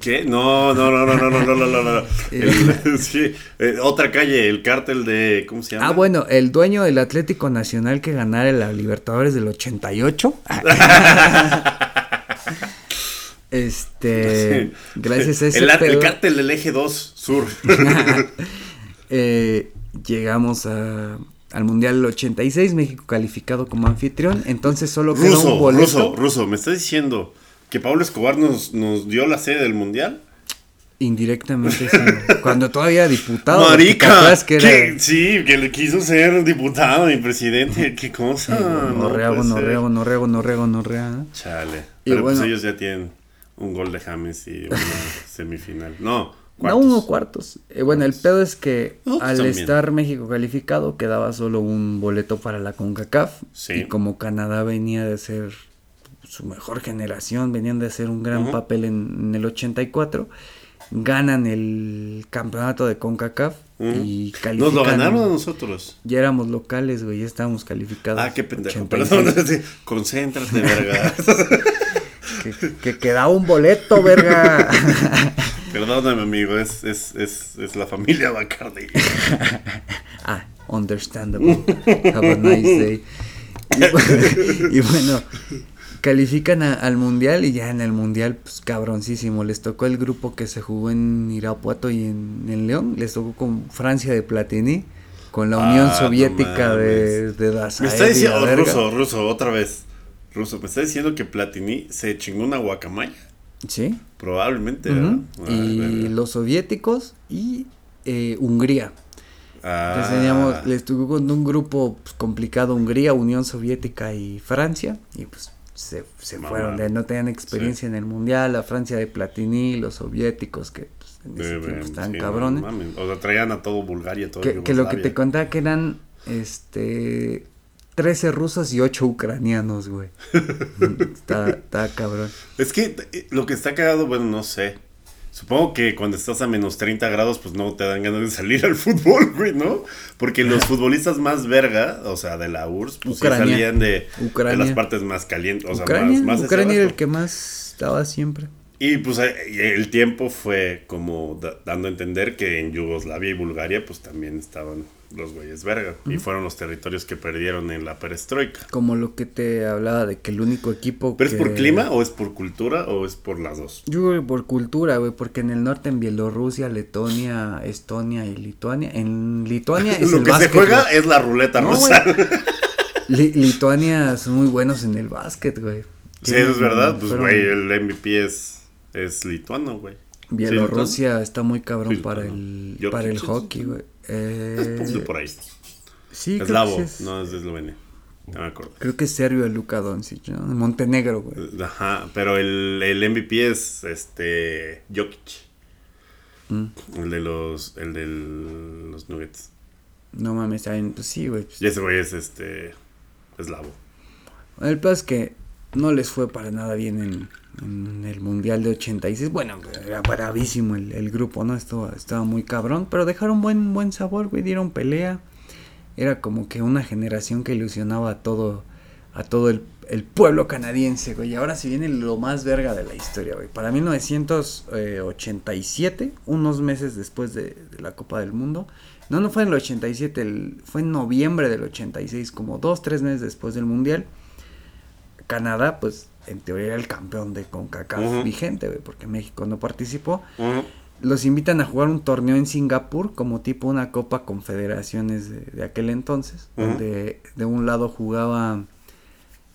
¿Qué? No, no, no, no, no, no, no, no, no, no. El- sí, eh, otra calle, el cártel de. ¿Cómo se llama?
Ah, bueno, el dueño del Atlético Nacional que ganara la Libertadores del 88. este, gracias a ese
el,
pedo,
cártel del eje 2 sur.
eh, llegamos a- al Mundial del 86, México calificado como anfitrión, entonces solo queda un boleto.
ruso, ruso. ¿Me estás diciendo que Pablo Escobar nos, nos dio la sede del mundial?
Indirectamente, sí. Cuando todavía diputado.
Marica,
que era-
sí, que le quiso ser diputado y presidente, qué cosa. no
Gonorrea,
puede ser.
gonorrea, gonorrea, gonorrea, gonorrea. ¿no?
Chale.
Y
Pero
bueno.
pues ellos ya tienen un gol de James y una semifinal. No,
No,
cuartos.
uno cuartos. Eh, bueno, el pedo es que
No, pues
al
también.
estar México calificado quedaba solo un boleto para la CONCACAF.
Sí.
Y como Canadá venía de ser su mejor generación, venían de hacer un gran papel en, en el 84, ganan el campeonato de CONCACAF
Ujú.
y califican.
Nos lo ganaron a nosotros.
Ya éramos locales, güey, ya estábamos calificados.
Ah, qué pendejo.
86.
Perdón. sí, Concéntrate, verga.
Que, que quedaba un boleto, verga.
Perdóname, amigo. Es, es, es, es la familia Bacardi.
Ah, understandable. Have a nice day. Y bueno, califican a- al mundial y ya en el mundial, pues cabroncísimo. Les tocó el grupo que se jugó en Irapuato y en, en León. Les tocó con Francia de Platini, con la Unión
Ah, no
Soviética de, de
Me está
y
diciendo, oh, ruso, ruso, otra vez. Ruso, me está diciendo que Platini se chingó una guacamaya.
Sí.
Probablemente. Ay,
Y los soviéticos y eh, Hungría.
Ah,
teníamos- les tocó con un grupo pues, complicado Hungría, Unión Soviética y Francia. Y pues se, fueron, de, no tenían experiencia en el mundial. La Francia de Platini, los soviéticos que pues, en ese
Deben,
tiempo estaban
sí,
cabrones.
no o sea, traían a todo Bulgaria, todo
que, que lo que te contaba que eran este 13 rusos y 8 ucranianos, güey. está, está cabrón.
Es que eh, lo que está cagado, bueno, no sé. Supongo que cuando estás a menos 30 grados, pues no te dan ganas de salir al fútbol, güey, ¿no? Porque los futbolistas más verga, o sea, de la URSS, pues sí salían de, de las partes más calientes, o sea,
Ucrania,
más, más
Ucrania era el que más estaba siempre.
Y pues el tiempo fue como da- dando a entender que en Yugoslavia y Bulgaria, pues también estaban los güeyes verga. Y fueron los territorios que perdieron en la perestroika.
Como lo que te hablaba de que el único equipo
¿Pero es por
que-
clima o es por cultura o es por las dos?
Yo creo que por cultura, güey, porque en el norte, en Bielorrusia, Letonia, Estonia y Lituania, en Lituania es
Lo
el
que
básquet.
se juega
güey.
es la ruleta
No,
rusa.
Li- Lituania son muy buenos en el básquet, güey.
Sí, eso es verdad. Pues, güey, el MVP es, es lituano, güey.
Bielorrusia está muy cabrón
Sí,
para el para el
sí,
hockey,
sí.
güey. Eh,
por ahí.
sí, creo
Eslavo,
es,
no es de Eslovenia. No me acuerdo.
creo que es serbio el Luka Doncic, ¿no? Montenegro, güey.
Ajá, pero el, el MVP es este Jokic.
Mm.
El de los el de los Nuggets.
No mames, también, pues sí, güey. pues,
Y ese güey es este eslavo.
El peor es que no les fue para nada bien en, en el Mundial de 86. Bueno, era bravísimo el, el grupo, ¿no? Esto, estaba muy cabrón, pero dejaron buen, buen sabor, güey. Dieron pelea. era como que una generación que ilusionaba a todo, a todo el, el pueblo canadiense, güey. Y ahora se viene lo más verga de la historia, güey. Para 1987, unos meses después de, la Copa del Mundo, no, no fue en el 87, el, fue en noviembre del 86, como dos, tres meses después del Mundial. Canadá, pues, en teoría era el campeón de CONCACAF vigente, güey, porque México no participó. Los invitan a jugar un torneo en Singapur, como tipo una Copa Confederaciones de, de aquel entonces, donde de un lado jugaba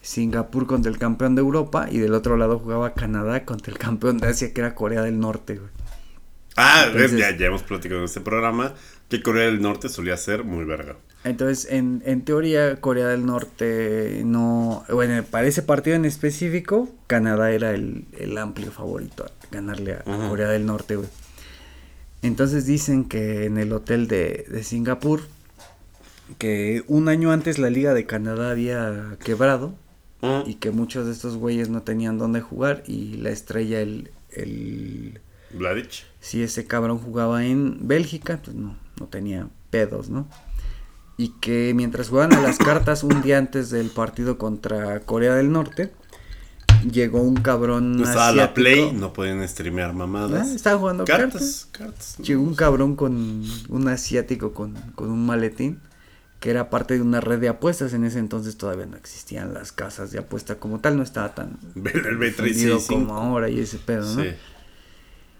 Singapur contra el campeón de Europa y del otro lado jugaba Canadá contra el campeón de Asia, que era Corea del Norte, güey.
Ah,
Entonces-
ya, ya hemos platicado en este programa que Corea del Norte solía ser muy verga.
Entonces, en, en teoría, Corea del Norte no. Bueno, para ese partido en específico, Canadá era el, el amplio favorito a ganarle a. Corea del Norte, güey. Entonces dicen que en el hotel de, de Singapur, que un año antes la Liga de Canadá había quebrado
Ujú.
y que muchos de estos güeyes no tenían dónde jugar y la estrella, el. el
Vladic.
si ese cabrón jugaba en Bélgica, pues no, no tenía pedos, ¿no? Y que mientras jugaban a las cartas un día antes del partido contra Corea del Norte, llegó un cabrón
estaba la
asiático.
Play, no podían streamear mamadas.
Ah, estaba jugando cartas.
cartas. Cartas. ¿no?
Llegó un cabrón con un asiático con, con un maletín que era parte de una red de apuestas. En ese entonces todavía no existían las casas de apuesta como tal, no estaba tan difundido como
B365.
ahora y ese pedo, ¿no?
Sí.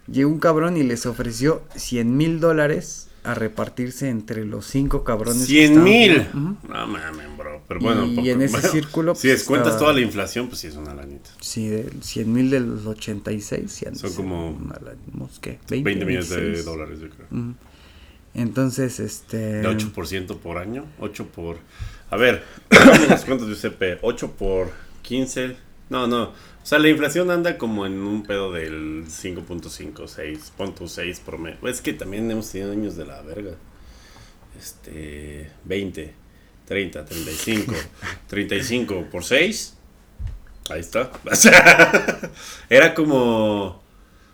Llegó un cabrón y les ofreció 100 mil dólares a repartirse entre los cinco cabrones. que
100
estaban
mil.
jugando. Ujú.
No mames, bro. Pero bueno,
Y
poco-
en ese
bueno,
círculo,
Si
pues,
descuentas
estaba-
toda la inflación, pues sí es una lanita.
Sí, de 100 mil de los 86. sí han de
Son como
una ¿qué?
20 millones de
26.
dólares, yo creo.
Ujú. Entonces, este...
De 8% por año. 8 por. A ver, los cuentos de UCP. 8 por 15. No, no. O sea, la inflación anda como en un pedo del 5.5, 6, punto 6 promedio. Es que también hemos tenido años de la verga. Este. 20, 30, 35. 35 por 6. Ahí está. O sea, era como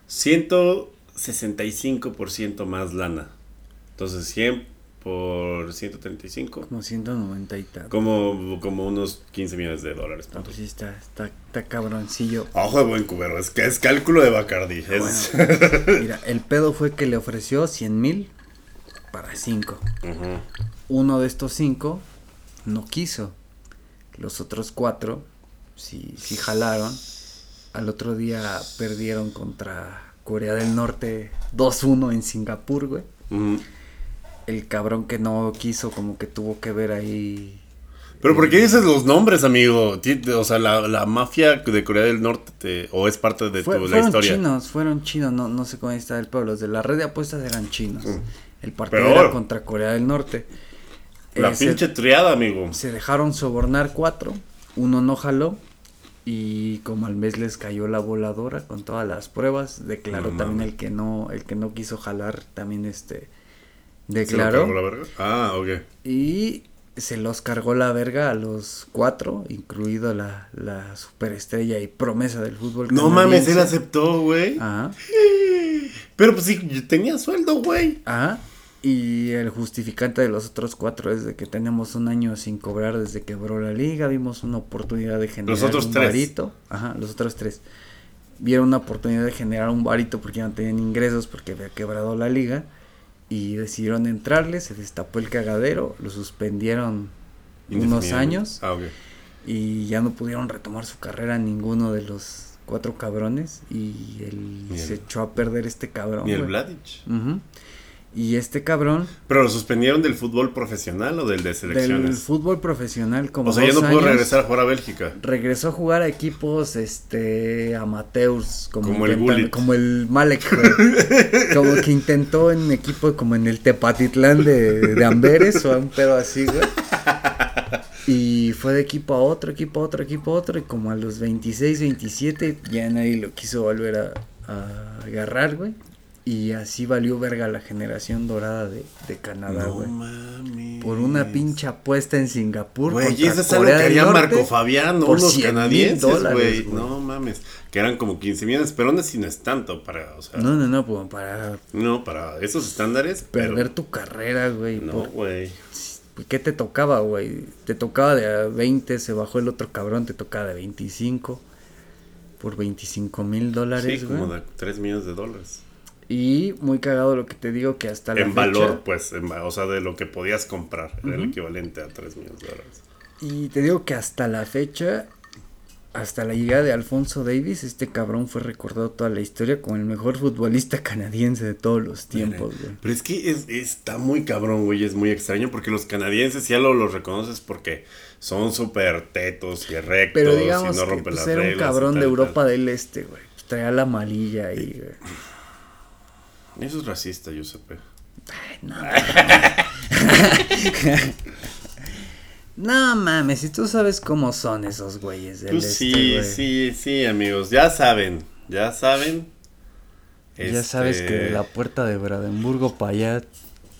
165% más lana. Entonces 100 por 135.
Como 190 y tal.
Como, como unos 15 millones de dólares.
No, pues sí está, está, está cabroncillo.
Ojo de buen cubero, es que es cálculo de Bacardi. Es...
Mira, el pedo fue que le ofreció 100 mil para 5.
Ujú.
Uno de estos cinco no quiso. Los otros cuatro sí, sí jalaron. Al otro día perdieron contra Corea del Norte 2-1 en Singapur, güey.
Ujú.
El cabrón que no quiso como que tuvo que ver ahí.
Pero ¿por qué dices los nombres, amigo? O sea, la, la mafia de Corea del Norte te- o es parte de
Fue-
tu, la
fueron
historia.
chinos, fueron chinos, no, no sé cómo está el pueblo. Los de la red de apuestas eran chinos.
Mm.
El partido era contra Corea del Norte.
La
Eh, se-
pinche triada, amigo.
se dejaron sobornar cuatro, uno no jaló y como al mes les cayó la voladora con todas las pruebas, declaró
No
también el que no, el que no quiso jalar también este
¿Se lo
declaró
cargó la verga? Ah, ok.
y se los cargó la verga a los cuatro, incluido la, la superestrella y promesa del fútbol.
No mames, él aceptó, güey.
Ajá,
Pero pues sí, yo tenía sueldo, güey.
ajá. Y el justificante de los otros cuatro es de que tenemos un año sin cobrar desde que quebró la liga, vimos una oportunidad de generar
otros
un
tres.
varito. Ajá, los otros tres. Vieron una oportunidad de generar un varito porque ya no tenían ingresos porque había quebrado la liga. Y decidieron entrarle, se destapó el cagadero, lo suspendieron unos años
Ah,
y ya no pudieron retomar su carrera ninguno de los cuatro cabrones. Y él
el-
se echó a perder este cabrón.
Ni el
güey.
Vladic.
Ujú. Y este cabrón
Pero lo suspendieron del fútbol profesional o del de
del
selecciones.
fútbol profesional como
o sea, ya no pudo regresar a jugar a Bélgica.
regresó a jugar a equipos este amateurs como,
Como el Gullit.
como el Malek güey. como que intentó en equipo como en el Tepatitlán de, de Amberes o un pedo así güey y fue de equipo a otro equipo a otro equipo a otro y como a los 26 27 ya nadie lo quiso volver a, a agarrar güey y así valió verga la generación dorada de, de Canadá
No
güey
mames.
por una pinche apuesta en Singapur
Güey, y eso es algo que haría Marco Fabián, ¿no? Unos
100,000
canadienses, güey. No mames. Que eran como 15 millones, pero aún así no es tanto para, o sea,
No,
no,
no, no, pues para
para esos estándares.
perder
pero-
tu carrera, güey.
No, güey.
¿qué te tocaba, güey? Te tocaba de a 20, se bajó el otro cabrón, te tocaba de 25 por 25 mil dólares,
Sí, como de 3 millones de dólares.
Y muy cagado lo que te digo que hasta la
En
fecha-
valor, pues, en o sea, de lo que podías comprar. Era el equivalente a 3 millones de dólares.
Y te digo que hasta la fecha, hasta la llegada de Alfonso Davis, este cabrón fue recordado toda la historia como el mejor futbolista canadiense de todos los tiempos, güey.
Pero es que es- está muy cabrón, güey, es muy extraño porque los canadienses ya lo, los reconoces porque son súper tetos y rectos
Pero
y
digamos
no
que
rompen
pues,
las
era un
reglas y
cabrón de
y
Europa del Este, güey. Traía la amarilla ahí, güey.
Eso es racista, Giuseppe.
Ay, no. no mames, si tú sabes cómo son esos güeyes del
Pues
este,
sí,
güey.
sí, sí, amigos, ya saben, ya saben.
Ya
Este,
sabes que de la puerta de Brandenburgo para allá.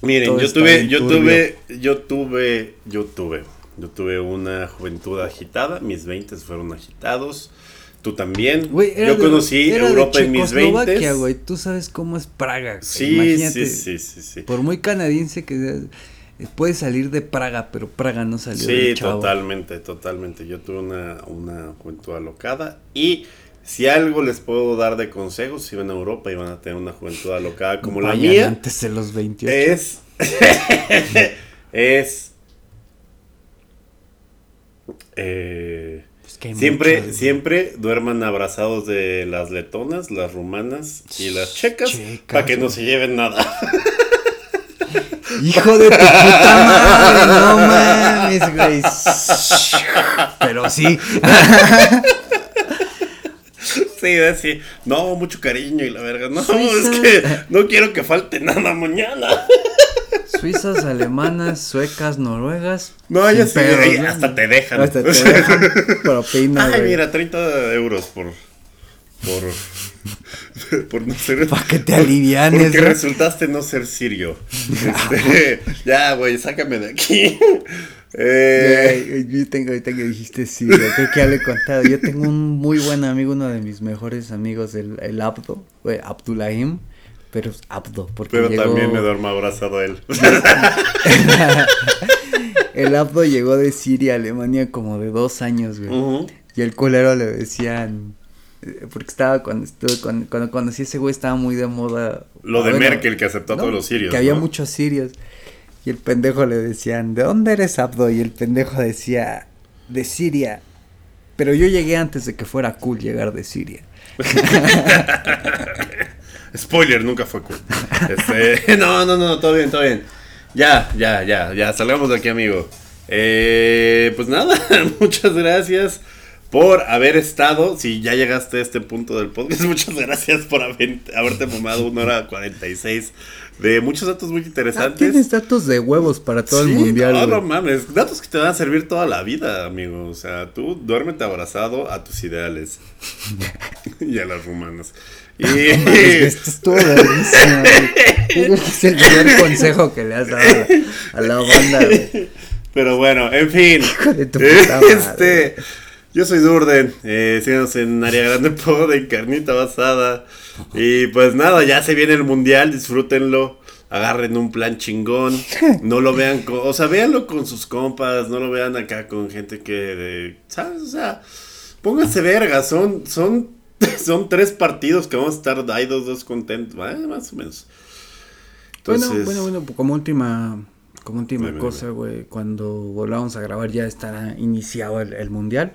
Miren, yo tuve, yo tuve, yo tuve, yo tuve, yo tuve una juventud agitada, mis 20 fueron agitados, tú también. Yo
de-
conocí Europa en mis 20.
Checoslovaquia, güey. Tú sabes cómo es Praga.
Sí,
Imagínate,
sí, sí, sí, sí.
Por muy canadiense que seas, eh, puede salir de Praga, pero Praga no salió
Sí,
chavo.
totalmente, totalmente. Yo tuve una, una juventud alocada y si algo les puedo dar de consejos, si van a Europa y van a tener una juventud alocada como la mía,
antes de los 28.
es... es... eh,
que
siempre, siempre duerman abrazados de las letonas, las rumanas y las checas,
Checas,
para que no se lleven nada.
Hijo de tu puta madre, no mames, güey. Pero sí.
Sí, sí. No, mucho cariño y la verga. No,
Suiza.
es que no quiero que falte nada mañana.
Suizas, alemanas, suecas, noruegas.
No, ya sí,
pedos,
hasta te dejan.
Hasta te dejan propina,
Ay,
güey.
mira, 30 euros por. Por. Por no ser.
Pa' que te alivianes,
Porque
¿no?
resultaste no ser sirio. Este, ya, güey, sácame de aquí. Eh,
yo tengo ahorita que dijiste sí, creo que ya le he contado. Yo tengo un muy buen amigo, uno de mis mejores amigos, el, el Abdo, güey, Abdulahim, pero es Abdo, porque
pero
llegó,
también me duermo abrazado a él.
el Abdo llegó de Siria a Alemania como de dos años, güey, y el culero le decían, eh, porque estaba cuando estuve, cuando, cuando conocí a ese güey estaba muy de moda.
Lo
ah,
de
bueno,
Merkel que aceptó a
no,
todos los sirios.
Que había
¿no?
muchos sirios. Y el pendejo le decían, ¿de dónde eres Abdo? Y el pendejo decía, de Siria. Pero yo llegué antes de que fuera cool llegar de Siria.
Spoiler, nunca fue cool. Este, no, no, no, todo bien, todo bien. Ya, ya, ya, ya, salgamos de aquí, amigo. Eh, pues nada, muchas gracias por haber estado. Si ya llegaste a este punto del podcast, muchas gracias por haber, haberte fumado una hora 46 de muchos datos muy
Ah,
interesantes.
tienes datos de huevos para todo el mundial.
No, no mames. Datos que te van a servir toda la vida, amigo. O sea, tú duérmete abrazado a tus ideales. y a las rumanas. Y.
Mames, Esto estuvo creo que es el mejor consejo que le has dado a, la banda, güey.
Pero bueno, en fin.
de tu puta madre.
este. Yo soy Durden. Eh, síganos en Área Grande Pod, en Carnita Basada. Y pues nada, ya se viene el mundial. Disfrútenlo. Agarren un plan chingón. No lo vean con. O sea, véanlo con sus compas. No lo vean acá con gente que. de- ¿Sabes? O sea, pónganse verga. Son. Son. Son tres partidos que vamos a estar ahí dos, dos contentos. eh, más o menos.
Bueno,
Entonces,
bueno, bueno, pues como última, como última cosa, güey, cuando volvamos a grabar ya estará iniciado el, el mundial.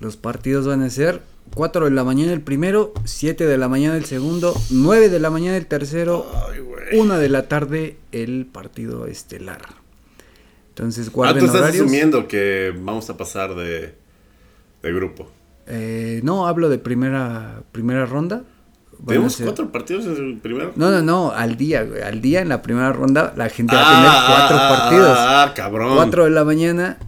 Los partidos van a ser 4 de la mañana el primero, 7 de la mañana el segundo, 9 de la mañana el tercero,
Ay, güey.
1 de la tarde el partido estelar. Entonces
Ah,
guarden
tú estás
horarios.
asumiendo que vamos a pasar de, de grupo.
Eh, no, hablo de primera primera ronda.
Tenemos cuatro partidos en el primero.
No, no, no, al día, güey. Al día en la primera ronda la gente va a tener cuatro
ah,
partidos.
Ah, cabrón.
4 de la mañana,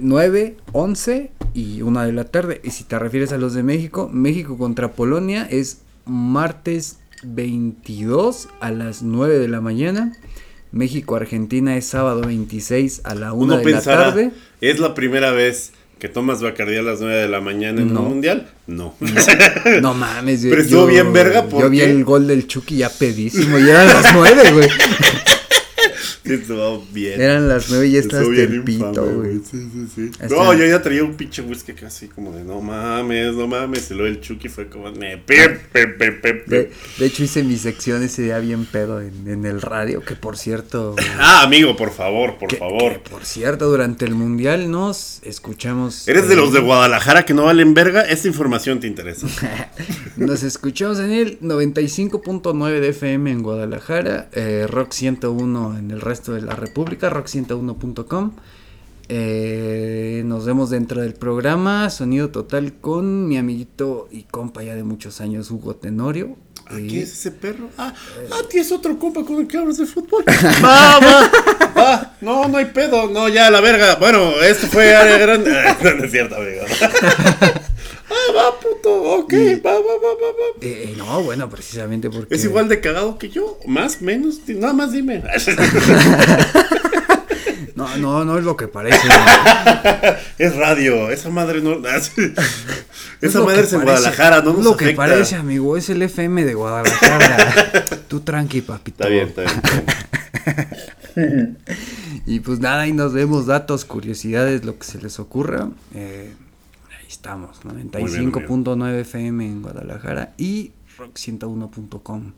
9, 11 y 1 de la tarde. Y si te refieres a los de México, México contra Polonia es martes 22 a las 9 de la mañana. México-Argentina es sábado 26 a la 1
Uno
de
pensará,
la tarde.
¿es la primera vez que tomas Bacardí a las 9 de la mañana en
No.
un mundial? No.
No mames, yo-
Pero estuvo
yo-
bien verga,
Yo
¿por
vi el gol del Chucky ya pedísimo, ya eran las 9, güey.
Estuvo bien.
Eran las nueve y ya estabas
Estuvo bien
del pito, güey.
Sí, sí, sí.
Hasta-
No, yo ya traía un pinche whisky casi como de no mames, no mames. Y luego el Chucky fue como me pip, pip, pip, pip,
De,
pip.
de hecho hice mi sección ese día bien pedo en, en el radio, que por cierto...
Ah, amigo, por favor, por
que-
favor.
que por cierto, durante el mundial nos escuchamos...
¿Eres de
eh,
los de Guadalajara que no valen verga? Esta información te interesa.
Nos escuchamos en el 95.9 de FM en Guadalajara, eh, Rock 101 en el resto de la República, rock101.com. Eh, nos vemos dentro del programa Sonido Total con mi amiguito y compa ya de muchos años, Hugo Tenorio.
¿A
Y-
¿Qué es ese perro? Ah, ah, tienes otro compa con el que hablas de fútbol. Va, va, va. No, no hay pedo. No, ya, la verga. Bueno, esto fue área grande. No, no es cierto, amigo. Ah, va, puto. Ok, va, va, va, va, va.
Eh, no, bueno, precisamente porque...
Es igual de cagado que yo. Más, menos. Nada más dime.
No, no, no es lo que parece.
es radio. Esa madre no.
Es
Esa madre es en
parece.
Guadalajara. No nos
lo que parece, amigo, es el FM de Guadalajara. Tú tranqui, papito.
Está bien, está bien. está bien.
Y pues nada, ahí nos vemos datos, curiosidades, lo que se les ocurra. Eh, estamos,
bien,
95.9 FM en Guadalajara y rock101.com.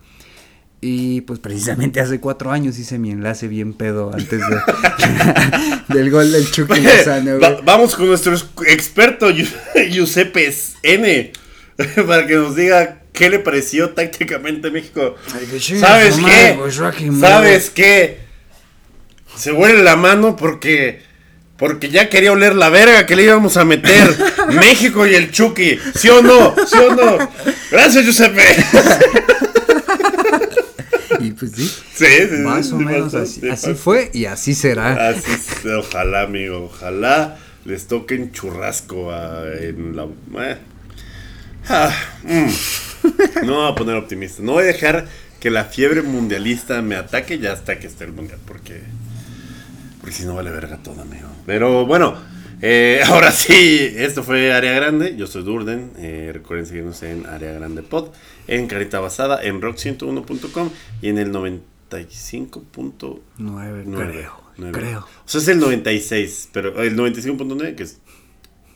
Y pues precisamente hace cuatro años hice mi enlace bien pedo antes de, del gol del Chucky Lozano,
Va- vamos con nuestro es- experto Giuseppe N para que nos diga qué le pareció tácticamente México.
Ay,
¿Sabes
madre,
qué?
pues.
¿Sabes qué? Se huele la mano porque porque ya quería oler la verga que le íbamos a meter México y el Chucky. ¿Sí o no? ¿Sí o no? Gracias, Giuseppe.
Y pues sí,
Sí, sí, sí,
más o
sí
menos
pasó,
así,
sí
así
pasó.
fue y así será.
Así es, ojalá, amigo, ojalá les toquen churrasco a- en la... eh. Ah, mm. No voy a poner optimista, no voy a dejar que la fiebre mundialista me ataque ya hasta que esté el mundial, porque... Porque si no vale verga todo, amigo. Pero bueno, eh, ahora sí, esto fue Área Grande, yo soy Durden, eh, recuerden seguirnos en Área Grande Pod, en Carita Basada, en rock101.com y en el 95.
Nueve,
Nueve,
creo,
nueve.
creo.
O sea, es el 96, pero el 95.9 que es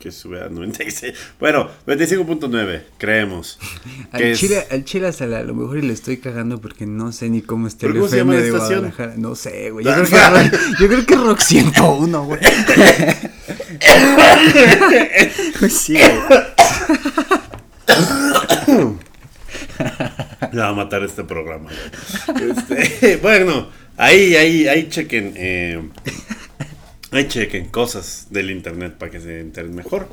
que sube a 96. Bueno, 95.9, creemos.
Al
es-
Chile, al Chile hasta la- a lo mejor y le estoy cagando porque no sé ni cómo está el. No sé, güey. Yo, creo que Rock- yo creo que es Rock 101, güey. Pues sí, güey.
Me va a matar este programa. Este, bueno, ahí, ahí, ahí chequen. eh, ahí chequen cosas del internet para que se enteren mejor.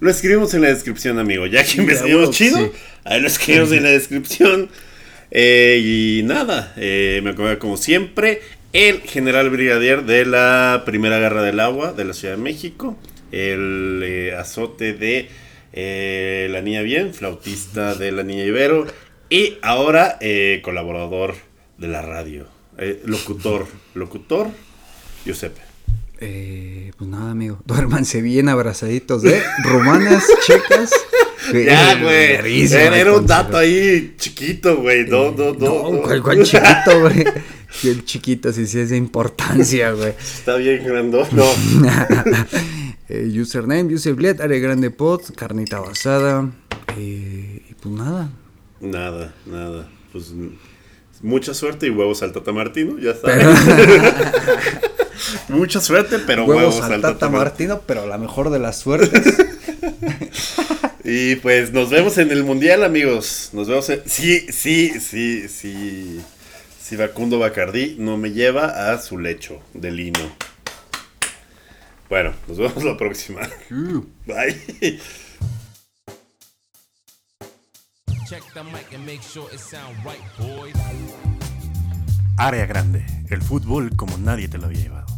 Lo escribimos en la descripción, amigo. Ya que investigamos
huevo,
chido,
sí.
ahí lo escribimos en la descripción. Eh, y nada, eh, me acuerdo como siempre, el general brigadier de la Primera Guerra del Agua de la Ciudad de México, el eh, azote de La Niña Bien, flautista de La Niña Ibero, y ahora colaborador de la radio, locutor, locutor, Giuseppe.
Eh, pues nada, amigo. Duérmanse bien abrazaditos de rumanas, checas.
Ya, güey.
verguísima,
Era, era un dato ahí chiquito, güey. No, no, no.
No,
no.
¿cuál, cuál chiquito, güey? El chiquito sí, sí es de importancia, güey.
Está bien grande. No.
Eh, username, userbled, área grande pod, carnita basada. eh, y pues nada.
Nada, nada. Pues mucha suerte y huevos al Tata Martino, ya está.
Pero,
Mucha suerte, pero
huevos
huevos,
al Tata
Martino.
Martino, pero la mejor de las suertes.
Y pues nos vemos en el mundial, amigos. Nos vemos en... Sí, sí, sí, sí. Si Facundo Bacardí no me lleva a su lecho de lino. Bueno, nos vemos la próxima. Bye.
Check the mic and make sure it sound right, boys.
Área grande, el fútbol como nadie te lo había llevado.